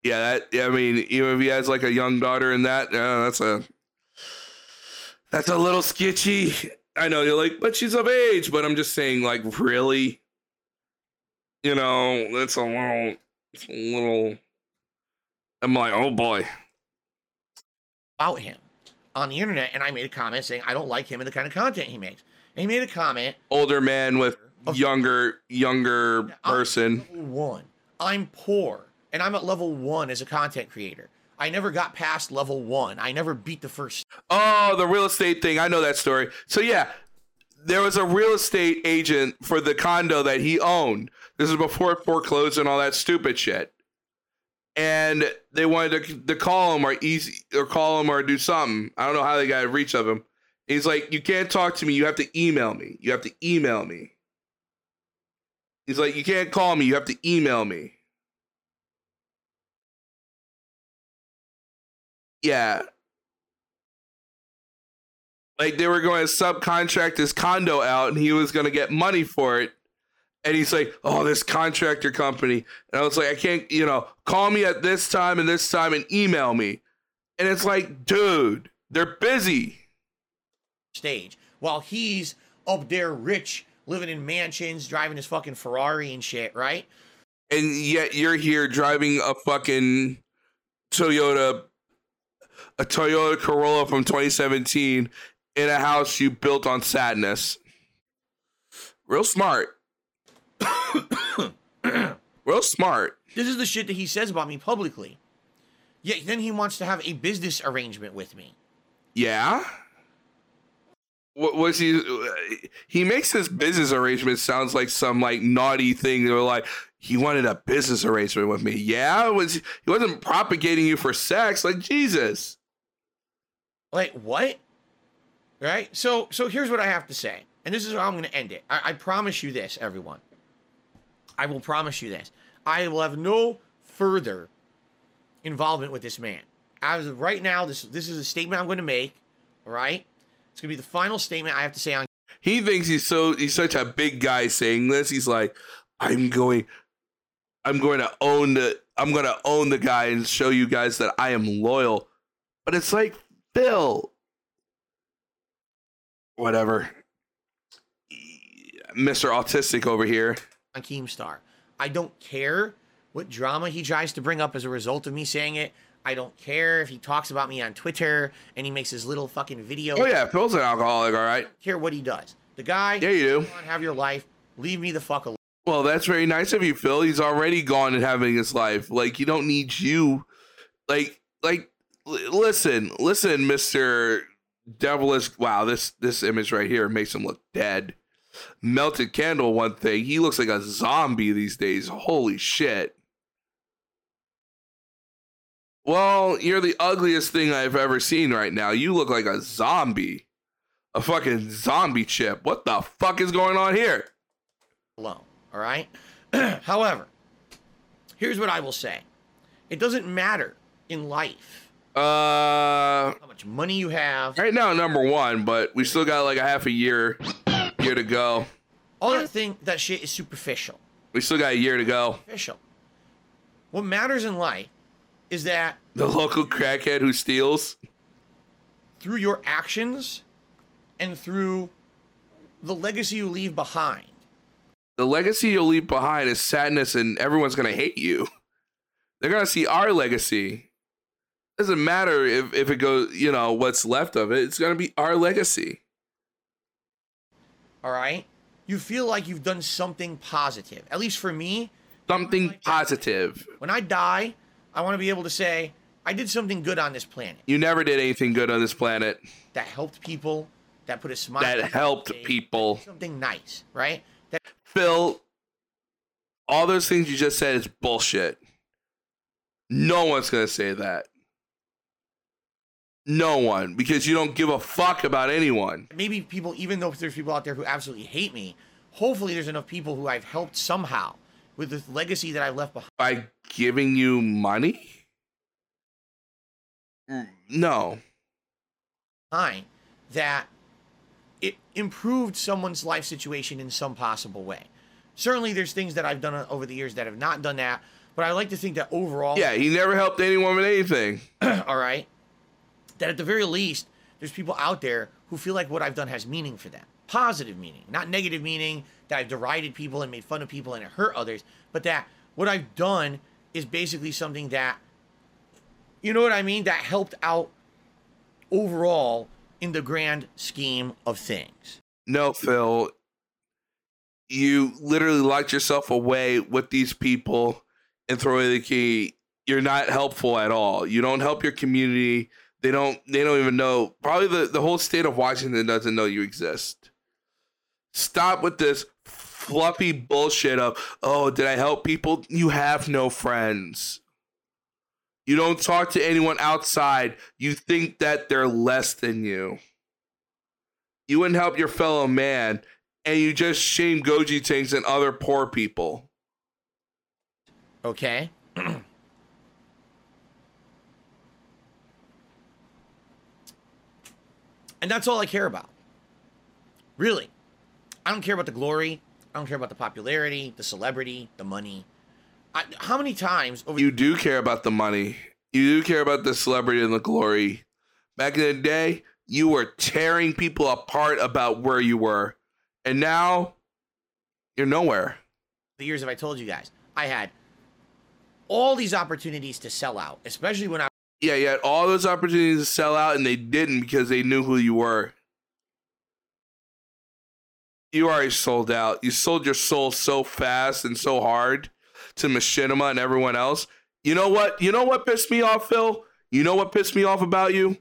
Yeah, that. I mean, even if he has like a young daughter in that, uh, that's a. That's a little sketchy. I know you're like, but she's of age. But I'm just saying, like, really, you know, that's a little, it's a little. I'm like, oh boy. about him on the internet, and I made a comment saying I don't like him and the kind of content he makes. He made a comment, Older man with younger, younger person. one. I'm poor, and I'm at level one as a content creator. I never got past level one. I never beat the first. Oh, the real estate thing. I know that story. So yeah, there was a real estate agent for the condo that he owned. This is before it foreclosed and all that stupid shit. and they wanted to, to call him or easy or call him or do something. I don't know how they got reach of him. He's like, you can't talk to me. You have to email me. You have to email me. He's like, you can't call me. You have to email me. Yeah. Like they were going to subcontract his condo out and he was going to get money for it. And he's like, oh, this contractor company. And I was like, I can't, you know, call me at this time and this time and email me. And it's like, dude, they're busy. Stage while he's up there rich, living in mansions, driving his fucking Ferrari and shit, right? And yet you're here driving a fucking Toyota, a Toyota Corolla from 2017 in a house you built on sadness. Real smart. Real smart. This is the shit that he says about me publicly. Yet then he wants to have a business arrangement with me. Yeah. What was he? He makes his business arrangement sounds like some like naughty thing. They were like, he wanted a business arrangement with me. Yeah, was he wasn't propagating you for sex? Like Jesus. Like what? Right. So so here's what I have to say, and this is how I'm going to end it. I, I promise you this, everyone. I will promise you this. I will have no further involvement with this man. As of right now, this this is a statement I'm going to make. Right. It's gonna be the final statement I have to say on. He thinks he's so he's such a big guy saying this. He's like, I'm going, I'm going to own the, I'm going to own the guy and show you guys that I am loyal. But it's like Phil, whatever, Mister Autistic over here. On Keemstar, I don't care what drama he tries to bring up as a result of me saying it. I don't care if he talks about me on Twitter and he makes his little fucking video. Oh yeah, Phil's an alcoholic, all right. care what he does. The guy. Yeah, you do. Have your life. Leave me the fuck alone. Well, that's very nice of you, Phil. He's already gone and having his life. Like you don't need you. Like like l- listen, listen, Mister Devilish. Wow, this this image right here makes him look dead. Melted candle. One thing, he looks like a zombie these days. Holy shit. Well, you're the ugliest thing I've ever seen right now. You look like a zombie. A fucking zombie chip. What the fuck is going on here? Alone. All right. However, here's what I will say. It doesn't matter in life Uh, how much money you have. right now, number one, but we still got like a half a year, year to go. All that thing, that shit is superficial. We still got a year to go. Superficial. What matters in life is that The local crackhead who steals. through your actions and through the legacy you leave behind, The legacy you'll leave behind is sadness, and everyone's gonna hate you. They're gonna see our legacy. Doesn't matter if, if it goes, you know, what's left of it. It's gonna be our legacy. all right? You feel like you've done something positive. At least for me, Something positive. when I die, I want to be able to say, I did something good on this planet You never did anything good on this planet that helped people, that put a smile that helped face, people. something nice, right? That Phil, all those things you just said is bullshit. No one's gonna say that. No one, because you don't give a fuck about anyone. maybe people, even though there's people out there who absolutely hate me, hopefully there's enough people who I've helped somehow with the legacy that I've left behind. By giving you money? Mm, No. behind that it improved someone's life situation in some possible way. Certainly, there's things that I've done over the years that have not done that, but I like to think that overall, Yeah, he never helped anyone with anything. all right, that at the very least, there's people out there who feel like what I've done has meaning for them. Positive meaning, not negative meaning that I've derided people and made fun of people and it hurt others, but that what I've done is basically something that, you know what I mean, that helped out overall in the grand scheme of things. No, Phil. You literally locked yourself away with these people and throw away the key. You're not helpful at all. You don't help your community. They don't they don't even know. Probably the, the whole state of Washington doesn't know you exist. Stop with this fluffy bullshit of, oh, did I help people? You have no friends. You don't talk to anyone outside. You think that they're less than you. You wouldn't help your fellow man, and you just shame Goji Tanks and other poor people. Okay. and that's all I care about. Really. I don't care about the glory. I don't care about the popularity, the celebrity, the money. I, how many times over You do care about the money. You do care about the celebrity and the glory. Back in the day, you were tearing people apart about where you were. And now you're nowhere. the years have I told you guys? I had all these opportunities to sell out, especially when I Yeah, you had all those opportunities to sell out and they didn't because they knew who you were. You already sold out. You sold your soul so fast and so hard to Machinima and everyone else. You know what? You know what pissed me off, Phil? You know what pissed me off about you?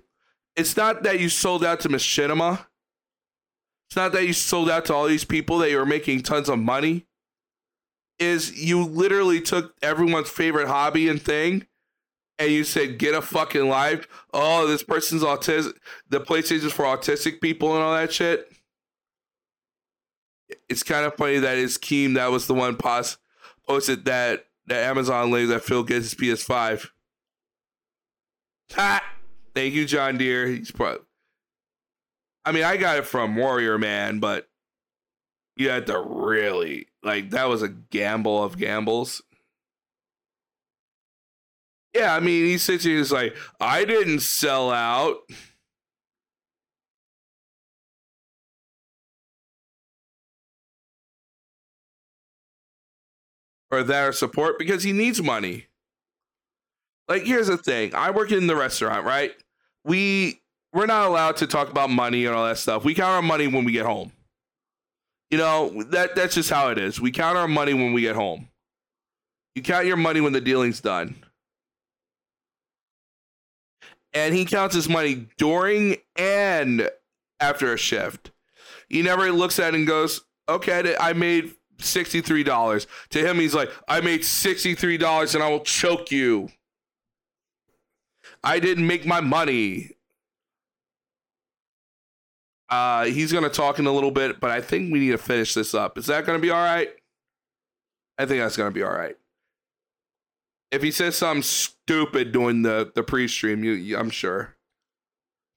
It's not that you sold out to Machinima. It's not that you sold out to all these people that you were making tons of money. Is you literally took everyone's favorite hobby and thing and you said get a fucking life. Oh, this person's autistic. The PlayStation's for autistic people and all that shit. It's kind of funny that it's Keem that was the one pos- posted that that Amazon link that Phil gets his PS5. Ha! Thank you, John Deere. He's pro. I mean, I got it from Warrior Man, but you had to really like that was a gamble of gambles. Yeah, I mean, he here, he's like, I didn't sell out. Or that or support because he needs money. Like, here's the thing I work in the restaurant, right? We we're not allowed to talk about money and all that stuff. We count our money when we get home. You know, that that's just how it is. We count our money when we get home. You count your money when the dealing's done and he counts his money during and after a shift. He never looks at it and goes, "Okay, I made sixty-three dollars." To him, he's like, "I made sixty-three dollars, and I will choke you." I didn't make my money. Uh, he's gonna talk in a little bit, but I think we need to finish this up. Is that gonna be all right? I think that's gonna be all right if he says something stupid during the the pre-stream, you, you I'm sure.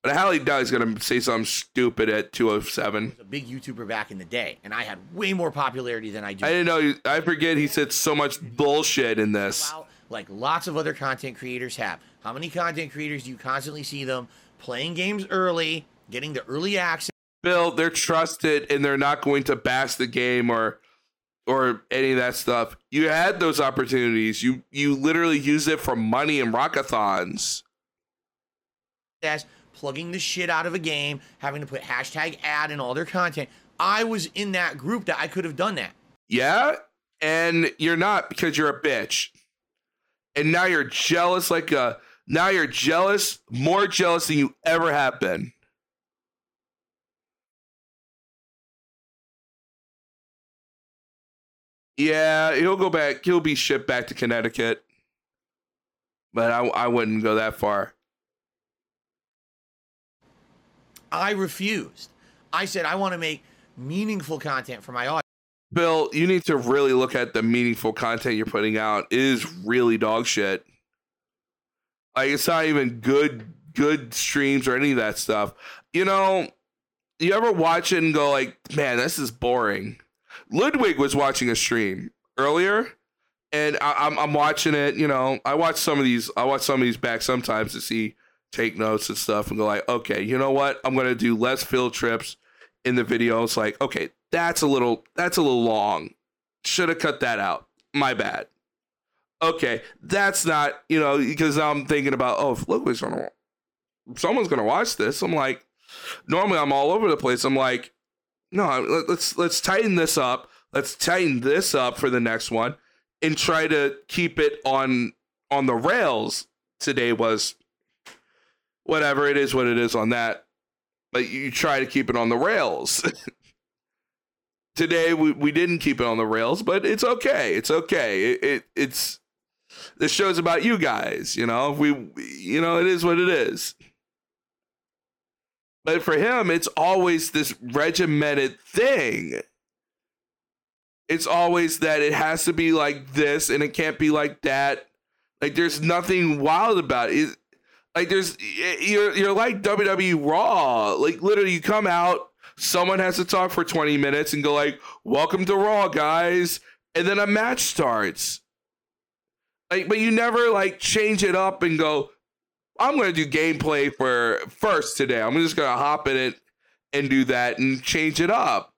But Hallie Doug's gonna say something stupid at 207. a big YouTuber back in the day, and I had way more popularity than I do. I didn't know. I forget he said so much bullshit in this. Like lots of other content creators have. How many content creators do you constantly see them playing games early, getting the early access? Bill, they're trusted and they're not going to bash the game or or any of that stuff. You had those opportunities. You you literally used it for money and rockathons. as plugging the shit out of a game, having to put hashtag ad in all their content. I was in that group that I could have done that. Yeah, and you're not because you're a bitch. And now you're jealous like a now you're jealous, more jealous than you ever have been. Yeah, he'll go back. He'll be shipped back to Connecticut. But I, I wouldn't go that far. I refused. I said I want to make meaningful content for my audience. Bill, you need to really look at the meaningful content you're putting out. It is really dog shit. Like it's not even good good streams or any of that stuff. You know, you ever watch it and go like, man, this is boring. Ludwig was watching a stream earlier, and I, I'm I'm watching it. You know, I watch some of these. I watch some of these back sometimes to see take notes and stuff, and go like, okay, you know what? I'm gonna do less field trips in the video. It's like, okay, that's a little that's a little long. Should have cut that out. My bad. Okay, that's not you know because I'm thinking about oh if Ludwig's gonna someone's gonna watch this. I'm like, normally I'm all over the place. I'm like, no, let- let's let's tighten this up. Let's tighten this up for the next one and try to keep it on on the rails. Today was whatever it is, what it is on that. But you try to keep it on the rails. Today we, we didn't keep it on the rails, but it's okay. It's okay. It, it it's This show's about you guys, you know. We you know, it is what it is. But for him, it's always this regimented thing. It's always that it has to be like this and it can't be like that. Like there's nothing wild about it. Like there's you're you're like WWE Raw. Like literally you come out, someone has to talk for 20 minutes and go like, "Welcome to Raw, guys." And then a match starts. Like but you never like change it up and go, I'm to do gameplay for first today. I'm just to hop in it and do that and change it up.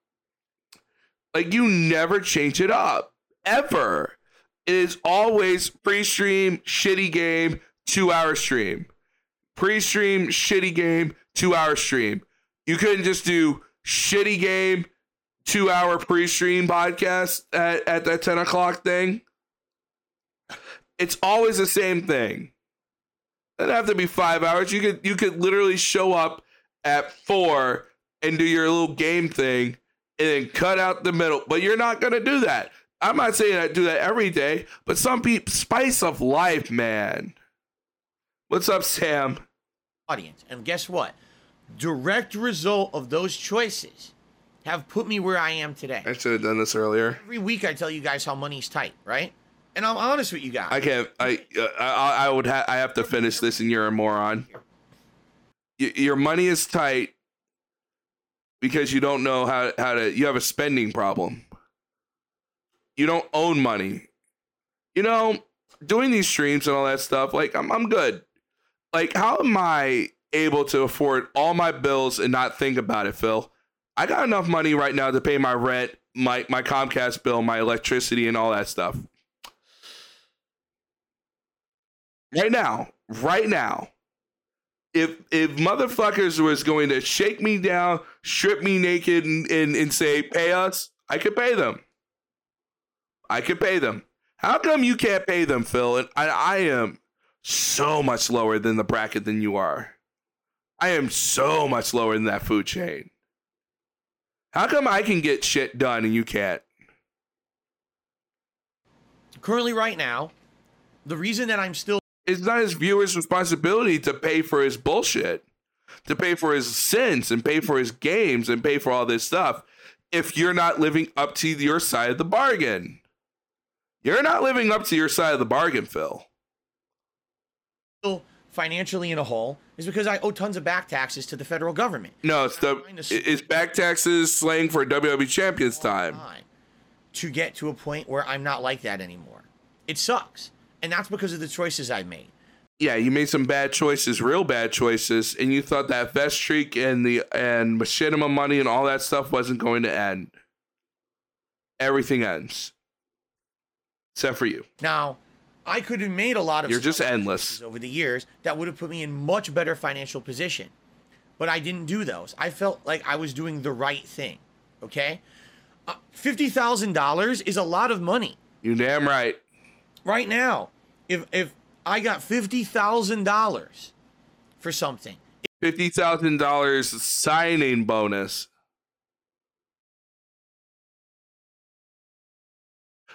Like you never change it up ever. It is always pre-stream, shitty game, two hour stream. Pre-stream, shitty game, two hour stream. You couldn't just do shitty game, two hour pre-stream podcast at, at that 10 o'clock thing. It's always the same thing. It doesn't have to be five hours. You could you could literally show up at four and do your little game thing and then cut out the middle. But you're not gonna do that. I'm not saying I do that every day, but some people spice of life, man. What's up, Sam? Audience. And guess what? Direct result of those choices have put me where I am today. I should have done this earlier. Every week I tell you guys how money's tight, right? And I'm honest with you guys. I can't. I uh, I, I would. Ha- I have to finish this, and you're a moron. Y- your money is tight because you don't know how how to. You have a spending problem. You don't own money. You know, doing these streams and all that stuff. Like I'm, I'm good. Like, how am I able to afford all my bills and not think about it, Phil? I got enough money right now to pay my rent, my my Comcast bill, my electricity, and all that stuff. right now, right now, if if motherfuckers was going to shake me down, strip me naked, and, and, and say pay us, I could pay them. I could pay them. How come you can't pay them, Phil? And I, I am so much lower than the bracket than you are. I am so much lower than that food chain. How come I can get shit done and you can't? Currently, right now, the reason that I'm still it's not his viewer's responsibility to pay for his bullshit, to pay for his sins and pay for his games and pay for all this stuff if you're not living up to your side of the bargain. You're not living up to your side of the bargain, Phil. Still financially in a hole is because I owe tons of back taxes to the federal government. No, it's the it's back taxes slang for WWE champions time. Time to get to a point where I'm not like that anymore. It sucks. And that's because of the choices I've made. Yeah, you made some bad choices, real bad choices, and you thought that vest streak and the and machinima money and all that stuff wasn't going to end. Everything ends. Except for you. Now, I could have made a lot of You're just endless. over the years that would have put me in much better financial position. But I didn't do those. I felt like I was doing the right thing. Okay? Uh, $50,000 is a lot of money. You damn right. Right now, if if I got $50,000 for something, Fifty thousand dollars signing bonus.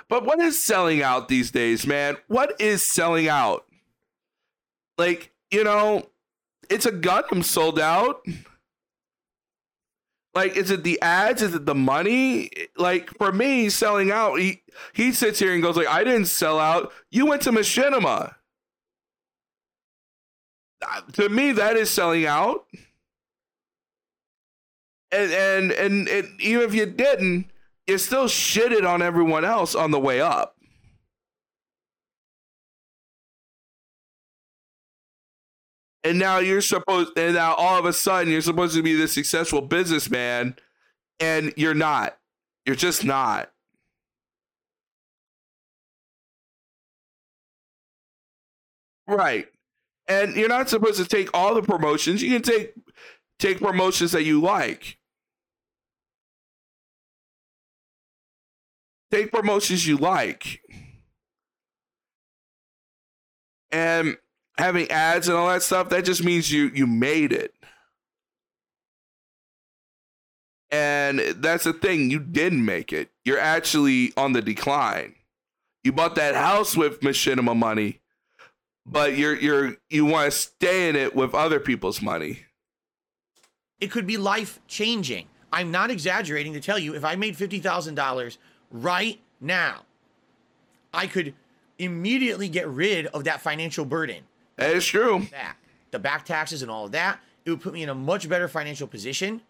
But what is selling out these days, man? What is selling out? Like, you know, it's a Gundam sold out. Like, is it the ads? Is it the money? Like, for me, selling out, he, he sits here and goes like, I didn't sell out. You went to Machinima. Uh, To me, that is selling out. And, and, and, and even if you didn't, you still shitted on everyone else on the way up. And now you're supposed, and now all of a sudden you're supposed to be this successful businessman, and you're not. You're just not. Right. And you're not supposed to take all the promotions. You can take take promotions that you like. Take promotions you like. And having ads and all that stuff, that just means you you made it. And that's the thing, you didn't make it. You're actually on the decline. You bought that house with machinima money, but you're you're you want to stay in it with other people's money. It could be life changing. I'm not exaggerating to tell you if I made $50,000 right now, I could immediately get rid of that financial burden. That is true. The back taxes and all of that. It would put me in a much better financial position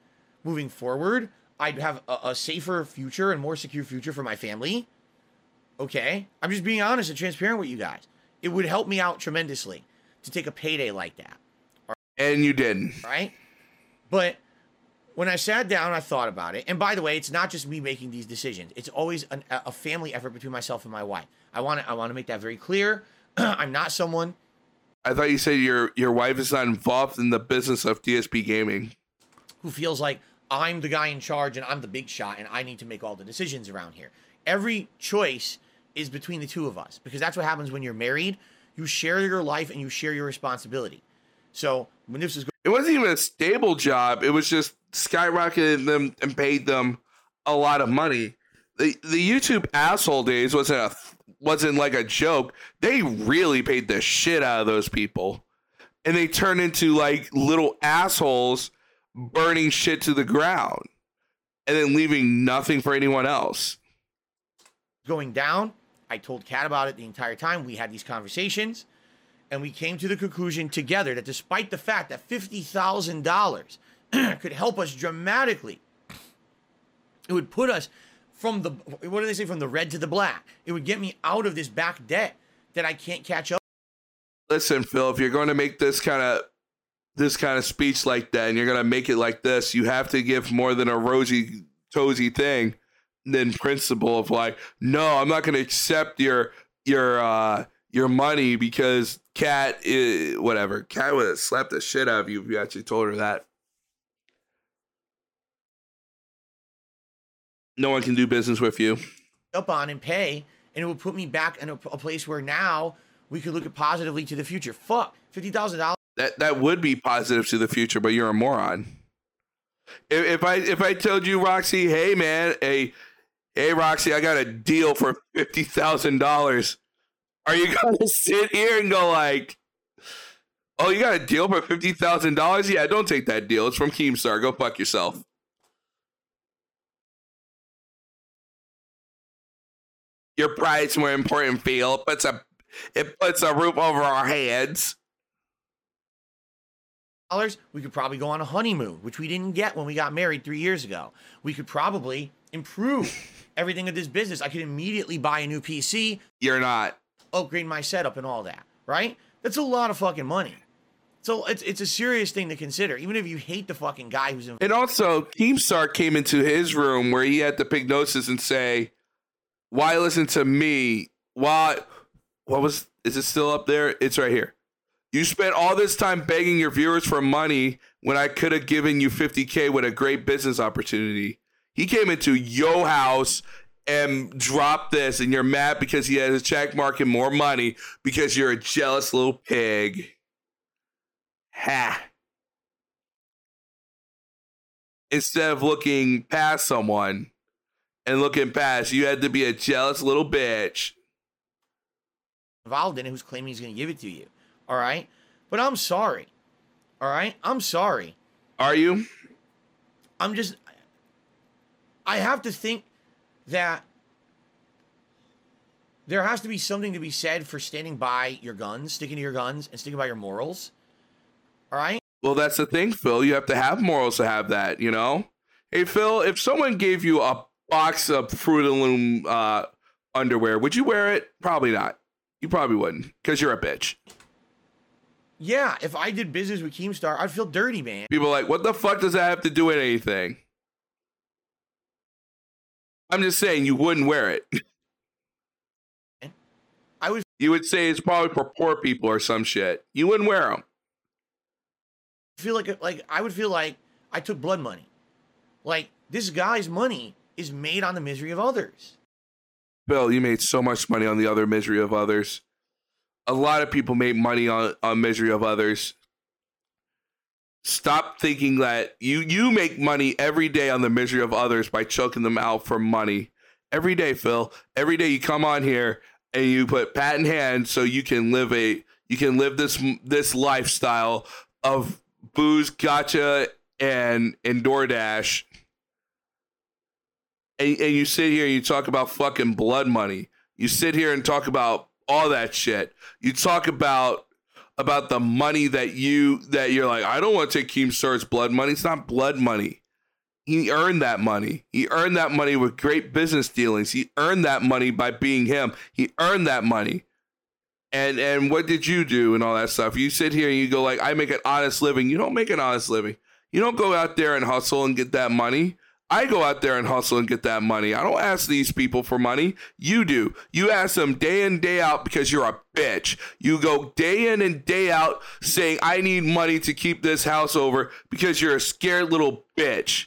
moving forward. I'd have a, a safer future and more secure future for my family. Okay. I'm just being honest and transparent with you guys. It would help me out tremendously to take a payday like that. And you didn't. Right? But when I sat down, I thought about it. And by the way, it's not just me making these decisions. It's always an, a family effort between myself and my wife. I want to I want to make that very clear. I'm not someone I thought you said your your wife is not involved in the business of DSP gaming. who feels like I'm the guy in charge and I'm the big shot and I need to make all the decisions around here. Every choice is between the two of us because that's what happens when you're married. You share your life and you share your responsibility. So when this is It wasn't even a stable job. It was just skyrocketed them and paid them a lot of money. The the YouTube asshole days wasn't a wasn't like a joke. They really paid the shit out of those people. And they turned into like little assholes burning shit to the ground and then leaving nothing for anyone else. going down, I told Kat about it the entire time. We had these conversations and we came to the conclusion together that despite the fact that $50,000 could help us dramatically, it would put us from the, what do they say, from the red to the black. It would get me out of this back debt that I can't catch up. Listen, Phil, if you're going to make this kind of this kind of speech like that and you're going to make it like this, you have to give more than a rosy toesy thing than principle of like, no, I'm not going to accept your your uh your money because Kat is whatever. Kat would have slapped the shit out of you if you actually told her that. No one can do business with you. up on and pay, and it would put me back in a, a place where now we could look at positively to the future. Fuck, fifty thousand dollars. That that would be positive to the future, but you're a moron. If, if I if I told you, Roxy, hey man, hey hey Roxy, I got a deal for fifty thousand dollars. Are you gonna sit here and go like, oh, you got a deal for fifty thousand dollars? Yeah, don't take that deal. It's from Keemstar. Go fuck yourself. Your pride's more important, Phil. It puts a it puts a roof over our heads. dollars, we could probably go on a honeymoon, which we didn't get when we got married three years ago. We could probably improve everything of this business. I could immediately buy a new PC, You're not. upgrade my setup, and all that. Right? That's a lot of fucking money. So it's it's a serious thing to consider, even if you hate the fucking guy who's in. And also, Keemstar came into his room where he had the pick notices and say, "Why listen to me? Why? What was? Is it still up there? It's right here. You spent all this time begging your viewers for money when I could have given you 50k with a great business opportunity. He came into your house and dropped this, and you're mad because he has a check mark and more money because you're a jealous little pig. Ha. Instead of looking past someone and looking past, you had to be a jealous little bitch. involved in it who's claiming he's going to give it to you. All right? But I'm sorry. All right? I'm sorry. Are you? I'm just I have to think that there has to be something to be said for standing by your guns, sticking to your guns and sticking by your morals. All right? Well, that's the thing, Phil. You have to have morals to have that, you know? Hey, Phil, if someone gave you a box of Fruit of the Loom uh, underwear, would you wear it? Probably not. You probably wouldn't because you're a bitch. Yeah, if I did business with Keemstar, I'd feel dirty, man. People like, what the fuck does that have to do with anything? I'm just saying you wouldn't wear it. I would You would say it's probably for poor people or some shit. You wouldn't wear them. feel like like I would feel like I took blood money. Like this guy's money is made on the misery of others. Bill, you made so much money on the other misery of others. A lot of people make money on, on misery of others. Stop thinking that you you make money every day on the misery of others by choking them out for money. Every day, Phil. Every day you come on here, and you put pat in hand so you can live a you can live this this lifestyle of booze, gotcha, and and DoorDash. And, and you sit here and you talk about fucking blood money. You sit here and talk about all that shit. You talk about about the money that you that you're like, I don't want to take Keemstar's blood money. It's not blood money. He earned that money. He earned that money with great business dealings. He earned that money by being him. He earned that money. And and what did you do and all that stuff? You sit here and you go like, I make an honest living. You don't make an honest living. You don't go out there and hustle and get that money. I go out there and hustle and get that money. I don't ask these people for money. You do. You ask them day in, day out because you're a bitch. You go day in and day out saying, I need money to keep this house over because you're a scared little bitch.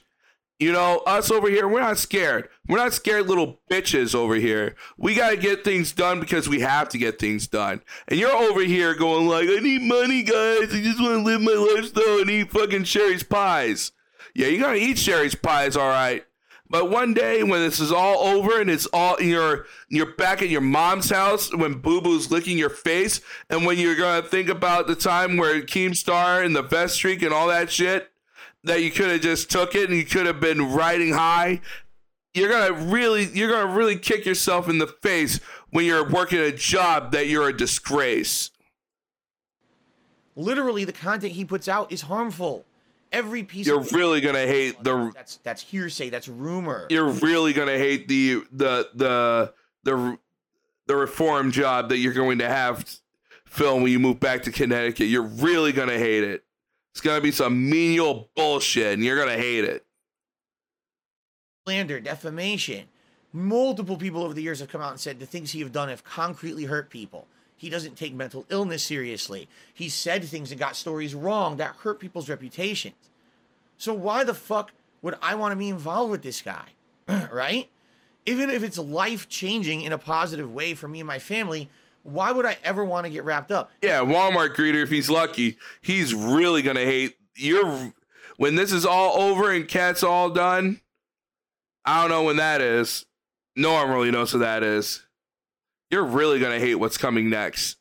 You know, us over here, we're not scared. We're not scared little bitches over here. We got to get things done because we have to get things done. And you're over here going like, I need money, guys. I just want to live my lifestyle and eat fucking Shari's pies. Yeah, you're to eat Shari's pies, all right. But one day when this is all over and it's all you're you're back at your mom's house when Boo Boo's licking your face, and when you're gonna think about the time where Keemstar and the vest streak and all that shit, that you could have just took it and you could have been riding high you're gonna really you're gonna really kick yourself in the face when you're working a job that you're a disgrace Literally, the content he puts out is harmful. Every piece. you're really gonna hate the that's that's hearsay. That's rumor. you're really gonna hate the the the the the reform job that you're going to have phil when you move back to connecticut you're really gonna hate it it's gonna be some menial bullshit and you're gonna hate it slander, defamation. Multiple people over the years have come out and said the things he have done have concretely hurt people. He doesn't take mental illness seriously. He said things and got stories wrong that hurt people's reputations. So why the fuck would I want to be involved with this guy? right? Even if it's life changing in a positive way for me and my family, why would I ever want to get wrapped up? Yeah, Walmart greeter, if he's lucky, he's really gonna hate you're when this is all over and cat's all done. I don't know when that is. No one really knows who that is. You're really gonna hate what's coming next.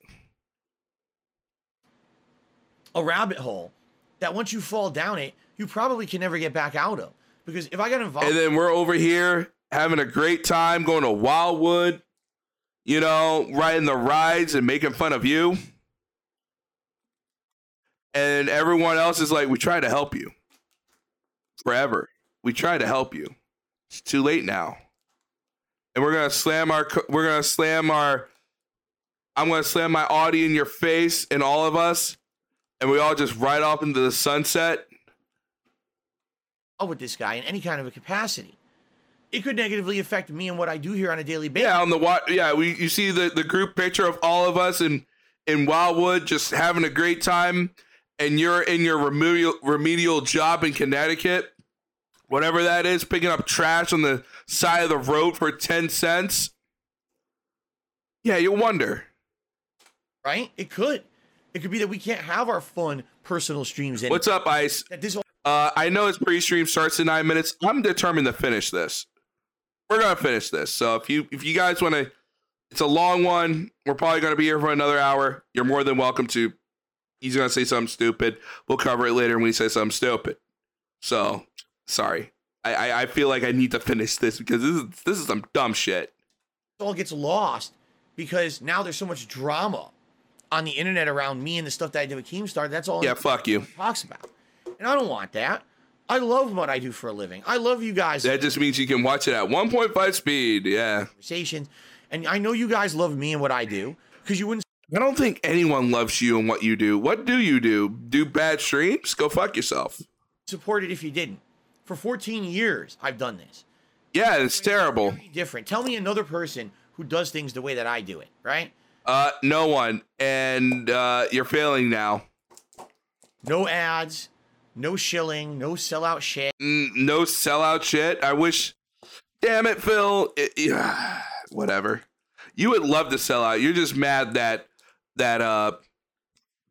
A rabbit hole that once you fall down it, you probably can never get back out of. Because if I got involved And then we're over here having a great time going to Wildwood, you know, riding the rides and making fun of you. And everyone else is like, we try to help you forever. We try to help you. It's too late now. And we're gonna slam our. We're gonna slam our. I'm gonna slam my Audi in your face and all of us, and we all just ride off into the sunset. Oh, with this guy in any kind of a capacity. It could negatively affect me and what I do here on a daily basis. Yeah, on the wa- yeah, we you see the the group picture of all of us in in Wildwood just having a great time, and you're in your remedial remedial job in Connecticut, whatever that is, picking up trash on the side of the road for ten cents. Yeah, you wonder. right? It could. It could be that we can't have our fun personal streams anymore. What's up, Ice? This Uh, I know his pre-stream starts in nine minutes. I'm determined to finish this. We're gonna finish this. So if you if you guys want to, it's a long one. We're probably gonna be here for another hour. You're more than welcome to. He's gonna say something stupid. We'll cover it later when he says something stupid. So sorry. I, I I feel like I need to finish this because this is this is some dumb shit. It all gets lost because now there's so much drama on the internet around me and the stuff that I do with Keemstar. That's all Yeah, fuck you. talks about. And I don't want that. I love what I do for a living. I love you guys. That just means you can watch it at 1.5 speed. Yeah. conversations. And I know you guys love me and what I do because you wouldn't I don't think anyone loves you and what you do. What do you do? Do bad streams? Go fuck yourself. support it if you didn't. For 14 years, I've done this. Yeah, it's terrible. Very different. Tell me another person who does things the way that I do it, right? Uh, no one, and uh, you're failing now. No ads, no shilling, no sellout shit. N- no sellout shit. I wish. Damn it, Phil. It- yeah, whatever. You would love to sell out. You're just mad that that uh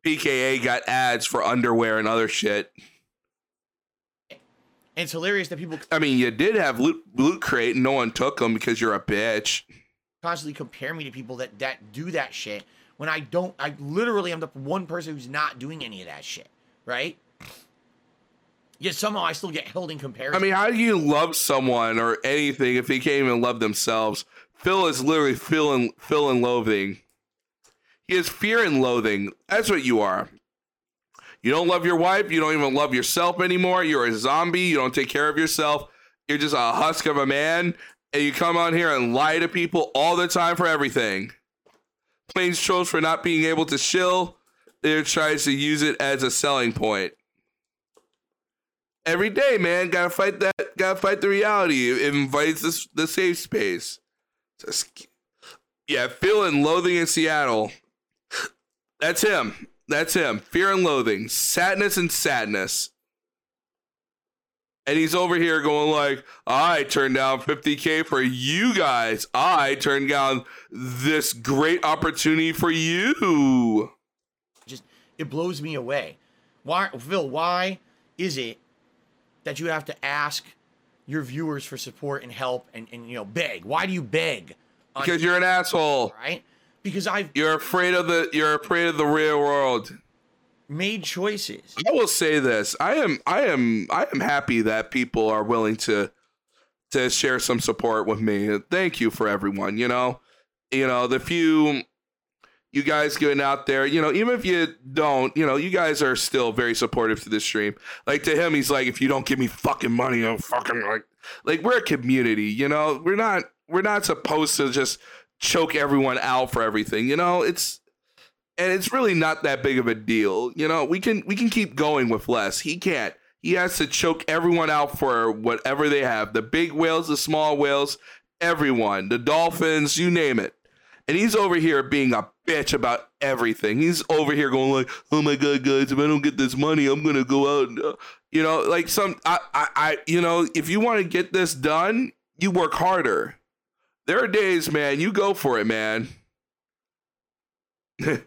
PKA got ads for underwear and other shit. And it's hilarious that people I mean, you did have loot, loot crate, and no one took them because you're a bitch. constantly compare me to people that that do that shit when I don't. I literally am the one person who's not doing any of that shit, right? Yet somehow I still get held in comparison. I mean, how do you love someone or anything if they can't even love themselves? Phil is literally feeling, feeling loathing. He is fear and loathing. That's what you are. You don't love your wife. You don't even love yourself anymore. You're a zombie. You don't take care of yourself. You're just a husk of a man. And you come on here and lie to people all the time for everything. Planes trolls for not being able to chill. They tries to use it as a selling point. Every day, man, gotta fight that. Gotta fight the reality. It invites this the safe space. Just, yeah, feeling loathing in Seattle. That's him. That's him. Fear and loathing, sadness and sadness. And he's over here going like, I turned down 50k for you guys. I turned down this great opportunity for you. just it blows me away. Why, Phil? Why is it that you have to ask your viewers for support and help and, and you know beg? Why do you beg? Because you're an asshole. right? Because I've You're afraid of the you're afraid of the real world. made choices. I will say this. I am I am I am happy that people are willing to to share some support with me. Thank you for everyone, you know. You know, the few you guys getting out there, you know, even if you don't, you know, you guys are still very supportive to this stream. Like to him, he's like, if you don't give me fucking money, I'm fucking like like we're a community, you know. We're not we're not supposed to just choke everyone out for everything, you know. It's and it's really not that big of a deal. You know, we can we can keep going with less. He can't. He has to choke everyone out for whatever they have. The big whales, the small whales, everyone, the dolphins, you name it. And he's over here being a bitch about everything. He's over here going like, "Oh my god, guys, if I don't get this money, I'm gonna go out." And, uh, you know, like some, I, I, I, you know, if you want to get this done, you work harder. There are days, man. You go for it, man. yeah,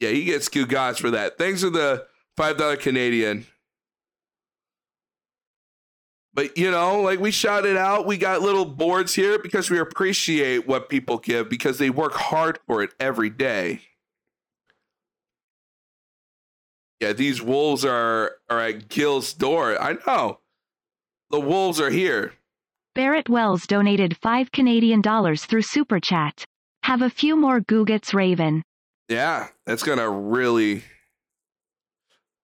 he gets Q guys for that. Thanks for the five dollar Canadian. But you know, like we shouted out, we got little boards here because we appreciate what people give because they work hard for it every day. Yeah, these wolves are are at Gil's door. I know. The wolves are here. Barrett Wells donated 5 Canadian dollars through Super Chat. Have a few more Googets Raven. Yeah, that's gonna really.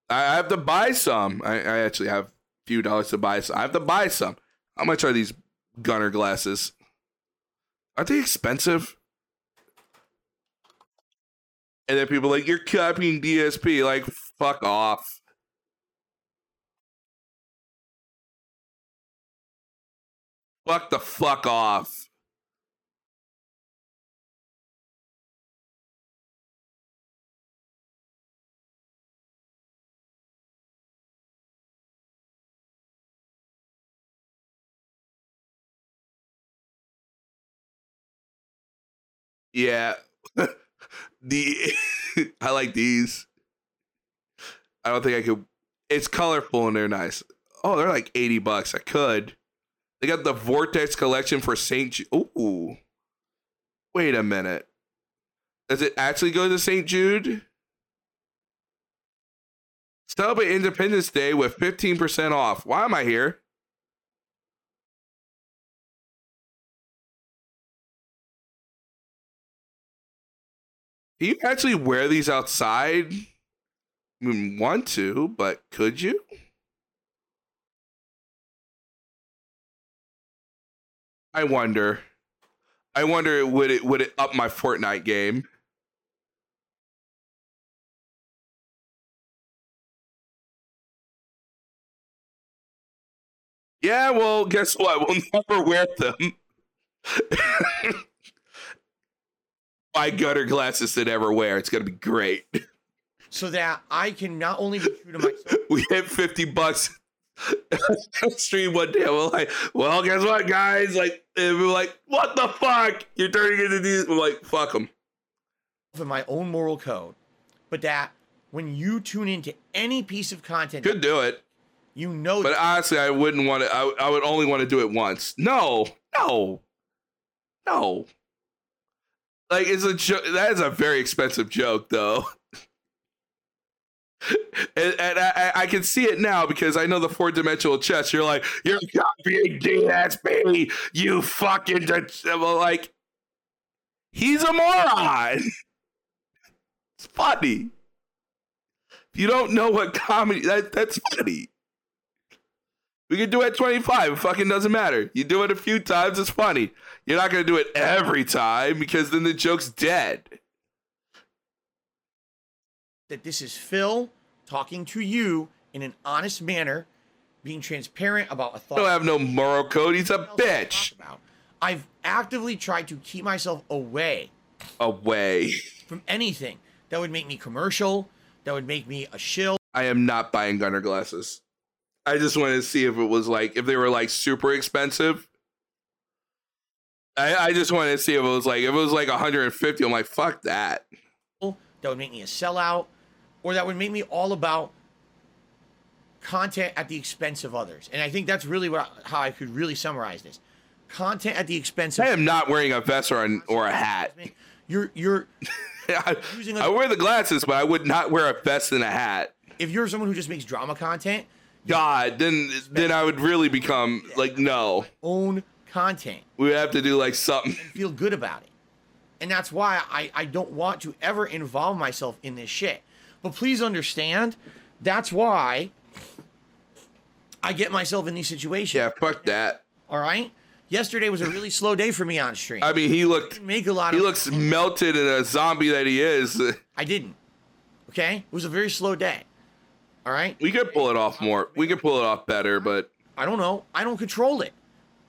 I have to buy some. I, I actually have a few dollars to buy some. I have to buy some. How much are these Gunnar glasses? Aren't they expensive? And then people are like, you're copying DSP. Like, fuck off. Fuck the fuck off. Yeah. the I like these. I don't think I could it's colorful and they're nice. Oh, they're like 80 bucks. I could. They got the Vortex collection for St. Ju- Ooh. Wait a minute. Does it actually go to St. Jude? Celebrate Independence Day with 15% off. Why am I here? Do you actually wear these outside? I mean, want to, but could you? I wonder. I wonder would it would it up my Fortnite game? Yeah, well, guess what? We'll never wear them. My gutter glasses to never wear. It's gonna be great. so that I can not only be true to myself. We hit 50 bucks stream one day. We're like, well, guess what, guys? Like, and we're like, what the fuck? You're turning into these. We're like, fuck them. of my own moral code, but that when you tune into any piece of content, Could do it. you know But that honestly, I wouldn't want to. I, I would only want to do it once. No, no, No. Like it's a joke. That is a very expensive joke, though. and, and I, I can see it now because I know the four dimensional chess. You're like, you're copying DSP, you fucking. de-" Well, like, he's a moron. It's funny. If you don't know what comedy, that that's funny. We can do it at 25. It fucking doesn't matter. You do it a few times, it's funny. You're not gonna do it every time because then the joke's dead. that this is Phil talking to you in an honest manner, being transparent about a thought. I don't have no moral code. He's a else to talk bitch. I've actively tried to keep myself away Away. from anything that would make me commercial, that would make me a shill. I am not buying Gunnar glasses. I just wanted to see if it was like if they were like super expensive. I, I just wanted to see if it was like if it was like 150. I'm like fuck that. that would make me a sellout, or that would make me all about content at the expense of others. And I think that's really what how I could really summarize this: content at the expense of. I am not wearing a vest or, an, or a hat. You're you're I, a- I wear the glasses, but I would not wear a vest and a hat. if you're someone who just makes drama content, God, then then I would really become like no. own content. We have to do like something. feel good about it. And that's why I, I don't want to ever involve myself in this shit. But please understand, that's why I get myself in these situations. Yeah, fuck that. All right? Yesterday was a really slow day for me on stream. I mean, he looked didn't make a lot he looks melted in a zombie that he is. I didn't. Okay? It was a very slow day. All right? We could pull it off more. We could pull it off better, but I don't know. I don't control it.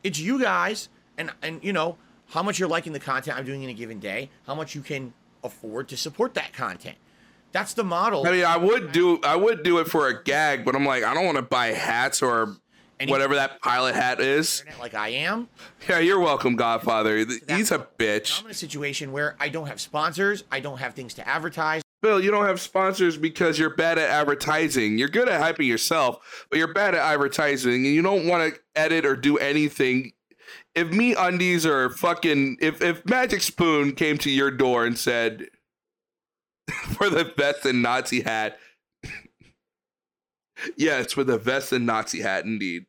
It's you guys and and you know how much you're liking the content I'm doing in a given day, how much you can afford to support that content. That's the model. I mean, I would do I would do it for a gag, but I'm like, I don't want to buy hats or And whatever that pilot hat is. like I am. Yeah, you're welcome, Godfather. He's a bitch. I'm in a situation where I don't have sponsors, I don't have things to advertise. Bill, you don't have sponsors because you're bad at advertising. You're good at hyping yourself, but you're bad at advertising, and you don't want to edit or do anything. If MeUndies or fucking if if Magic Spoon came to your door and said for the vest and Nazi hat, yeah, it's for the vest and Nazi hat, indeed.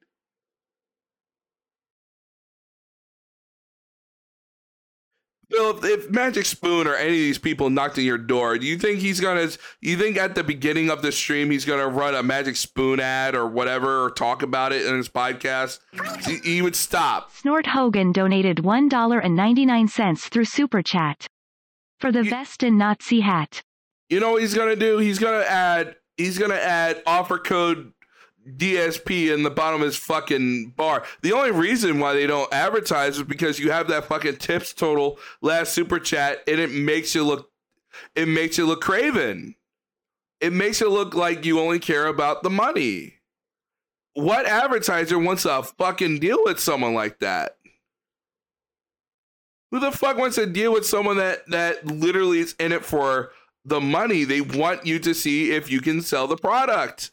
Bill, if, if Magic Spoon or any of these people knocked at your door, do you think he's gonna? You think at the beginning of the stream he's gonna run a Magic Spoon ad or whatever, or talk about it in his podcast? He, he would stop. Snort Hogan donated $1.99 through Super Chat. For the vest and Nazi hat. You know what he's gonna do? He's gonna add. He's gonna add offer code DSP in the bottom of his fucking bar. The only reason why they don't advertise is because you have that fucking tips total last super chat, and it makes you look. It makes you look craven. It makes it look like you only care about the money. What advertiser wants to fucking deal with someone like that? Who the fuck wants to deal with someone that that literally is in it for the money? They want you to see if you can sell the product.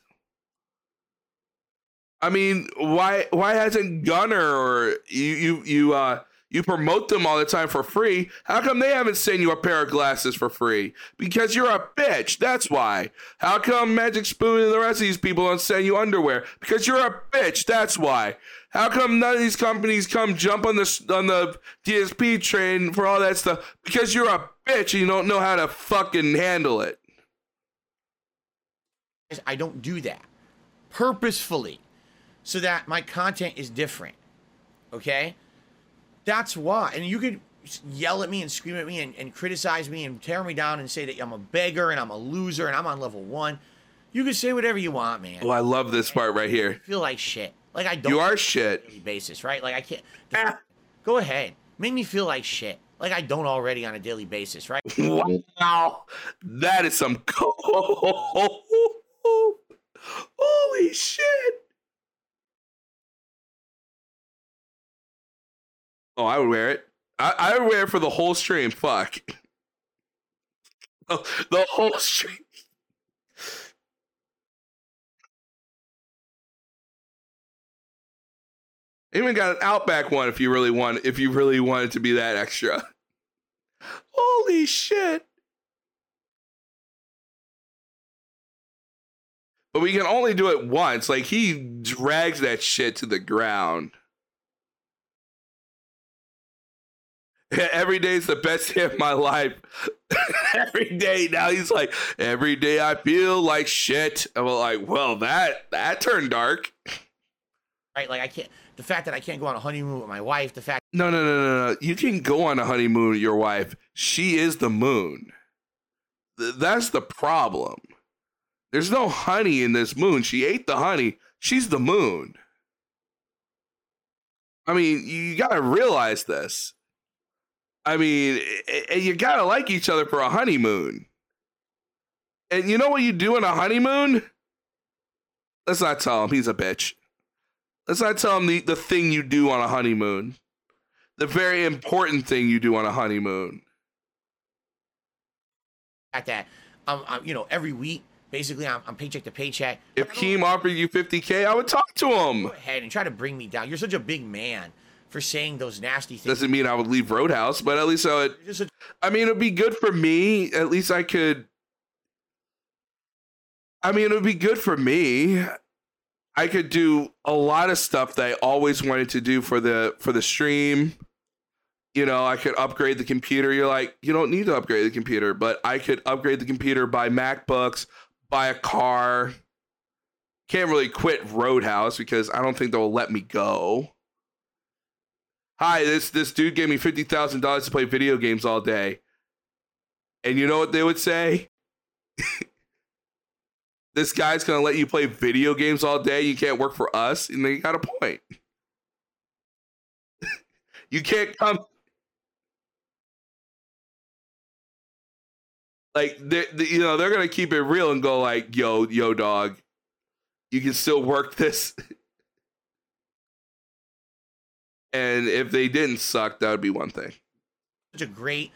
I mean, why why hasn't Gunnar or you you you uh you promote them all the time for free? How come they haven't sent you a pair of glasses for free? Because you're a bitch. That's why. How come Magic Spoon and the rest of these people don't send you underwear? Because you're a bitch. That's why. How come none of these companies come jump on the on the DSP train for all that stuff? Because you're a bitch and you don't know how to fucking handle it. I don't do that purposefully so that my content is different. Okay? That's why. And you could yell at me and scream at me and, and criticize me and tear me down and say that I'm a beggar and I'm a loser and I'm on level one. You can say whatever you want, man. Oh, I love this part right here. I feel like shit. Like I don't You are shit. on a daily basis, right? Like I can't. Ah. Go ahead. Make me feel like shit. Like I don't already on a daily basis, right? Wow, that is some. Holy shit! Oh, I would wear it. I, I would wear it for the whole stream. Fuck. Oh, the whole stream. Even got an Outback one if you really want if you really wanted to be that extra. Holy shit. But we can only do it once. Like he drags that shit to the ground. Every day is the best day of my life. every day now he's like, every day I feel like shit. I'm like, well, that that turned dark. Right? Like I can't. The fact that I can't go on a honeymoon with my wife. The fact. No, no, no, no, no. You can go on a honeymoon with your wife. She is the moon. Th- That's the problem. There's no honey in this moon. She ate the honey. She's the moon. I mean, you got to realize this. I mean, a- a- you got to like each other for a honeymoon. And you know what you do in a honeymoon? Let's not tell him he's a bitch. Let's not tell him the, the thing you do on a honeymoon. The very important thing you do on a honeymoon. At that I'm, I'm, you know, every week, basically, I'm, I'm paycheck to paycheck. If Keem offered you 50K, I would talk to him. Go ahead and try to bring me down. You're such a big man for saying those nasty things. Doesn't mean I would leave Roadhouse, but at least I would. A- I mean, it'd be good for me. At least I could. I mean, it would be good for me. I could do a lot of stuff that I always wanted to do for the for the stream. You know, I could upgrade the computer. You're like, you don't need to upgrade the computer, but I could upgrade the computer, buy MacBooks, buy a car. Can't really quit Roadhouse because I don't think they'll let me go. Hi, this this dude gave me fifty thousand dollars to play video games all day. And you know what they would say? this guy's gonna let you play video games all day. You can't work for us, and they got a point. you can't come. Like they, they- you know, they're gonna keep it real and go like, "Yo, yo, dog, you can still work this." and if they didn't suck, that would be one thing. such a great.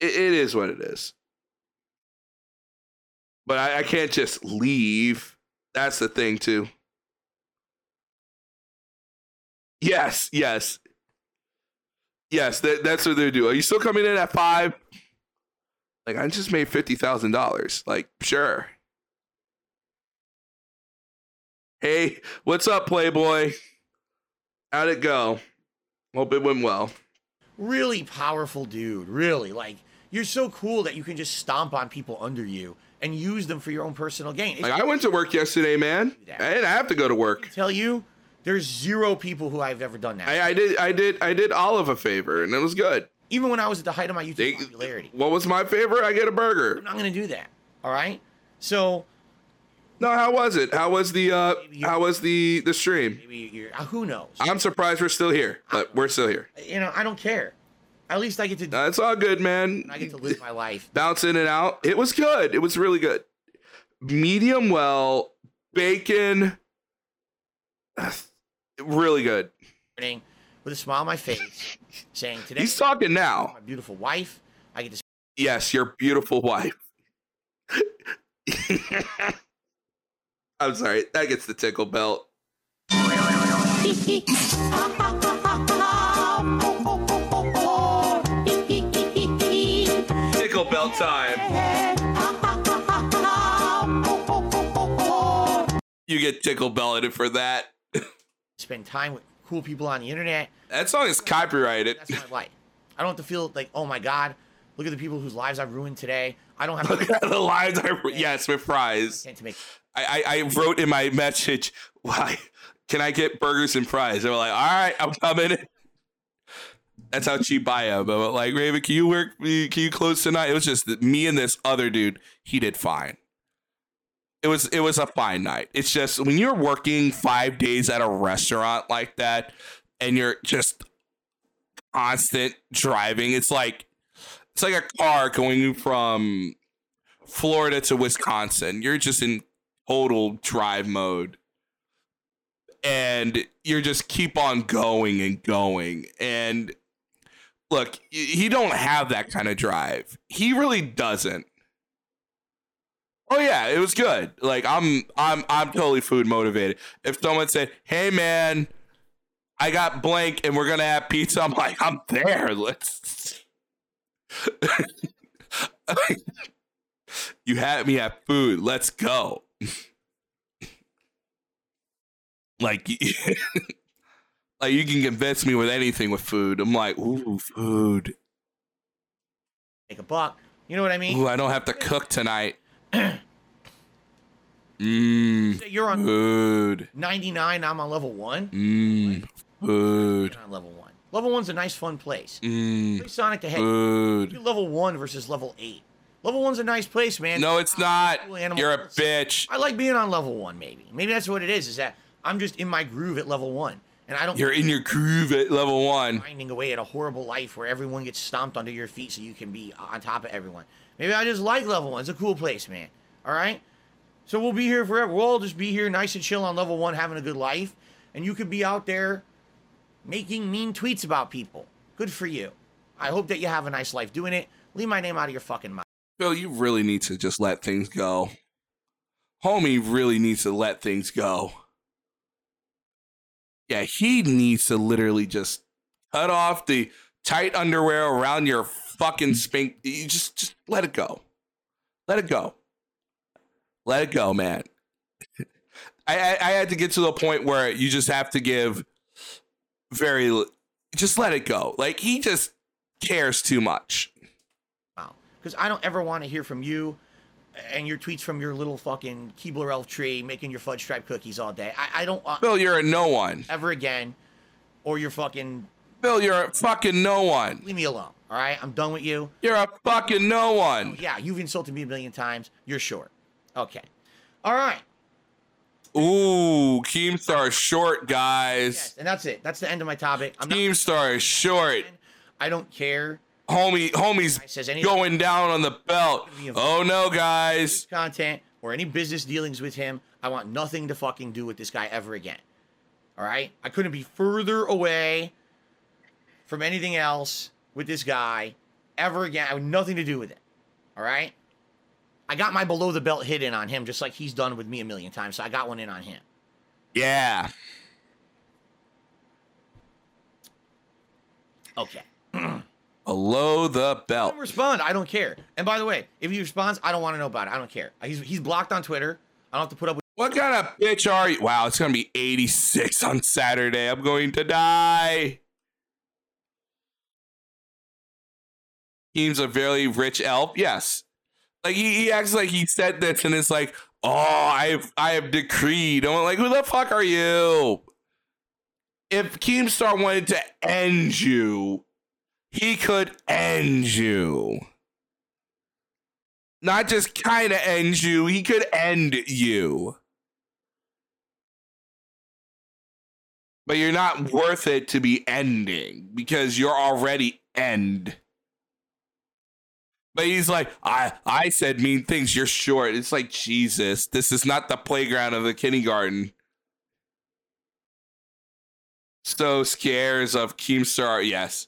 It, it is what it is. But I, I can't just leave. That's the thing, too. Yes, yes. Yes, that, that's what they do. Are you still coming in at five? Like, I just made $50,000. Like, sure. Hey, what's up, Playboy? How'd it go? Hope it went well. really powerful dude. Really, like you're so cool that you can just stomp on people under you and use them for your own personal gain. Like, I went to work yesterday, man. I didn't have to go to work. tell you, there's zero people who I've ever done that. I, I did I did I did Olive a favor and it was good. Even when I was at the height of my YouTube They- popularity, What was my favor? I get a burger. I'm not gonna do that. All right. So No, how was it? How was the uh how was the the stream? maybe you're, uh, who knows? I'm surprised we're still here, but we're still here. you know, I don't care. At least I get to. That's all good, man. I get to live my life. Bounce in and out. It was good. It was really good. Medium well, bacon. Really good. morning with a smile on my face, saying today He's talking now. my beautiful wife. I get to Yes, your beautiful wife. I'm sorry. That gets the tickle belt. time. You get tickle belted for that. spend time with cool people on the internet. That song is copyrighted. That's my life. I don't have to feel like, oh my god, look at the people whose lives I've ruined today. I don't have Look to. at the lives I yes with fries. to make I, I, I wrote in my message, why can I get burgers and fries? They were like, all right, I'm coming. That's how cheap I am. I'm like, Raven, can you work? Can you close tonight? It was just me and this other dude. He did fine. It was it was a fine night. It's just when you're working five days at a restaurant like that, and you're just constant driving. It's like it's like a car going from Florida to Wisconsin. You're just in total drive mode. And you're just keep on going and going. And look, he don't have that kind of drive. He really doesn't. Oh yeah, it was good. Like I'm I'm I'm totally food motivated. If someone said, "Hey man, I got blank and we're gonna have pizza. I'm like, I'm there. Let's. you had me at food. Let's go. like, like you can convince me with anything with food. I'm like, ooh, food. Take a buck. You know what I mean? Ooh, I don't have to cook tonight. Mmm. You're on Food. 99. I'm on level one. Mmm. Food. You're on level one. Level one's a nice, fun place. Mmm. Play Sonic the Hedgehog. Food. Level one versus level eight. Level one's a nice place, man. No, it's not. Animal You're a bitch. I like being on level one, maybe. Maybe that's what it is. Is that I'm just in my groove at level one, and I don't. You're in your groove at level one. grinding away at a horrible life where everyone gets stomped under your feet so you can be on top of everyone. Maybe I just like level one. It's a cool place, man. All right. So we'll be here forever. We'll all just be here, nice and chill on level one, having a good life, and you could be out there making mean tweets about people. Good for you. I hope that you have a nice life doing it. Leave my name out of your fucking mouth. Phil, you really need to just let things go. Homie really needs to let things go. Yeah, he needs to literally just cut off the tight underwear around your fucking mm. spink. You just just let it go. Let it go. Let it go, man. I, I I had to get to the point where you just have to give very just let it go. Like he just cares too much. Wow. Because I don't ever want to hear from you and your tweets from your little fucking Keebler elf tree making your fudge stripe cookies all day. I, I don't uh, want Phil, you're a no one. ever again. Or your fucking Phil, you're a fucking no one. leave me alone. All right, I'm done with you. You're a fucking no one. Yeah, you've insulted me a million times. You're short. Okay. All right. Ooh, Keemstar is short, guys. Yes, and that's it. That's the end of my topic. I'm not. Keemstar is short. I don't care. Homie, homie's Says anything. going down on the belt. Oh no, guys. content or any business dealings with him. I want nothing to fucking do with this guy ever again. All right? I couldn't be further away from anything else with this guy ever again. I have nothing to do with it. All right? I got my below the belt hit in on him just like he's done with me a million times. So I got one in on him. Yeah. Okay. Below the belt. Don't respond. I don't care. And by the way, if he responds, I don't want to know about it. I don't care. He's, he's blocked on Twitter. I don't have to put up with What kind of bitch are you? Wow, it's gonna be 86 on Saturday. I'm going to die. He's a very rich elf. Yes. Like he, he acts like he said this and it's like, oh, I've I have decreed. I'm like, who the fuck are you? If Keemstar wanted to end you, he could end you. Not just kind of end you, he could end you. But you're not worth it to be ending because you're already end. But he's like, I I said mean things. You're short. It's like Jesus. This is not the playground of the kindergarten. So scares of Keemstar. Yes.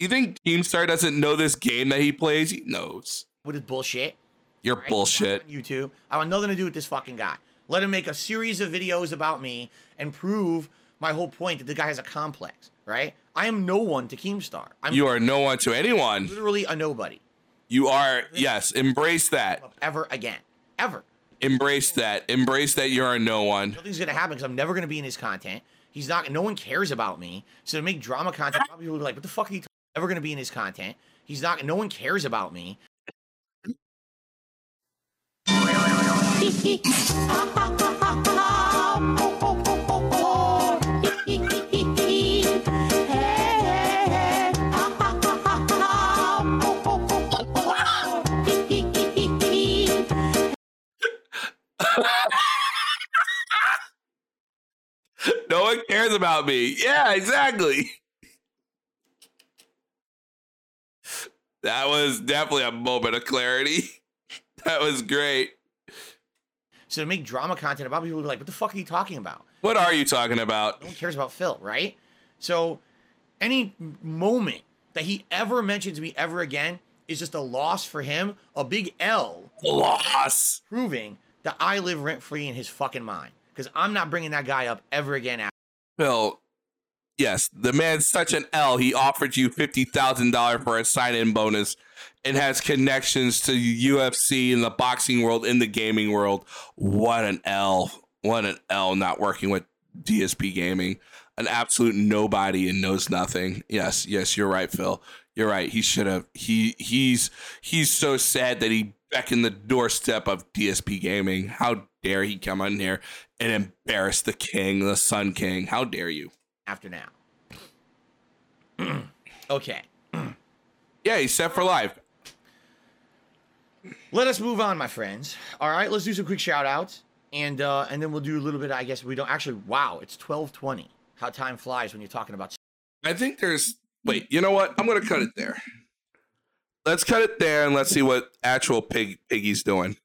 You think Keemstar doesn't know this game that he plays? He knows. with his bullshit. You're right? bullshit. YouTube. I want nothing to do with this fucking guy. Let him make a series of videos about me and prove my whole point that the guy has a complex, right? I am no one to Keemstar. I'm You are no one to anyone. literally a nobody. You are, yes, embrace that. Ever again. Ever. Embrace that. Embrace that you're a no one. Nothing's gonna happen because I'm never gonna be in his content. He's not. No one cares about me. So to make drama content, probably people will be like, "What the fuck are you?" Ever gonna be in his content? He's not. No one cares about me. No one cares about me. Yeah, exactly. That was definitely a moment of clarity. That was great. So to make drama content about people, be like, "What the fuck are you talking about?" What are you talking about? No one cares about Phil, right? So any moment that he ever mentions me ever again is just a loss for him, a big L. Loss. Proving that I live rent free in his fucking mind. because I'm not bringing that guy up ever again. After. Phil, yes, the man's such an L. He offered you fifty thousand dollars for a sign-in bonus, and has connections to UFC and the boxing world, in the gaming world. What an L! What an L! Not working with DSP Gaming, an absolute nobody and knows nothing. Yes, yes, you're right, Phil. You're right. He should have. He he's he's so sad that he beckoned the doorstep of DSP Gaming. How dare he come on here and embarrass the king, the Sun King? How dare you? After now. okay. Yeah, he's set for life. Let us move on, my friends. All right, let's do some quick shout outs. And uh, and then we'll do a little bit. I guess we don't actually. Wow, it's twelve twenty. How time flies when you're talking about. I think there's. Wait, you know what? I'm gonna cut it there. Let's cut it there and let's see what actual pig piggy's doing.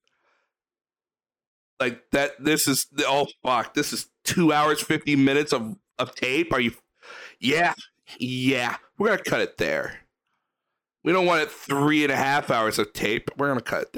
Like that. This is oh fuck. This is two hours fifty minutes of of tape. Are you? Yeah, yeah. We're gonna cut it there. We don't want it three and a half hours of tape. We're gonna cut it there.